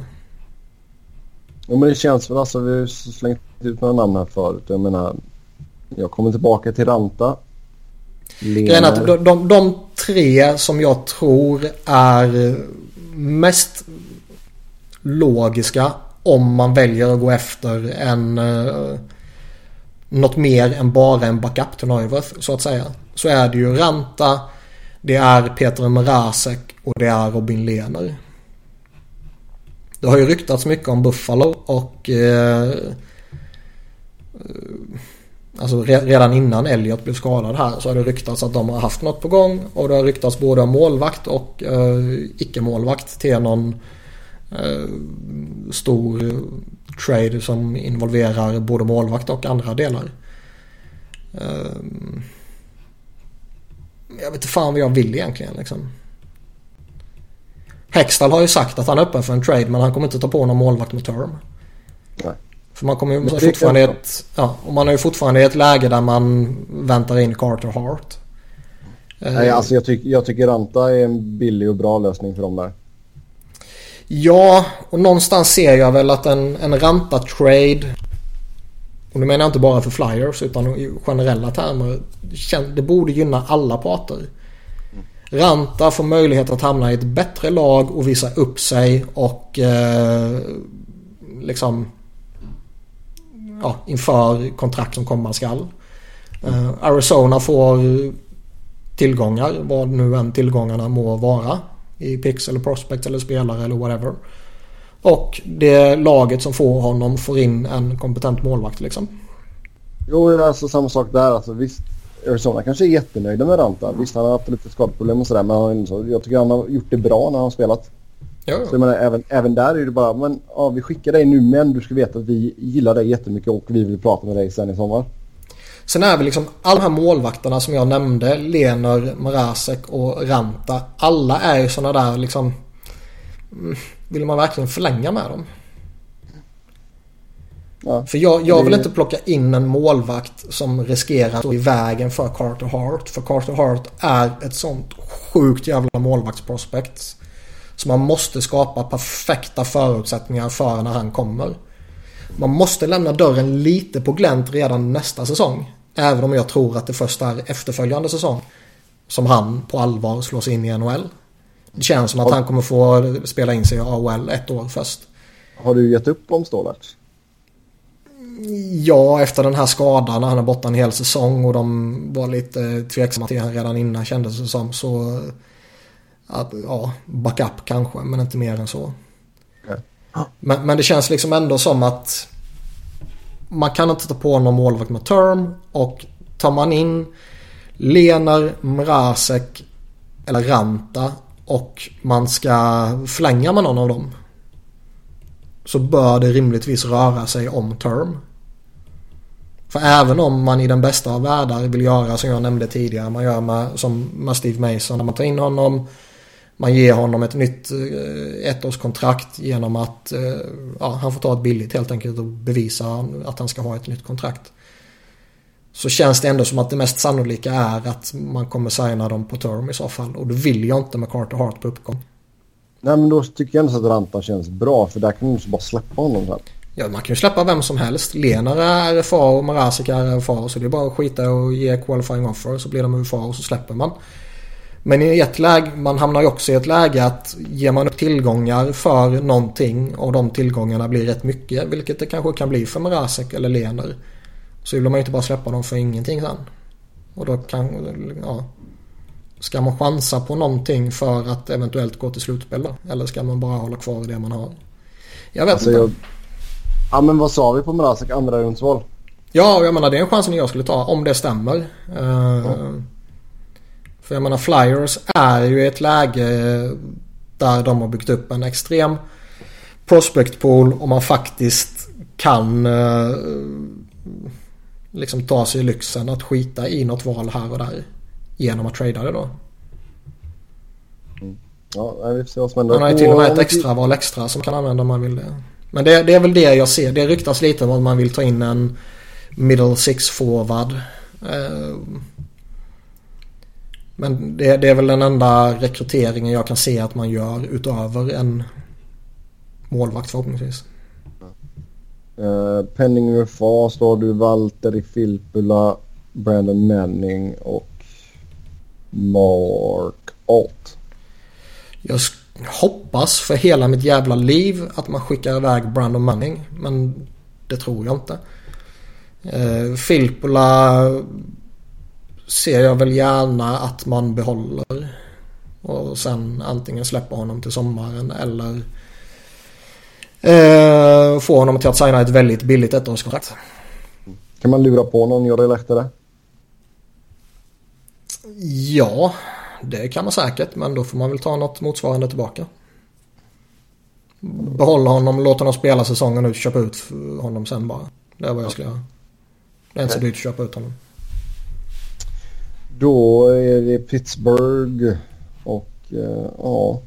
Ja, men det känns väl alltså, vi har slängt ut några namn här förut. Jag menar, jag kommer tillbaka till Ranta. Grejen är att de, de, de tre som jag tror är mest logiska om man väljer att gå efter en eh, något mer än bara en backup till Neuwirth så att säga. Så är det ju Ranta, det är Peter Mrazek och det är Robin Lehner. Det har ju ryktats mycket om Buffalo och eh, Alltså redan innan Elliot blev skadad här så har det ryktats att de har haft något på gång och det har ryktats både om målvakt och eh, icke-målvakt till någon eh, stor trade som involverar både målvakt och andra delar. Eh, jag vet inte fan vad jag vill egentligen liksom. Hextall har ju sagt att han är öppen för en trade men han kommer inte ta på någon målvakt med term. Nej. För man kommer ju fortfarande ett, ja, och man är ju fortfarande i ett läge där man väntar in Carter Hart. Nej, alltså jag, tyck, jag tycker Ranta är en billig och bra lösning för dem där. Ja, och någonstans ser jag väl att en, en Ranta-trade och nu menar jag inte bara för Flyers utan i generella termer. Det borde gynna alla parter. Ranta får möjlighet att hamna i ett bättre lag och visa upp sig och eh, liksom ja, inför kontrakt som komma skall. Eh, Arizona får tillgångar, vad nu än tillgångarna må vara. I pix eller prospect eller spelare eller whatever. Och det laget som får honom får in en kompetent målvakt liksom. Jo, alltså samma sak där. Alltså, visst, Arizona kanske är jättenöjda med Ranta. Visst, han har haft lite skadeproblem och sådär. Men han, jag tycker han har gjort det bra när han har spelat. Ja. Så jag menar, även, även där är det bara, men ja, vi skickar dig nu men du ska veta att vi gillar dig jättemycket och vi vill prata med dig sen i sommar. Sen är vi liksom alla de här målvakterna som jag nämnde, Lener, Marasek och Ranta. Alla är ju sådana där liksom, mm, vill man verkligen förlänga med dem? Ja, för jag, jag vill det... inte plocka in en målvakt som riskerar att stå i vägen för Carter Hart. För Carter Hart är ett sånt sjukt jävla målvaktsprospekt. Så man måste skapa perfekta förutsättningar för när han kommer. Man måste lämna dörren lite på glänt redan nästa säsong. Även om jag tror att det först är efterföljande säsong. Som han på allvar slår sig in i NHL. Det känns som att han kommer få spela in sig i AHL ett år först. Har du gett upp om Stålarts? Ja, efter den här skadan när han är borta en hel säsong och de var lite tveksamma till honom redan innan kändes det som. Så att, ja, backup kanske, men inte mer än så. Men, men det känns liksom ändå som att man kan inte ta på någon målvakt med term och tar man in Lenar, Mrazek eller Ranta och man ska förlänga med någon av dem så bör det rimligtvis röra sig om term. För även om man i den bästa av världar vill göra som jag nämnde tidigare. Man gör med, som med Steve Mason när man tar in honom. Man ger honom ett nytt eh, ettårskontrakt genom att eh, ja, han får ta ett billigt helt enkelt och bevisa att han ska ha ett nytt kontrakt. Så känns det ändå som att det mest sannolika är att man kommer signa dem på term i så fall. Och det vill jag inte med Carter Hart på uppgång. Nej men då tycker jag ändå att Ranta känns bra för där kan du bara släppa honom sen. Ja man kan ju släppa vem som helst. Lenar är RFA och Marasik är RFA så det är bara att skita och ge qualifying offer så blir de UFA och så släpper man. Men i ett läge, man hamnar ju också i ett läge att ger man upp tillgångar för någonting och de tillgångarna blir rätt mycket, vilket det kanske kan bli för Marasek eller Lener. Så vill man ju inte bara släppa dem för ingenting sen. Och då kan, ja. Ska man chansa på någonting för att eventuellt gå till slutspel då? Eller ska man bara hålla kvar det man har? Jag vet alltså inte. Jag... Ja men vad sa vi på Marasek? Andra rundsval? Ja, jag menar det är en chansen jag skulle ta om det stämmer. Uh, ja. För jag menar Flyers är ju i ett läge där de har byggt upp en extrem prospect pool och man faktiskt kan uh, liksom ta sig lyxen att skita i något val här och där. Genom att trada det då. Mm. Ja, vi får se vad som händer. Man har ju till och med ett extra val extra som kan använda om man vill det. Men det, det är väl det jag ser. Det ryktas lite om att man vill ta in en middle six forward. Eh, men det, det, är väl den enda rekryteringen jag kan se att man gör utöver en målvakt förhoppningsvis. Uh, Penning UFA står du Walter i Filppula, Brandon Manning och Mark Alt. Jag hoppas för hela mitt jävla liv att man skickar iväg Brandon Manning. Men det tror jag inte. Eh, Filppula ser jag väl gärna att man behåller. Och sen antingen släpper honom till sommaren eller eh, får honom till att signa ett väldigt billigt ettårskontrakt. Kan man lura på någon Jori Lehtare? Ja, det kan man säkert. Men då får man väl ta något motsvarande tillbaka. Behålla honom, låta honom spela säsongen ut, köpa ut honom sen bara. Det är vad jag skulle göra. Det är inte så dyrt att köpa ut honom. Då är det Pittsburgh och uh, ja.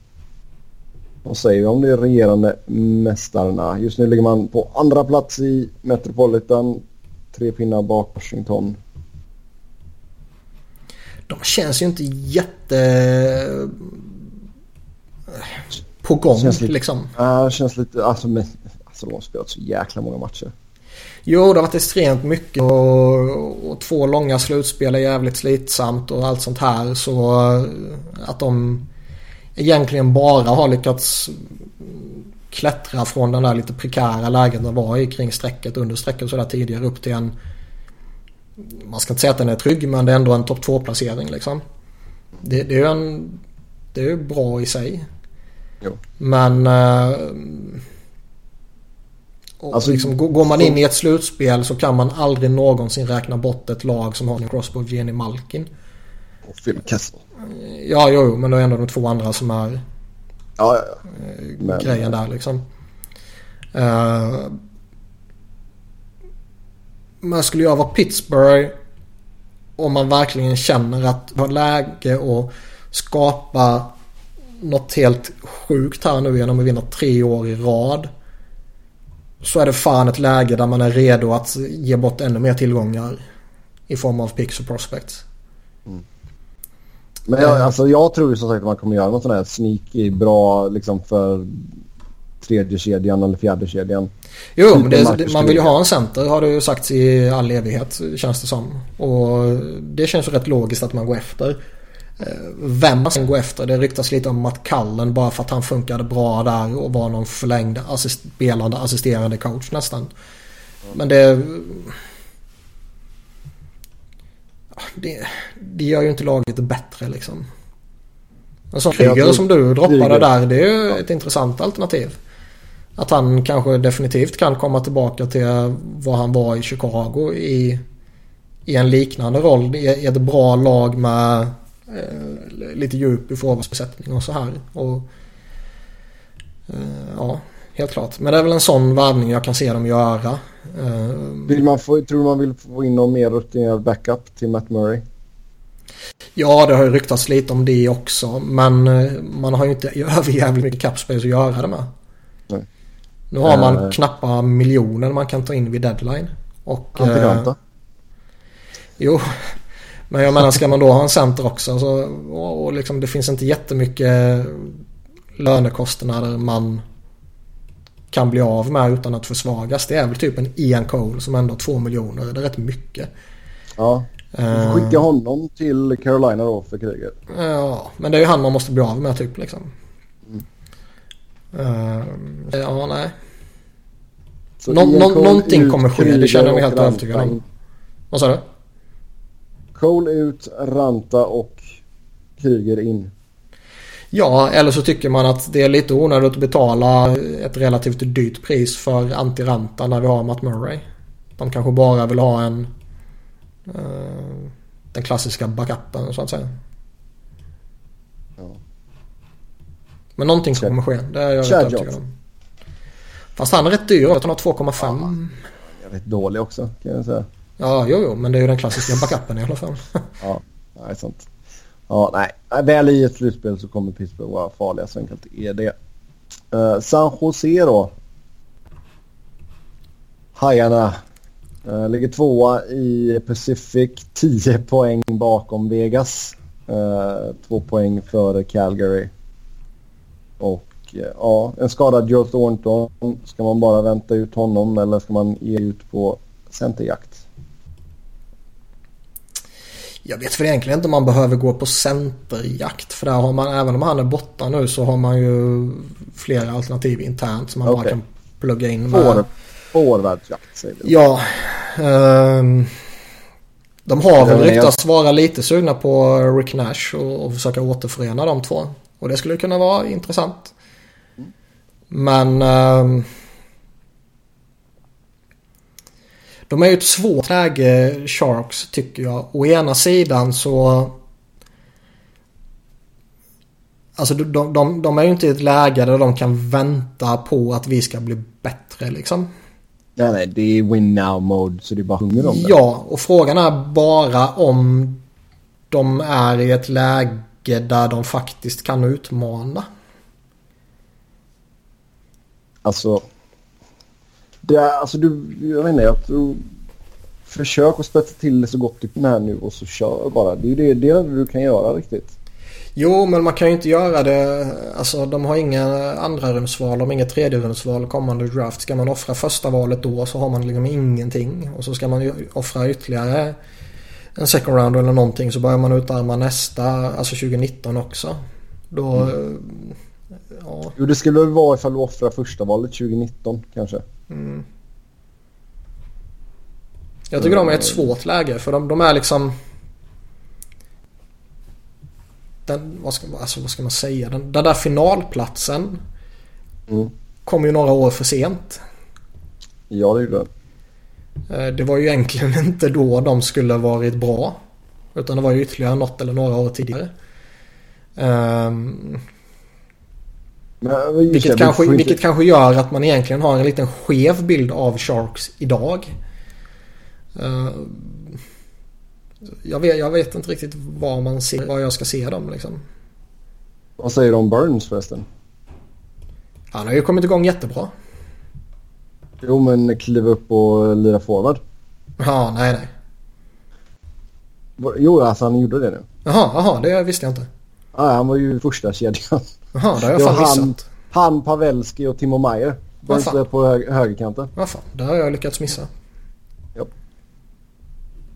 Vad säger vi om det regerande mästarna? Just nu ligger man på andra plats i Metropolitan. Tre pinnar bak Washington. De känns ju inte jätte... På gång känns lite, liksom. Ja, uh, känns lite... Alltså, men, alltså de har spelat så jäkla många matcher. Jo, det har varit extremt mycket och, och, två långa slutspel är jävligt slitsamt och allt sånt här. Så att de egentligen bara har lyckats klättra från den där lite prekära läget de var i kring strecket, under strecket sådär tidigare upp till en man ska inte säga att den är trygg men det är ändå en topp 2-placering liksom. Det, det är ju en... Det är ju bra i sig. Jo. Men... Uh, alltså, liksom, går man in i ett slutspel så kan man aldrig någonsin räkna bort ett lag som har en Crossbow och Jenny Malkin. Och Phil Kessel. Ja, jo, men det är ändå de två andra som är ja, ja, ja. Men, grejen där liksom. Uh, men skulle jag vara Pittsburgh om man verkligen känner att det har läge att skapa något helt sjukt här nu genom att vinna tre år i rad. Så är det fan ett läge där man är redo att ge bort ännu mer tillgångar i form av picks och prospects. Mm. Men jag, alltså, jag tror ju som sagt att man kommer göra något sånt här sneaky bra liksom för tredje kedjan eller fjärde kedjan. Jo, men det, man vill ju ha en center har det ju sagts i all evighet känns det som. Och det känns ju rätt logiskt att man går efter. Eh, vem man sen går efter, det ryktas lite om Matt Cullen bara för att han funkade bra där och var någon förlängd assist, spelande assisterande coach nästan. Men det, det... Det gör ju inte laget bättre liksom. En sån krigare som du droppade där, det är ju ett intressant alternativ. Att han kanske definitivt kan komma tillbaka till vad han var i Chicago i, i en liknande roll. I ett bra lag med lite djup i forwardsbesättning och så här. Och, eh, ja, helt klart. Men det är väl en sån värvning jag kan se dem göra. Eh, vill man få, tror man vill få in någon mer rutinerad backup till Matt Murray? Ja, det har ju ryktats lite om det också. Men eh, man har ju inte *laughs* överjävligt mycket capspace att göra det med. Nej. Nu har man uh, knappa miljonen man kan ta in vid deadline. Och, Antikanta. Eh, jo, men jag menar ska man då ha en center också så, och, och liksom, det finns inte jättemycket lönekostnader man kan bli av med utan att försvagas. Det är väl typ en Ian Cole som ändå har två miljoner. Det är rätt mycket. Ja, uh, skicka honom till Carolina då för kriget. Ja, men det är ju han man måste bli av med typ liksom. Uh, ja, nej. Nå nå någonting kommer ske, det känner jag mig helt övertygad om. Vad sa du? Cole ut, Ranta och Kryger in. Ja, eller så tycker man att det är lite onödigt att betala ett relativt dyrt pris för anti-Ranta när vi har Matt Murray. De kanske bara vill ha en uh, den klassiska backupen så att säga. Men någonting kommer ske. Det är jag rätt övertygad om. Fast han är rätt dyr. Han har 2,5. Ja, han är rätt dålig också kan jag säga. Ja, jo, jo. Men det är ju den klassiska backupen i alla fall. *laughs* ja, det är sant. Ja, nej. Väl i ett slutspel så kommer Pittsburgh vara farliga. Så enkelt är det. Uh, San Jose då. Hajarna. Uh, ligger tvåa i Pacific. 10 poäng bakom Vegas. Uh, två poäng före Calgary. Och ja, en skadad Joe Thornton. Ska man bara vänta ut honom eller ska man ge ut på centerjakt? Jag vet väl egentligen inte om man behöver gå på centerjakt. För där har man, även om han är borta nu så har man ju flera alternativ internt som man bara Okej. kan plugga in. Får, forwardsjakt säger vi. Ja. ehm, de har väl ryktats vara lite sugna på Rick Nash och, och försöka återförena de två. Och det skulle kunna vara intressant. Men... ehm, de är ju ett svårt läge, Sharks, tycker jag. Å ena sidan så... Alltså de, de, de, är ju inte i ett läge där de kan vänta på att vi ska bli bättre liksom. Nej, nej, det är win now mode så det är bara hunger om det. Ja, och frågan är bara om de är i ett läge där de faktiskt kan utmana. Alltså. Det är, alltså du, jag vet inte, jag tror. Försök att spetsa till det så gott du kan här nu och så kör bara. Det är det, det du kan göra riktigt. Jo, men man kan ju inte göra det. Alltså de har inga andra rundsval, de har inga tredje rundsval kommande draft. Ska man offra första valet då så har man liksom ingenting. Och så ska man offra ytterligare en second round eller någonting så börjar man utarma nästa, alltså 2019 också. Då... eh, Ja. Jo, det skulle väl vara ifall du offrar första valet 2019 kanske. Mm. Jag tycker de är ett svårt läge för de, de är liksom... Den, vad, ska, alltså, vad ska man säga? Den, den där finalplatsen Mm. kom ju några år för sent. Ja, det gjorde det. Eh, var ju egentligen *laughs* inte då de skulle varit bra. Utan det var ju ytterligare något eller några år tidigare. Ehm, Men, Vilket kanske, vilket kanske gör att man egentligen har en liten skev bild av Sharks idag. Eh, jag, vet, jag vet inte riktigt var man ser, var jag ska se dem liksom. Vad säger du om Burns förresten? Han har ju kommit igång jättebra. Jo, men kliva upp och lira forward. Ja, nej nej. Jo, alltså han gjorde det nu. Jaha, jaha, det visste jag inte. Ah, han var ju första kedjan. Jaha, det har jag fan han, missat. han, Pavelski och Timo Meyer. Vad fan? på hög, högerkanten. Vad fan, det har jag lyckats missa. Japp.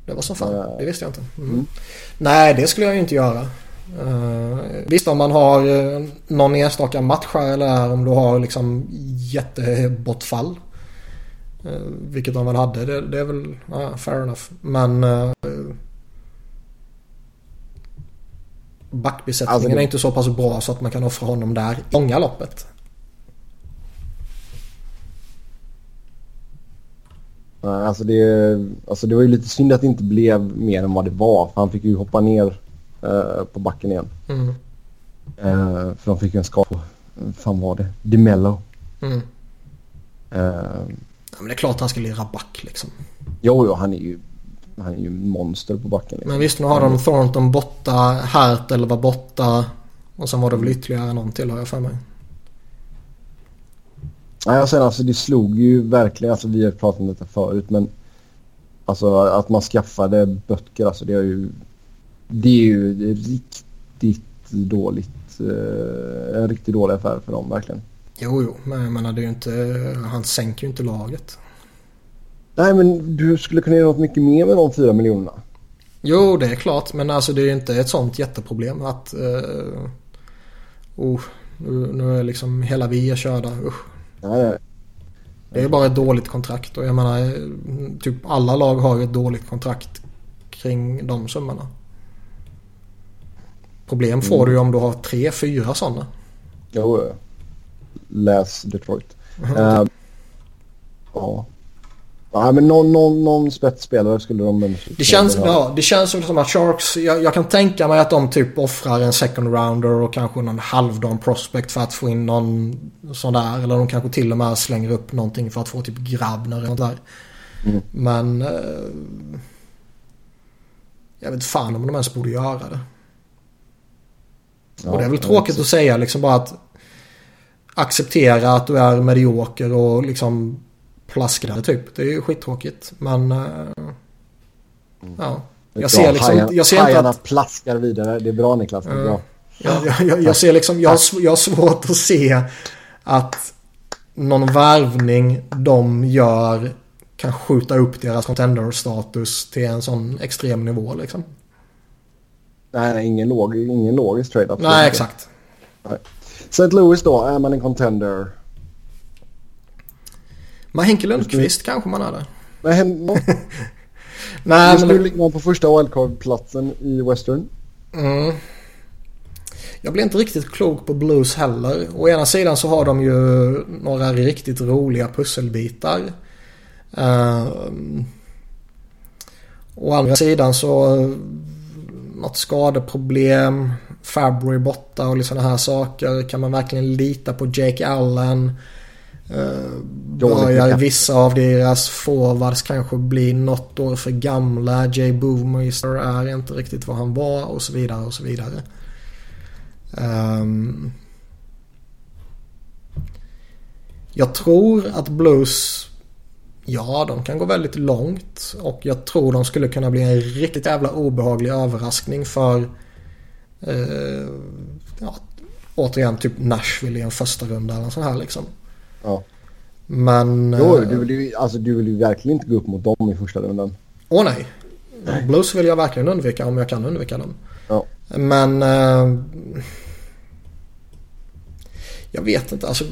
Det var som fan, det visste jag inte. Mm. mm. Nej, det skulle jag ju inte göra. Uh, visst om man har uh, någon enstaka match här eller här, om du har liksom jättebortfall. Uh, vilket de väl hade, det, det är väl ja, fair enough. Men uh, backbesättningen Alltså, är inte så pass bra så att man kan offra honom där i långa loppet. Alltså det, alltså det var ju lite synd att det inte blev mer än vad det var. För han fick ju hoppa ner eh, på backen igen. Mm. Eh, för de fick ju en skada på, fan var det? DeMello. Mm. Eh, Ja, men det är klart han ska lira back liksom. jo, jo, han är ju han är ju monster på backen. Liksom. Men visst, nu har de Thornton borta, Hertel var borta och sen var det väl ytterligare någon till har jag för mig. Nej, och sen alltså det slog ju verkligen, alltså vi har pratat om detta förut men alltså att man skaffade böcker alltså det är ju det är ju riktigt dåligt eh, en riktigt dålig affär för dem verkligen. Jo, jo, men jag menar det är ju inte, han sänker ju inte laget. Nej men du skulle kunna göra något mycket mer med de fyra miljonerna. Jo, det är klart, men alltså det är ju inte ett sånt jätteproblem att... Uh, oh, nu, nu är liksom hela vi är körda, usch. Nej, nej. Det är bara ett dåligt kontrakt och jag menar eh, typ alla lag har ju ett dåligt kontrakt kring de summorna. Problem får du ju om du har tre, fyra sådana. Jo, eh, läs Detroit. *laughs* Eh, ja. Ja men någon, någon, någon spetsspelare skulle de Det känns, ja, det känns som att Sharks, jag, jag kan tänka mig att de typ offrar en second rounder och kanske någon halvdan prospect för att få in någon sån där. Eller de kanske till och med slänger upp någonting för att få typ Grabner eller något där. Mm. Men... Eh, jag vet fan om de ens borde göra det. Ja, och det är väl tråkigt att säga liksom bara att acceptera att du är medioker och liksom plaskade typ. Det är ju skittråkigt. Men... Eh, ja. Jag ser liksom jag ser inte att... plaskar vidare. Det är bra Niklas. Det är bra. Jag, jag, jag, ser liksom, jag jag har svårt att se att någon värvning de gör kan skjuta upp deras contender-status till en sån extrem nivå liksom. Nej, nej ingen, log, ingen logisk trade. Nej, exakt. St. Louis då, är man en contender? Men Henke Lundqvist kanske man är *laughs* det. Men hem, Nej, just men... nu ligger man på första wildcard-platsen i Western. Mm. Jag blir inte riktigt klok på Blues heller. Å ena sidan så har de ju några riktigt roliga pusselbitar. Um, å andra sidan så något skadeproblem, Fabry borta och sådana här saker. Kan man verkligen lita på Jake Allen? Uh, börjar vissa av deras forwards kanske bli något år för gamla. Jay Boomister är inte riktigt vad han var och så vidare och så vidare. Um, jag tror att Blues, ja de kan gå väldigt långt och jag tror de skulle kunna bli en riktigt jävla obehaglig överraskning för uh, ja, återigen typ Nashville i en första runda eller så här liksom. Ja. Men... Jo, eh, du vill, ju, alltså, du vill ju verkligen inte gå upp mot dem i första rundan. Åh nej. Blues vill jag verkligen undvika om jag kan undvika dem. Ja. Men... Eh, jag vet inte. Alltså...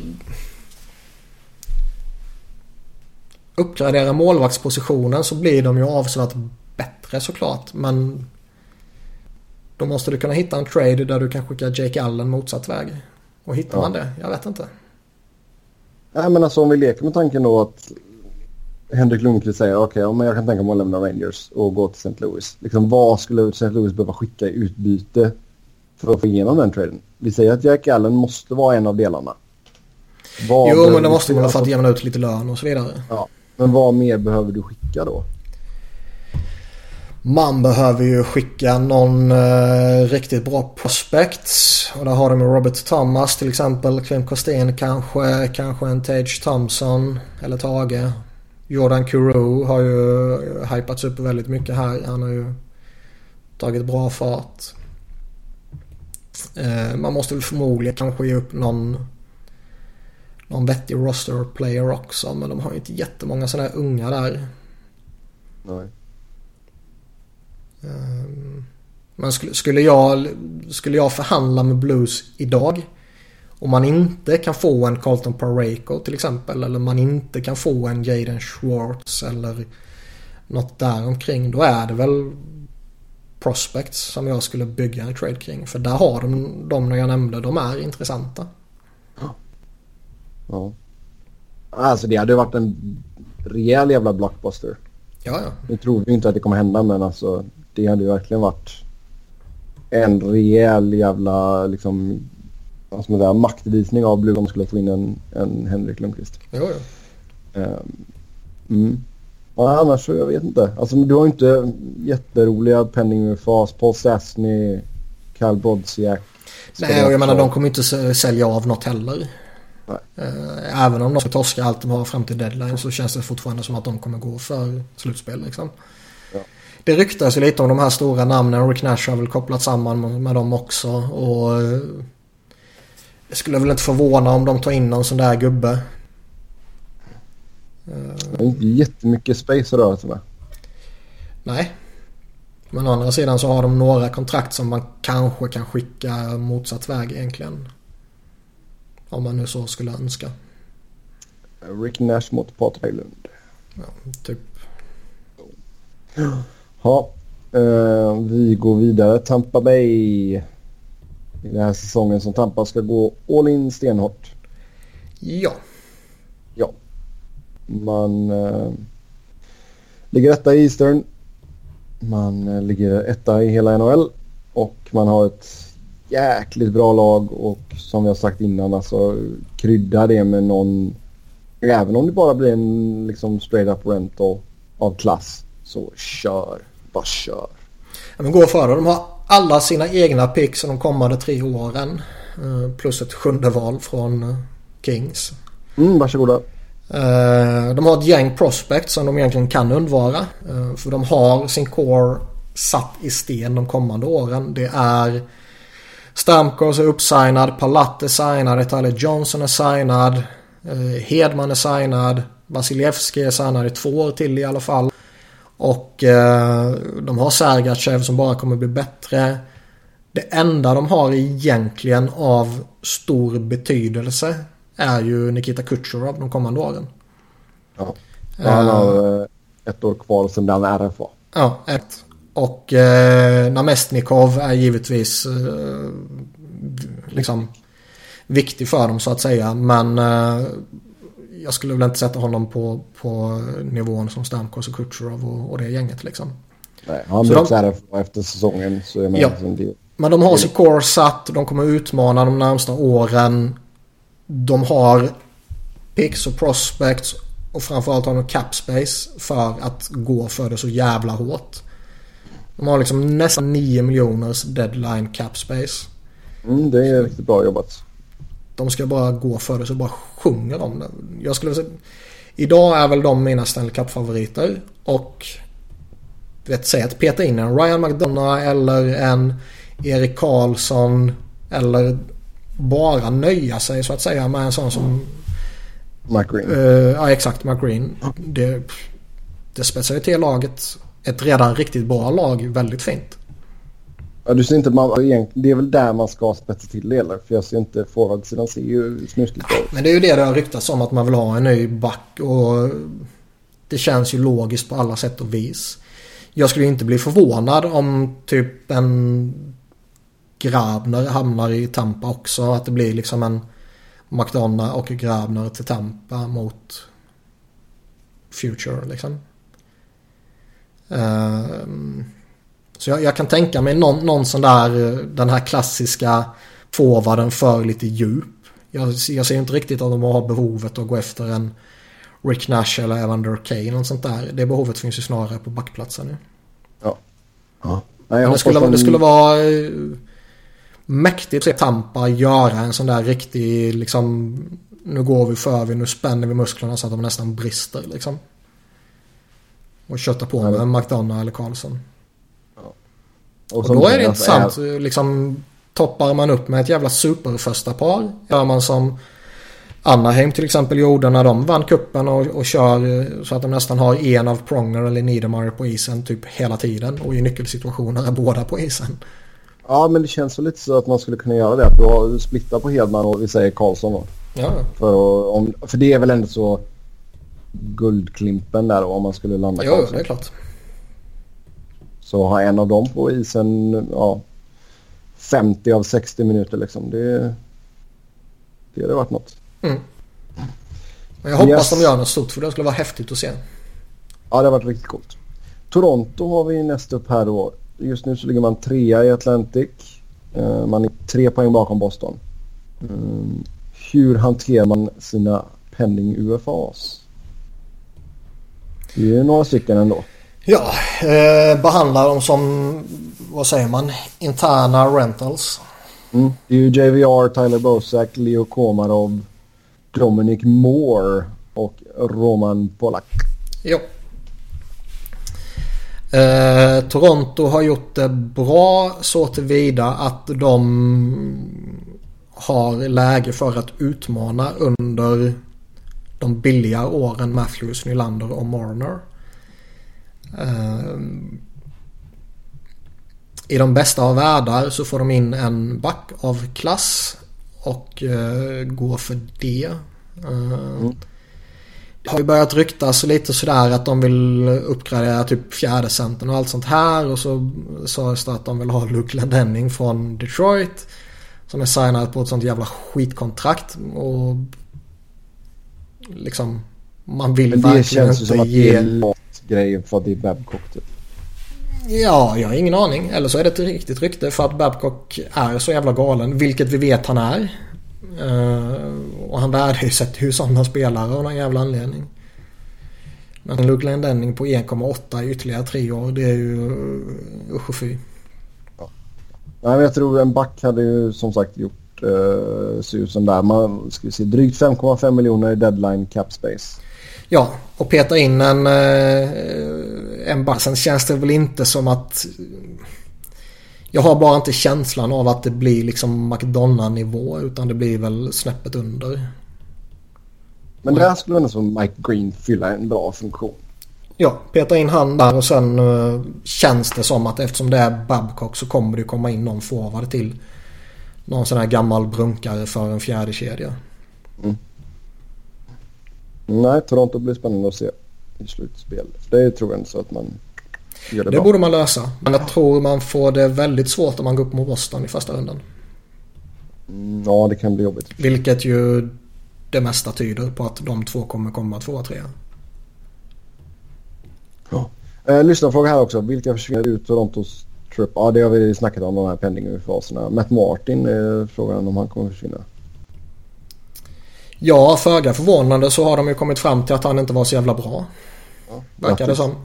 Uppgradera målvaktspositionen så blir de ju avsevärt bättre såklart. Men... Då måste du kunna hitta en trade där du kan skicka Jake Allen motsatt väg. Och hittar Ja. man det? Jag vet inte. Nej, men alltså om vi leker med tanken då att Henrik Lundqvist säger okej, okay, men jag kan tänka mig att lämna Rangers och gå till St. Louis. Liksom, vad skulle St. Louis behöva skicka i utbyte för att få igenom den traden? Vi säger att Jack Allen måste vara en av delarna. Vad Jo men det måste man för att jämna ut lite lön och så vidare. Ja, men vad mer behöver du skicka då? Man behöver ju skicka någon eh, riktigt bra prospect. Och där har de Robert Thomas till exempel. Klim Kostin kanske. Kanske en Tage Thompson. Eller Tage. Jordan Kuro har ju hypats upp väldigt mycket här. Han har ju tagit bra fart. Eh, man måste väl förmodligen kanske ge upp någon någon vettig roster player också. Men de har ju inte jättemånga sådana här unga där. Nej. Ehm, Men skulle, skulle, jag, skulle jag förhandla med Blues idag och man inte kan få en Carlton Parayko till exempel eller man inte kan få en Jaden Schwartz eller något där omkring då är det väl prospects som jag skulle bygga en trade kring. För där har de, de jag nämnde, de är intressanta. Ja. Alltså det hade varit en rejäl jävla blockbuster. Ja, ja. Nu tror vi inte att det kommer hända men alltså det hade ju verkligen varit en rejäl jävla liksom vad ska man säga, maktvisning av Blue om de skulle få in en, en Henrik Lundqvist. Jo, jo. Ehm, mm. Ja, annars så jag vet inte. Alltså du har ju inte jätteroliga penning med fas. Paul Stastny, Kyle Brodziak. Nej, och jag menar de kommer inte sälja av något heller. Nej. Eh, Även om de ska torska allt de har fram till deadline så känns det fortfarande som att de kommer gå för slutspel liksom. Det ryktas ju lite om de här stora namnen. Rick Nash har väl kopplat samman med, dem också. Och eh, det skulle väl inte förvåna om de tar in någon sån där gubbe. Det är inte jättemycket space att röra sig med. Nej. Men å andra sidan så har de några kontrakt som man kanske kan skicka motsatt väg egentligen. Om man nu så skulle önska. Rick Nash mot Patrik Berglund. Ja, typ. Ja, eh, vi går vidare. Tampa Bay. I den här säsongen som Tampa ska gå all in stenhårt. Ja. Ja. Man eh, ligger etta i Eastern. Man eh, ligger etta i hela NHL. Och man har ett jäkligt bra lag och som vi har sagt innan alltså krydda det med någon även om det bara blir en liksom straight up rental av klass så kör. Bara kör. Ja, men gå före. De har alla sina egna picks de kommande tre åren. Eh, Plus ett sjunde val från eh, Kings. Mm, varsågoda. Eh, De har ett gäng prospects som de egentligen kan undvara. För de har sin core satt i sten de kommande åren. Det är Stamkos är uppsignad, Palat är signad, Tyler Johnson är signad, Hedman är signad, Vasilevski är signad i två år till i alla fall. Och eh, de har Sergachev som bara kommer bli bättre. Det enda de har egentligen av stor betydelse är ju Nikita Kucherov de kommande åren. Ja. Han har eh, ett år kvar sen den RFA. Ja, ett. Och eh, Namestnikov är givetvis eh, liksom viktig för dem så att säga. Men eh, jag skulle väl inte sätta honom på, på nivån som Stamkos och Kucherov och, och det gänget liksom. Nej, han blir RFA efter säsongen. Så jag ja. Men de har sitt core satt. De kommer utmana de närmsta åren. De har picks och prospects och framförallt har de cap space för att gå för det så jävla hårt. De har liksom nästan 9 miljoners deadline cap space. Mm, det är riktigt bra jobbat. De ska bara gå för det så bara sjunger de det. Jag skulle säga... Idag är väl de mina Stanley Cup-favoriter. Och... Vet, säg att peta in en Ryan McDonough eller en Erik Karlsson. Eller bara nöja sig så att säga med en sån som... McGreen. Uh, ja exakt, McGreen. Det, det spetsar ju till laget. Ett redan riktigt bra lag väldigt fint. Ja, du ser inte man, det är väl där man ska spetsa till det eller? För jag ser inte forwardsidan ser ju snuskigt ut. Men det är ju det det har ryktats om att man vill ha en ny back och det känns ju logiskt på alla sätt och vis. Jag skulle inte bli förvånad om typ en Grabner hamnar i Tampa också. Att det blir liksom en McDonough och Grabner till Tampa mot Future liksom. Uh, så jag, jag, kan tänka mig någon, någon sån där, eh, den här klassiska forwarden för lite djup. Jag, jag ser inte riktigt att de har behovet att gå efter en Rick Nash eller Evander Kane och sånt där. Det behovet finns ju snarare på backplatsen nu. Ja. ja. Nej, det, skulle, det skulle vara eh, mäktigt att se Tampa göra en sån där riktig liksom nu går vi för vi, nu spänner vi musklerna så att de nästan brister liksom. Och kötta på med McDonough eller Karlsson. Och, och då är det intressant. Är... Liksom, toppar man upp med ett jävla superförsta par. Gör man som Anaheim till exempel gjorde när de vann kuppen och, och kör eh, så att de nästan har en av Pronger eller Niedermayer på isen typ hela tiden. Och i nyckelsituationer är båda på isen. Ja men det känns väl lite så att man skulle kunna göra det. Att du, splittar på Hedman och vi säger Karlsson då. Ja. För, om, för det är väl ändå så guldklimpen där då, om man skulle landa Jo, Karlsson. det är klart. Så ha en av dem på isen ja, 50 av 60 minuter liksom. Det, det hade varit något. Mm. Jag hoppas yes. de gör något stort för det skulle vara häftigt att se. Ja, det har varit riktigt coolt. Toronto har vi näst upp här då. Just nu så ligger man trea i Atlantic. Eh, man är tre poäng bakom Boston. Mm. Hur hanterar man sina pending UFAs? Det är några stycken ändå. Ja, eh, behandlar dem som, vad säger man, interna rentals. Mm. Det är ju JVR, Tyler Bosak, Leo Komarov, Dominic Moore och Roman Polak. Ja. Eh, Toronto har gjort det bra så tillvida att de har läge för att utmana under de billiga åren Matthews, Nylander och Marner. Ehm, I de bästa av världar så får de in en back av klass och uh, går för det. Uh, mm. Det har ju börjat ryktas lite sådär att de vill uppgradera typ fjärde centern och allt sånt här. Och så sades det att de vill ha Luke Lendenning från Detroit. Som är signad på ett sånt jävla skitkontrakt. Och liksom man vill Men det verkligen känns inte som ge... Grejen för att det är Babcock typ. Ja, jag har ingen aning. Eller så är det ett riktigt rykte för att Babcock är så jävla galen. Vilket vi vet han är. Uh, och han värdesätter ju sådana spelare av någon jävla anledning. Men Luke Lendenning på 1,8 i ytterligare tre år. Det är ju usch och fy. Ja. Nej, jag tror en back hade ju som sagt gjort uh, susen där. Man ska se, drygt 5,5 miljoner i deadline cap space. Ja, och peta in en, eh, en back. Sen känns det väl inte som att... Jag har bara inte känslan av att det blir liksom McDonough-nivå utan det blir väl snäppet under. Men där skulle ändå som Mike Green fylla en bra funktion. Ja, peta in han där och sen uh, känns det som att eftersom det är Babcock så kommer det komma in någon forward till. Någon sån här gammal brunkare för en fjärde kedja. Mm. Nej, Toronto blir spännande att se i slutspel. Det tror jag inte så att man gör det, det bra. borde man lösa. Men jag tror man får det väldigt svårt om man går upp mot Boston i första rundan. Ja, det kan bli jobbigt. Vilket ju det mesta tyder på att de två kommer komma tvåa, trea. Ja. Eh, lyssnarfråga här också. Vilka försvinner ut Torontos trupp? Ja, det har vi snackat om, de här pending-faserna. Matt Martin är frågan om han kommer försvinna. Ja, föga förvånande så har de ju kommit fram till att han inte var så jävla bra. Ja, Verkar det som.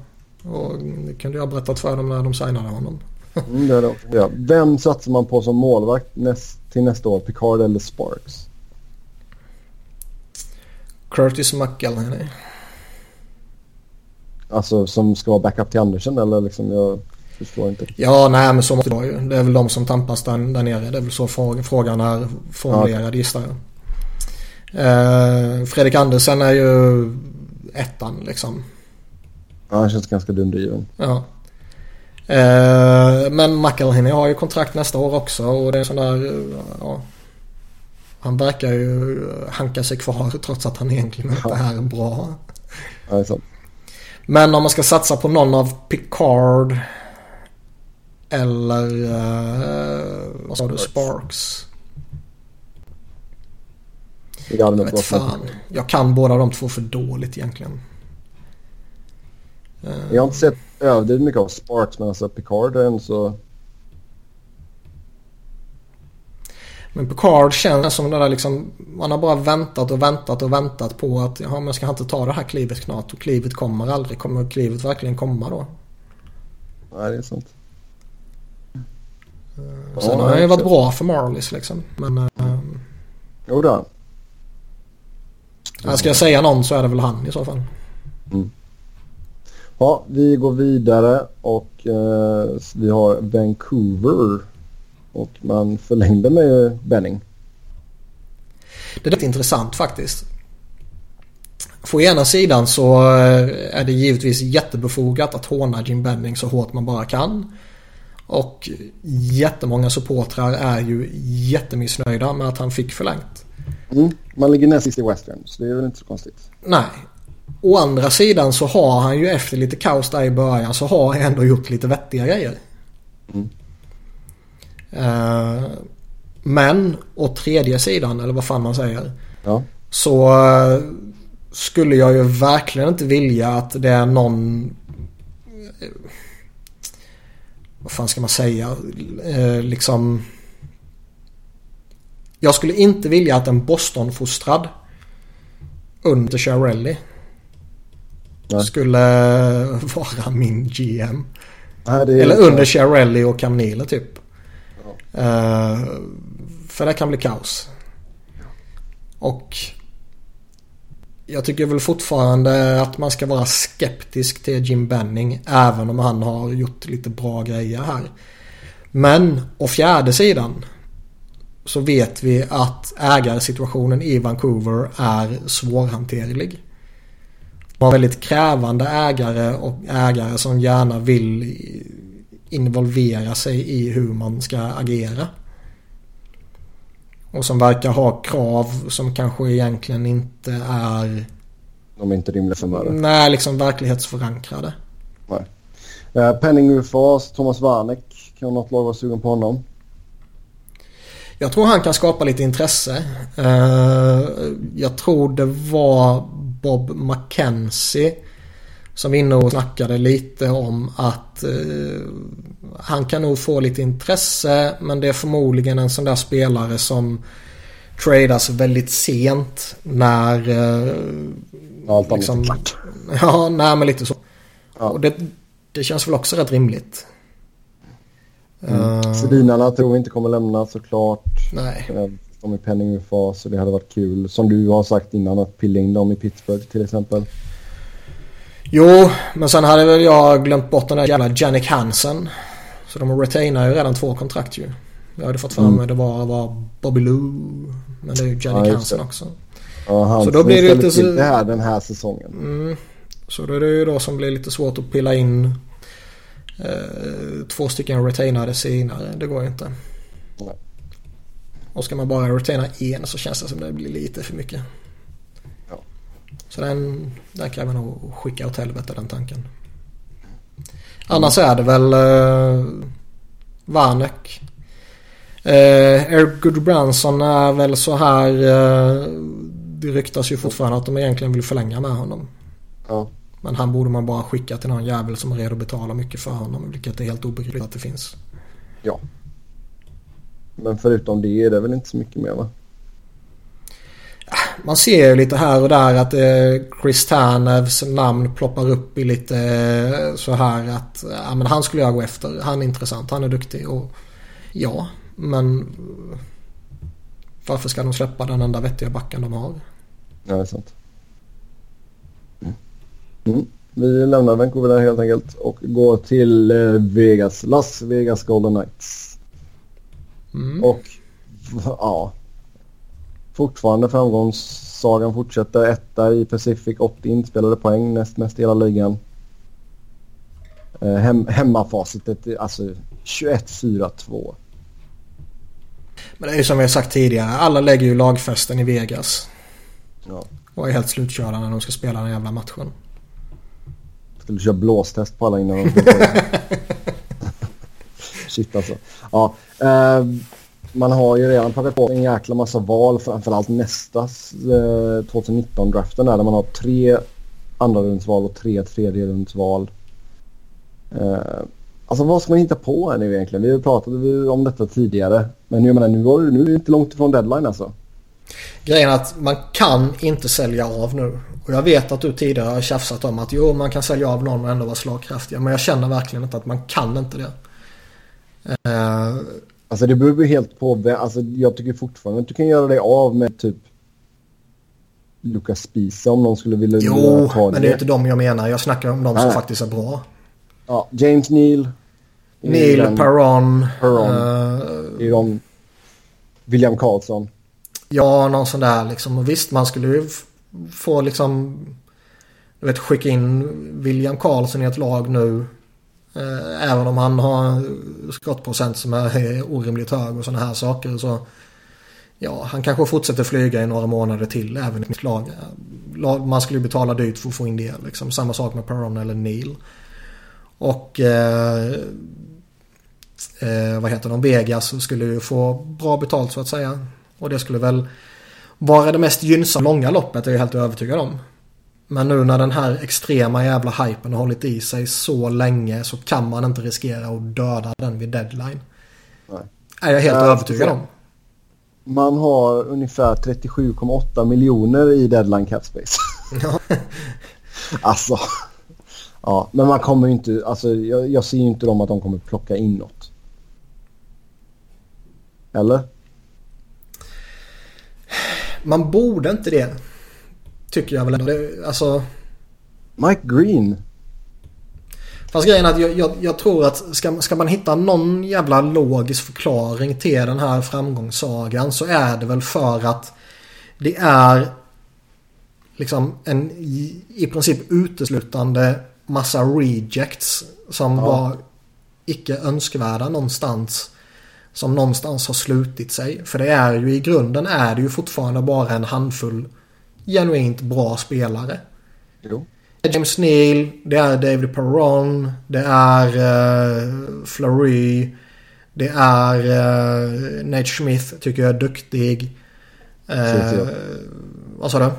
Och det kunde jag ha berättat för dem när de signade honom. *laughs* mm, det det. Ja. Vem satsar man på som målvakt näst, till nästa år? Picard eller Sparks? Curtis McElhenney. Alltså som ska vara backup till Andersen eller liksom jag förstår inte. Ja, nej men så måste det vara ju. Det är väl de som tampas där, där nere. Det är väl så frågan är formulerad ja. gissar jag. Eh, Fredrik Andersen är ju ettan liksom. Ja, han känns ganska dundergiven. Ja. Eh, men McElhenney har ju kontrakt nästa år också och det är sån där, ja. Han verkar ju hanka sig kvar trots att han egentligen inte är bra. Ja, är. Men om man ska satsa på någon av Picard eller uh, vad sa du, Sparks. Jag vet fan. Jag kan båda de två för dåligt egentligen. Jag har inte sett överdrivet mycket av Sparks men alltså Picard är så... Men Picard känns som det där liksom, man har bara väntat och väntat och väntat på att ja, men ska han inte ta det här klivet snart och klivet kommer aldrig. Kommer klivet verkligen komma då? Nej, det är sant. Uh, sen ja, har han ju varit bra för Marlies liksom. Men... Uh, jo då. Ska jag säga någon så är det väl han i så fall. Mm. Ja, vi går vidare och uh, vi har Vancouver. Och man förlängde med Benning. Det är lite intressant faktiskt. På ena sidan så eh, är det givetvis jättebefogat att håna Jim Benning så hårt man bara kan. Och jättemånga supportrar är ju jättemissnöjda med att han fick förlängt. Mm, man ligger näst sist i Western så det är väl inte så konstigt. Nej. Å andra sidan så har han ju efter lite kaos där i början så har han ändå gjort lite vettiga grejer. Mm. Uh, men å tredje sidan, eller vad fan man säger. Ja. Så uh, skulle jag ju verkligen inte vilja att det är någon... Uh, vad fan ska man säga? liksom... Jag skulle inte vilja att en Boston-fostrad under Chiarelli skulle vara min GM. Nej, Eller under Chiarelli och Camnile typ. Uh, för det kan bli kaos. Och jag tycker väl fortfarande att man ska vara skeptisk till Jim Benning. Även om han har gjort lite bra grejer här. Men å fjärde sidan så vet vi att ägarsituationen i Vancouver är svårhanterlig. De har väldigt krävande ägare och ägare som gärna vill involvera sig i hur man ska agera. Och som verkar ha krav som kanske egentligen inte är... De är inte rimliga för Nej, liksom verklighetsförankrade. Nej. Uh, Penning UFAs, Thomas Warneck. Kan något lag vara sugen på honom? Jag tror han kan skapa lite intresse. Uh, jag tror det var Bob McKenzie som var inne och snackade lite om att eh, han kan nog få lite intresse men det är förmodligen en sån där spelare som tradas väldigt sent när... Eh, Allt liksom, Ja, nej men lite så. Ja. Och det, det känns väl också rätt rimligt. Mm. Uh, Sedinarna tror vi inte kommer lämna såklart. Nej. De är penning UFA så det hade varit kul. Som du har sagt innan att pilla in dem i Pittsburgh till exempel. Jo, men sen hade väl jag glömt bort den där jävla Jannik Hansen. Så de retainar ju redan två kontrakt ju. Jag hade fått för mig mm. det var, var Bobby Lou. Men det är ju Jannik ja, Hansen också. Ja, Hansen så då blir det lite så... det här den här säsongen. Mm, Så då är det ju då som blir lite svårt att pilla in eh, två stycken retainade senare. Det går ju inte. Och ska man bara retaina en så känns det som det blir lite för mycket. Ja. Så den, den kan vi nog skicka åt helvete den tanken. Annars är det väl eh, Vanek. Eh, Eric Goodbranson är väl så här. Eh, det ryktas ju fortfarande att de egentligen vill förlänga med honom. Ja. Men han borde man bara skicka till någon jävel som är redo att betala mycket för honom. Vilket är helt obegripligt att det finns. ja. Men förutom det är det väl inte så mycket mer va? Man ser ju lite här och där att eh, Chris Tanevs namn ploppar upp i lite eh, så här att ja, men han skulle jag gå efter. Han är intressant, han är duktig och ja, men eh, varför ska de släppa den enda vettiga backen de har? Ja, det är sant. Mm. Vi lämnar Vancouver helt enkelt och går till eh, Vegas. Las Vegas Golden Knights. Mm. Och ja. Fortfarande framgångssagan fortsätter. Etta i Pacific, 80 inspelade poäng, näst mest i hela ligan. Eh, hem, hemmafacitet är alltså 21-4-2. Men det är ju som vi har sagt tidigare, alla lägger ju lagfesten i Vegas. Ja. Och är helt slutkörda när de ska spela den jävla matchen. Skulle köra blåstest på alla innan de. *laughs* Shit alltså. Ja, eh, man har ju redan plockat på en jäkla massa val, framförallt nästa eh, 2019-draften där, där man har tre andra rundsval och tre tredje rundsval. Eh, alltså vad ska man hitta på här nu egentligen? Vi har pratat om detta tidigare. Men jag menar, nu, var, nu är det inte långt ifrån deadline alltså. Grejen är att man kan inte sälja av nu. Och jag vet att du tidigare har tjafsat om att jo man kan sälja av någon och ändå vara slagkraftiga. Men jag känner verkligen inte att man kan inte det. Eh, Alltså det beror ju helt på. Alltså jag tycker fortfarande att du kan göra dig av med typ Lucas Spisa om någon skulle vilja jo, ta men det är inte de jag menar. Jag snackar om de som Nej. faktiskt är bra. Ja, James Neal. Neil, Den- Perron. Perron. de, William Karlsson. ja, någon sån där liksom. Och visst, man skulle ju Får få liksom... Du vet, skicka in William Karlsson i ett lag nu. Eh, även om han har skottprocent som är orimligt hög och sådana här saker. Så ja, han kanske fortsätter flyga i några månader till även i mitt lag. Lag- Man skulle ju betala dyrt för att få in det. Liksom. Samma sak med Perron eller Neil. Och eh, eh, vad heter de? Vegas skulle ju få bra betalt så att säga. Och det skulle väl vara det mest gynnsamma långa loppet är jag helt övertygad om. Men nu när den här extrema jävla hypen har hållit i sig så länge så kan man inte riskera att döda den vid deadline. Nej. Är jag helt Ja, övertygad så- om. Man har ungefär 37,8 miljoner i deadline cap space. Ja. *laughs* alltså. Ja, men man kommer ju inte, alltså jag, jag ser ju inte dem att de kommer plocka in något. Eller? Man borde inte det. Tycker jag väl ändå. Det, alltså, Mike Green. fast grejen är att jag, jag, jag tror att ska, ska man hitta någon jävla logisk förklaring till den här framgångssagan så är det väl för att det är liksom en i, i princip uteslutande massa rejects som Ja. var icke önskvärda någonstans. Som någonstans har slutit sig. För det är ju i grunden är det ju fortfarande bara en handfull genuint bra spelare. Jo. Det är James Neal, det är David Perron, det är uh, Fleury, det är uh, Nate Smith tycker jag är duktig. Theodore. vad sa du?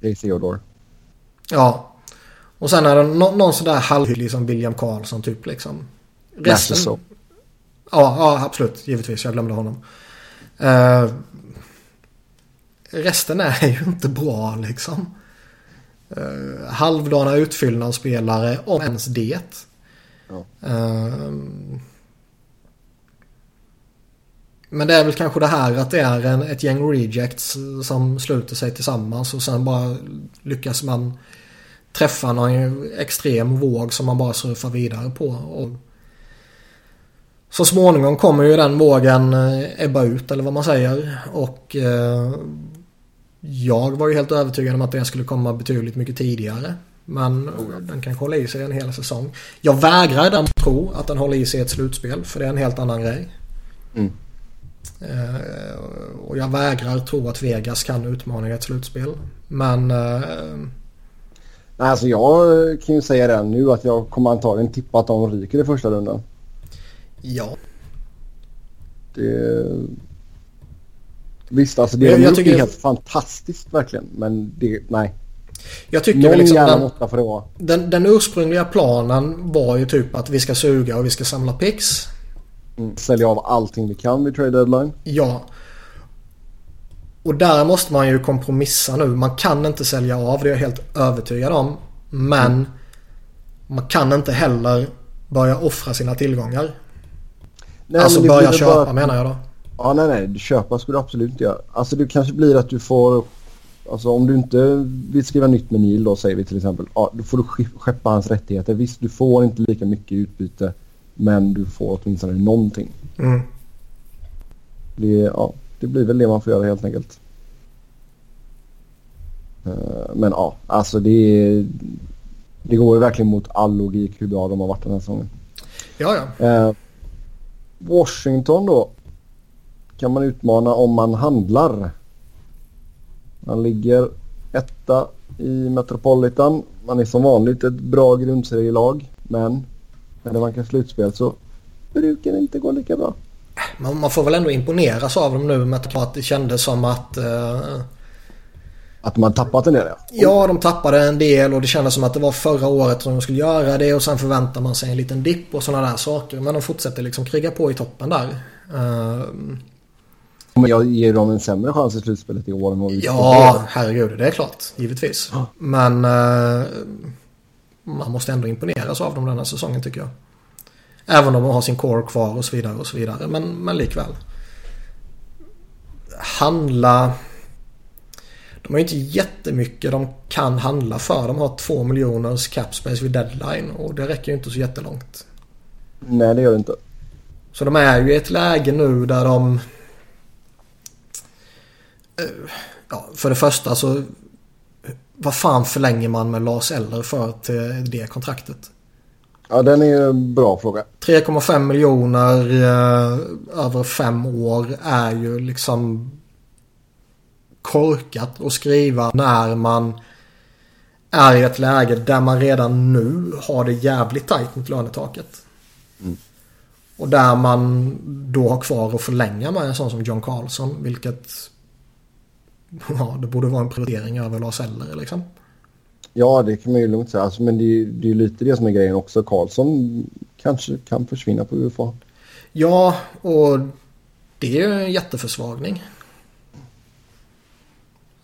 Det är Theodore. Ja. Och sen är det nå- någon sån där halvhygglig som William Karlsson typ liksom. Masterson. Ja, ja, absolut. Givetvis. Jag glömde honom. Eh, resten är ju inte bra liksom. Uh, halvdana utfyllnadsspelare, om ens det. Ja. Eh, men det är väl kanske det här att det är en, ett gäng rejects som sluter sig tillsammans och sen bara lyckas man träffa någon extrem våg som man bara surfar vidare på. Och så småningom kommer ju den vågen eh, ebba ut eller vad man säger. Och eh, jag var ju helt övertygad om att det skulle komma betydligt mycket tidigare. Men den kan hålla i sig en hel säsong. Jag vägrar den tro att den håller i sig ett slutspel. För det är en helt annan grej. Mm. Eh, och jag vägrar tro att Vegas kan utmana i ett slutspel. Men... Eh, Nej, alltså jag kan ju säga det nu att jag kommer antagligen tippa att de ryker i första rundan. Ja. Det... Visst, alltså det Jag- de jag tycker- är helt fantastiskt verkligen. Men det, nej. Jag tycker Någon liksom jävla den, måtta får det vara. den, den ursprungliga planen var ju typ att vi ska suga och vi ska samla pix. Mm. Sälja av allting vi kan vid trade deadline. Ja. Och där måste man ju kompromissa nu. Man kan inte sälja av, det är jag helt övertygad om. Men man kan inte heller börja offra sina tillgångar. Nej, alltså men börja köpa bara- menar jag då. Ja, nej, nej. Köpa skulle du absolut inte göra. Alltså det kanske blir att du får... Alltså om du inte vill skriva nytt med Neil då säger vi till exempel. Ja, då får du ske- skeppa hans rättigheter. Visst, du får inte lika mycket i utbyte. Men du får åtminstone någonting. Mm. Det, ja, det blir väl det man får göra helt enkelt. Eh, Men ja, alltså det, det går ju verkligen mot all logik hur bra de har varit den här säsongen. Ja, ja. Washington då. Kan man utmana om man handlar. Man ligger etta i Metropolitan. Man är som vanligt ett bra grundserielag. Men när det vankar slutspel så brukar det inte gå lika bra. Man, man får väl ändå imponeras av dem nu med att det kändes som att eh, att man tappat en del ja. Ja, de tappade en del och det kändes som att det var förra året som de skulle göra det och sen förväntar man sig en liten dipp och sådana där saker. Men de fortsätter liksom kriga på i toppen där. Ehm, Men jag ger dem en sämre chans i slutspelet i år än vad vi ja, herregud, det är klart. Givetvis. Men eh, man måste ändå imponeras av dem den här säsongen tycker jag. Även om de har sin core kvar och så vidare och så vidare. Men, men likväl. Handla... De har ju inte jättemycket de kan handla för. De har två miljoners cap space vid deadline och det räcker ju inte så jättelångt. Nej det gör det inte. Så de är ju i ett läge nu där de... Eh, Ja, för det första så... Vad fan förlänger man med Lars Eller för till det kontraktet? Ja den är ju en bra fråga. 3,5 miljoner eh, över fem år är ju liksom korkat att skriva när man är i ett läge där man redan nu har det jävligt tajt mot lönetaket. Och där man då har kvar att förlänga med en sån som John Carlson vilket ja, det borde vara en prioritering över Lars Eller liksom. Ja det kan man ju lugnt säga. Alltså, men det är det är lite det som är grejen också. Karlsson kanske kan försvinna på UFA. Ja, och det är ju en jätteförsvagning.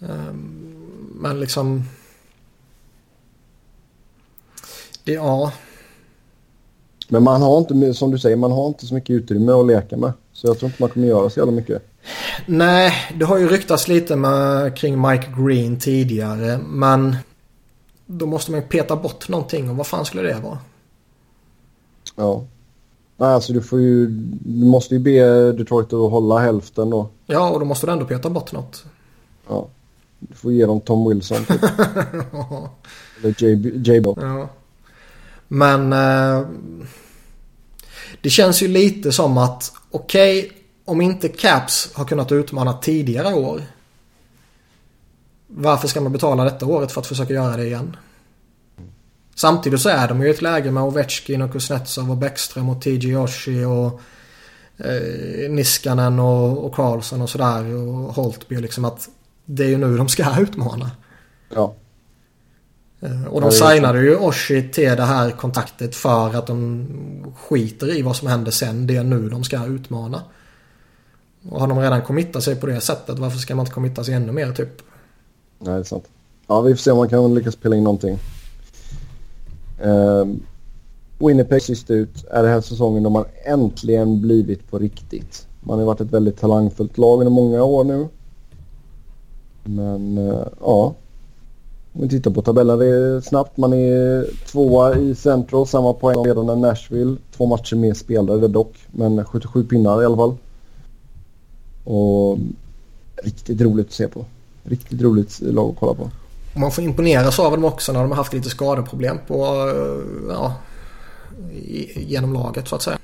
Ehm, Men liksom... Det, ja, Men man har inte, som du säger, man har inte så mycket utrymme att leka med. Så jag tror inte man kommer göra så jävla mycket. nej, det har ju ryktats lite med, kring Mike Green tidigare. Men då måste man ju peta bort någonting och vad fan skulle det vara? Ja. Nej, alltså du får ju, du måste ju be Detroit att hålla hälften då. Ja, och då måste du ändå peta bort något. Ja. Du får ge dem Tom Wilson typ. *laughs* Eller J-Bo. Ja. Men eh, det känns ju lite som att okej, om inte Caps har kunnat utmana tidigare år. Varför ska man betala detta året för att försöka göra det igen? Samtidigt så är de ju i ett läge med Ovechkin och Kuznetsov och Bäckström och TJ Oshie och eh, Niskanen och, och Karlsson och sådär och Holtby liksom att det är ju nu de ska utmana. Ja. Eh, Och de signade ju Oshie till det här kontaktet för att de skiter i vad som händer sen. Det är nu de ska utmana. Och har de redan committat sig på det sättet, varför ska man inte committa sig ännu mer typ? Nej, det är sant. Ja, vi får se om man kan lyckas spela in någonting. Um, Winnipeg sist ut är det här säsongen då man äntligen blivit på riktigt. Man har varit ett väldigt talangfullt lag under många år nu. Men eh, ja. Om vi tittar på tabellen det är snabbt. Man är tvåa i Central, samma poäng som ledande Nashville. Två matcher mer spelade dock, men 77 pinnar i alla fall. Och riktigt roligt att se på. Riktigt roligt lag att kolla på. man får imponeras av dem också när de har haft lite skadeproblem på, eh, ja, genom laget så att säga.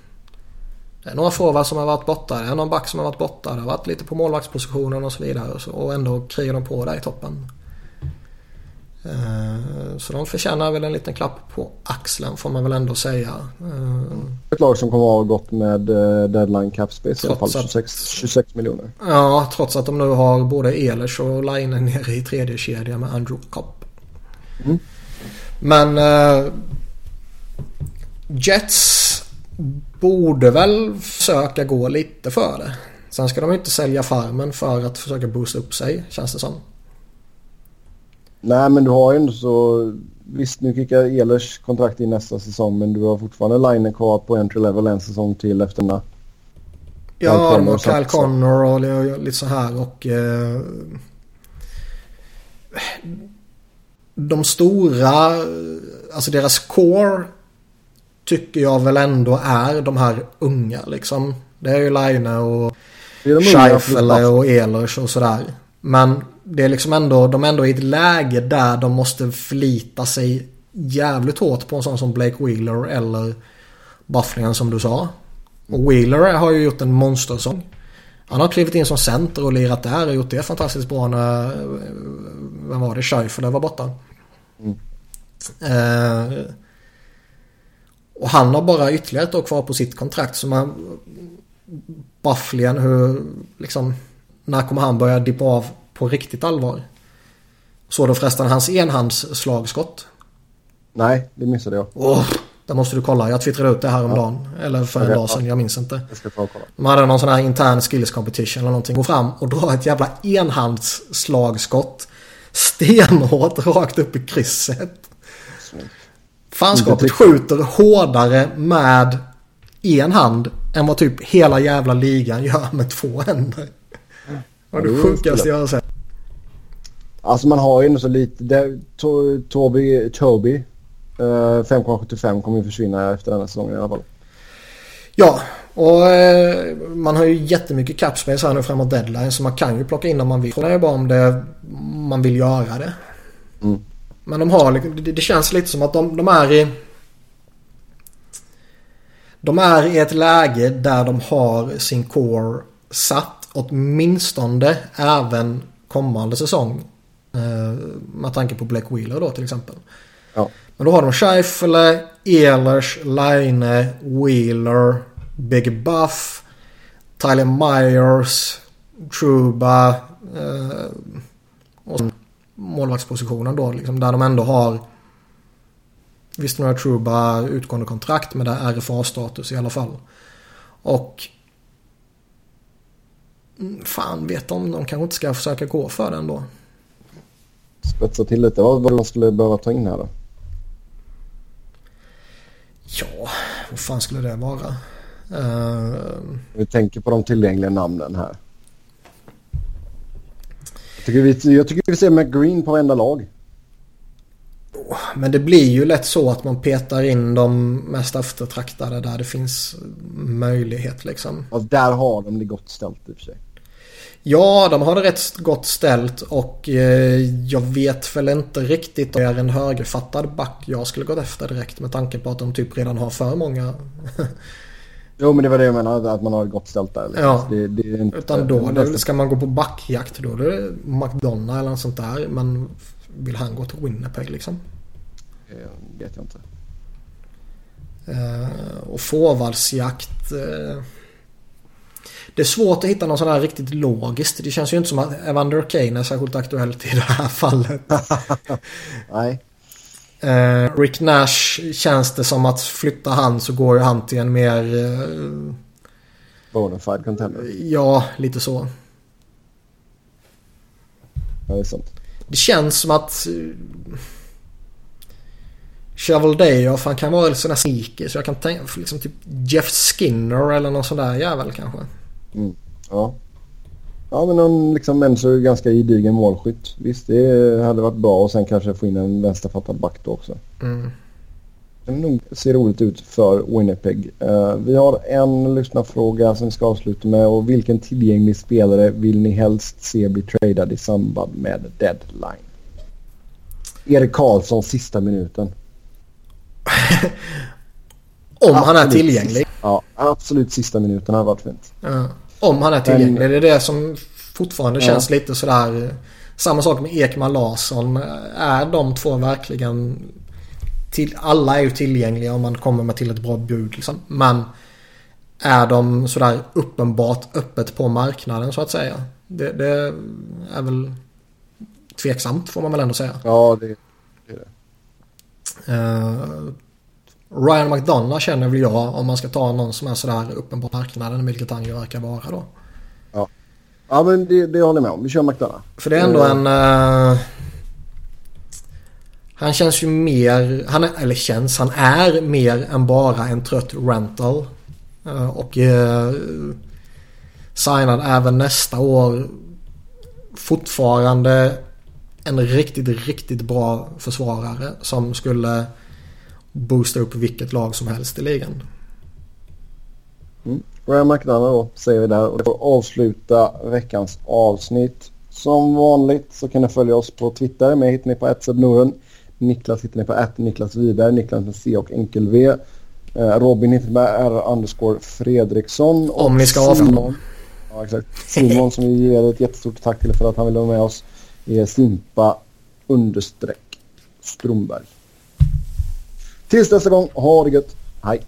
Det är några forwards som har varit borta, det är någon back som har varit borta, det har varit lite på målvaktspositionen och så vidare. Och ändå krigar de på där i toppen. Eh, så de förtjänar väl en liten klapp på axeln får man väl ändå säga. Eh, Ett lag som kommer att ha gått med eh, deadline cap space i alla fall. 26, 26 miljoner. Ja, trots att de nu har både Ehlers och Line nere i tredje kedja med Andrew Kopp. Mm. Men uh, Jets borde väl försöka gå lite för det. Sen ska de inte sälja farmen för att försöka boosta upp sig känns det som. Nej men du har ju ändå så... Visst nu kickar Ehlers kontrakt in nästa säsong men du har fortfarande Line kvar på entry level en säsong till efter denna. Ja, de har Kyle Connor och lite så här och... Eh, de stora, alltså deras core tycker jag väl ändå är de här unga liksom. Det är ju Line och Scheifele och Ehlers och sådär. Men det är liksom ändå, de är ändå i ett läge där de måste förlita sig jävligt hårt på en sån som Blake Wheeler eller Bufflingen som du sa. Och Wheeler har ju gjort en monstersång. Han har klivit in som center och lirat där och gjort det fantastiskt bra när, vem var det, Scheifele var borta. Mm. Eh, och han har bara ytterligare ett år kvar på sitt kontrakt. Så man... Bufflien, hur... Liksom... När kommer han börja dippa av på riktigt allvar? Såg du förresten hans enhandsslagskott? Nej, det missade jag. Oh, det måste du kolla. Jag twittrade ut det här om ja. dagen. Eller för en dag sedan, jag minns inte. Jag ska ta och kolla. De hade någon sån här intern skills competition eller någonting. Gå fram och dra ett jävla enhandsslagskott. Stenhårt rakt upp i krysset. Fanskapet skjuter hårdare med en hand än vad typ hela jävla ligan gör med två händer. Det var det sjukaste jag har sett. Alltså man har ju ändå så lite. Det, to, Toby, Toby 5,75 kommer ju försvinna efter den här säsongen i alla fall. Ja, och eh, man har ju jättemycket capspace här nu framåt deadline så man kan ju plocka in om man vill. Frågan är bara om det, man vill göra det. Mm. Men de har, det, det känns lite som att de, de är i... De är i ett läge där de har sin core satt åtminstone även kommande säsong. Eh, med tanke på Black Wheeler då till exempel. Ja. Men då har de Scheifele, Ehlers, Line, Wheeler, Big Buff, Tyler Myers, Truba eh, målvaktspositionen då. Liksom, där de ändå har Visst nu har Truba utgående kontrakt men det är RFA-status i alla fall. Och mm, Fan vet de, de kanske inte ska försöka gå för den då. Spetsa till lite. Vad var man skulle behöva ta in här då? Ja, vad fan skulle det vara? Uh... Vi tänker på de tillgängliga namnen här tycker vi, jag tycker vi ser McGreen på varenda lag. Men det blir ju lätt så att man petar in de mest eftertraktade där det finns möjlighet liksom. Ja, där har de det gott ställt i och för sig. Ja, de har det rätt gott ställt och eh, jag vet väl inte riktigt om det är en högerfattad back jag skulle gått efter direkt med tanke på att de typ redan har för många Jo men det var det jag menade, att man har gott ställt där. Liksom. Ja. Det, det är inte, Utan då det, ska man gå på backjakt då är det McDonald eller något sånt där. Men vill han gå till Winnipeg liksom? Det vet jag inte. Uh, och forwardsjakt. Uh, det är svårt att hitta någon sån här riktigt logiskt. Det känns ju inte som att Evander Kane är särskilt aktuellt i det här fallet. *laughs* Nej. Eh, Rick Nash känns det som att flytta han så går ju han till en mer... Eh, Bonafide contender. Ja, lite så. Ja, det är sant. Det känns som att... Uh, Shovel Day, han kan vara sån här sneaky så jag kan tänka liksom typ Jeff Skinner eller någon sån där jävel kanske. Mm. Ja. Ja, men någon liksom människor ganska gedigen målskytt. Visst, det hade varit bra och sen kanske få in en vänsterfattad back då också. Mm. Det ser roligt ut för Winnipeg. Uh, vi har en lyssnarfråga som vi ska avsluta med och vilken tillgänglig spelare vill ni helst se bli tradad i samband med deadline? Erik Karlsson sista minuten. *laughs* Om han är Absolut tillgänglig. Sista, ja, absolut sista minuten hade varit fint. Ja. Om han är tillgänglig. Det är det som fortfarande Ja. känns lite sådär. Samma sak med Ekman Larsson. Är de två verkligen... Till, alla är ju tillgängliga om man kommer med till ett bra bud liksom. Men är de sådär uppenbart öppet på marknaden så att säga? Det, det är väl tveksamt får man väl ändå säga. Ja, det, Eh, Ryan McDonough känner väl jag om man ska ta någon som är sådär uppenbart på marknaden vilket han ju verkar vara då. ja men det, det håller jag med om. Vi kör McDonough. För det är ändå Eh, en... eh, han känns ju mer... Han är, eller känns, han är mer än bara en trött rental. Eh, och uh, signad även nästa år. Fortfarande en riktigt, riktigt bra försvarare som skulle boosta upp vilket lag som helst i ligan. Ryan McDonough då, säger vi där. Och det får avsluta veckans avsnitt. Som vanligt så kan ni följa oss på Twitter. Mig hittar ni på @sebnoren. Niklas hittar ni på att Niklas Wiberg. Niklas med C och enkel V. Eh, Robin hittar ni med R underscore Fredriksson. Om ni ska avfärda Simon, ja, exakt. Simon som vi ger ett jättestort tack till för att han ville vara med oss. Är Simpa understreck Stromberg. Tills nästa gång, ha det gött. Hej!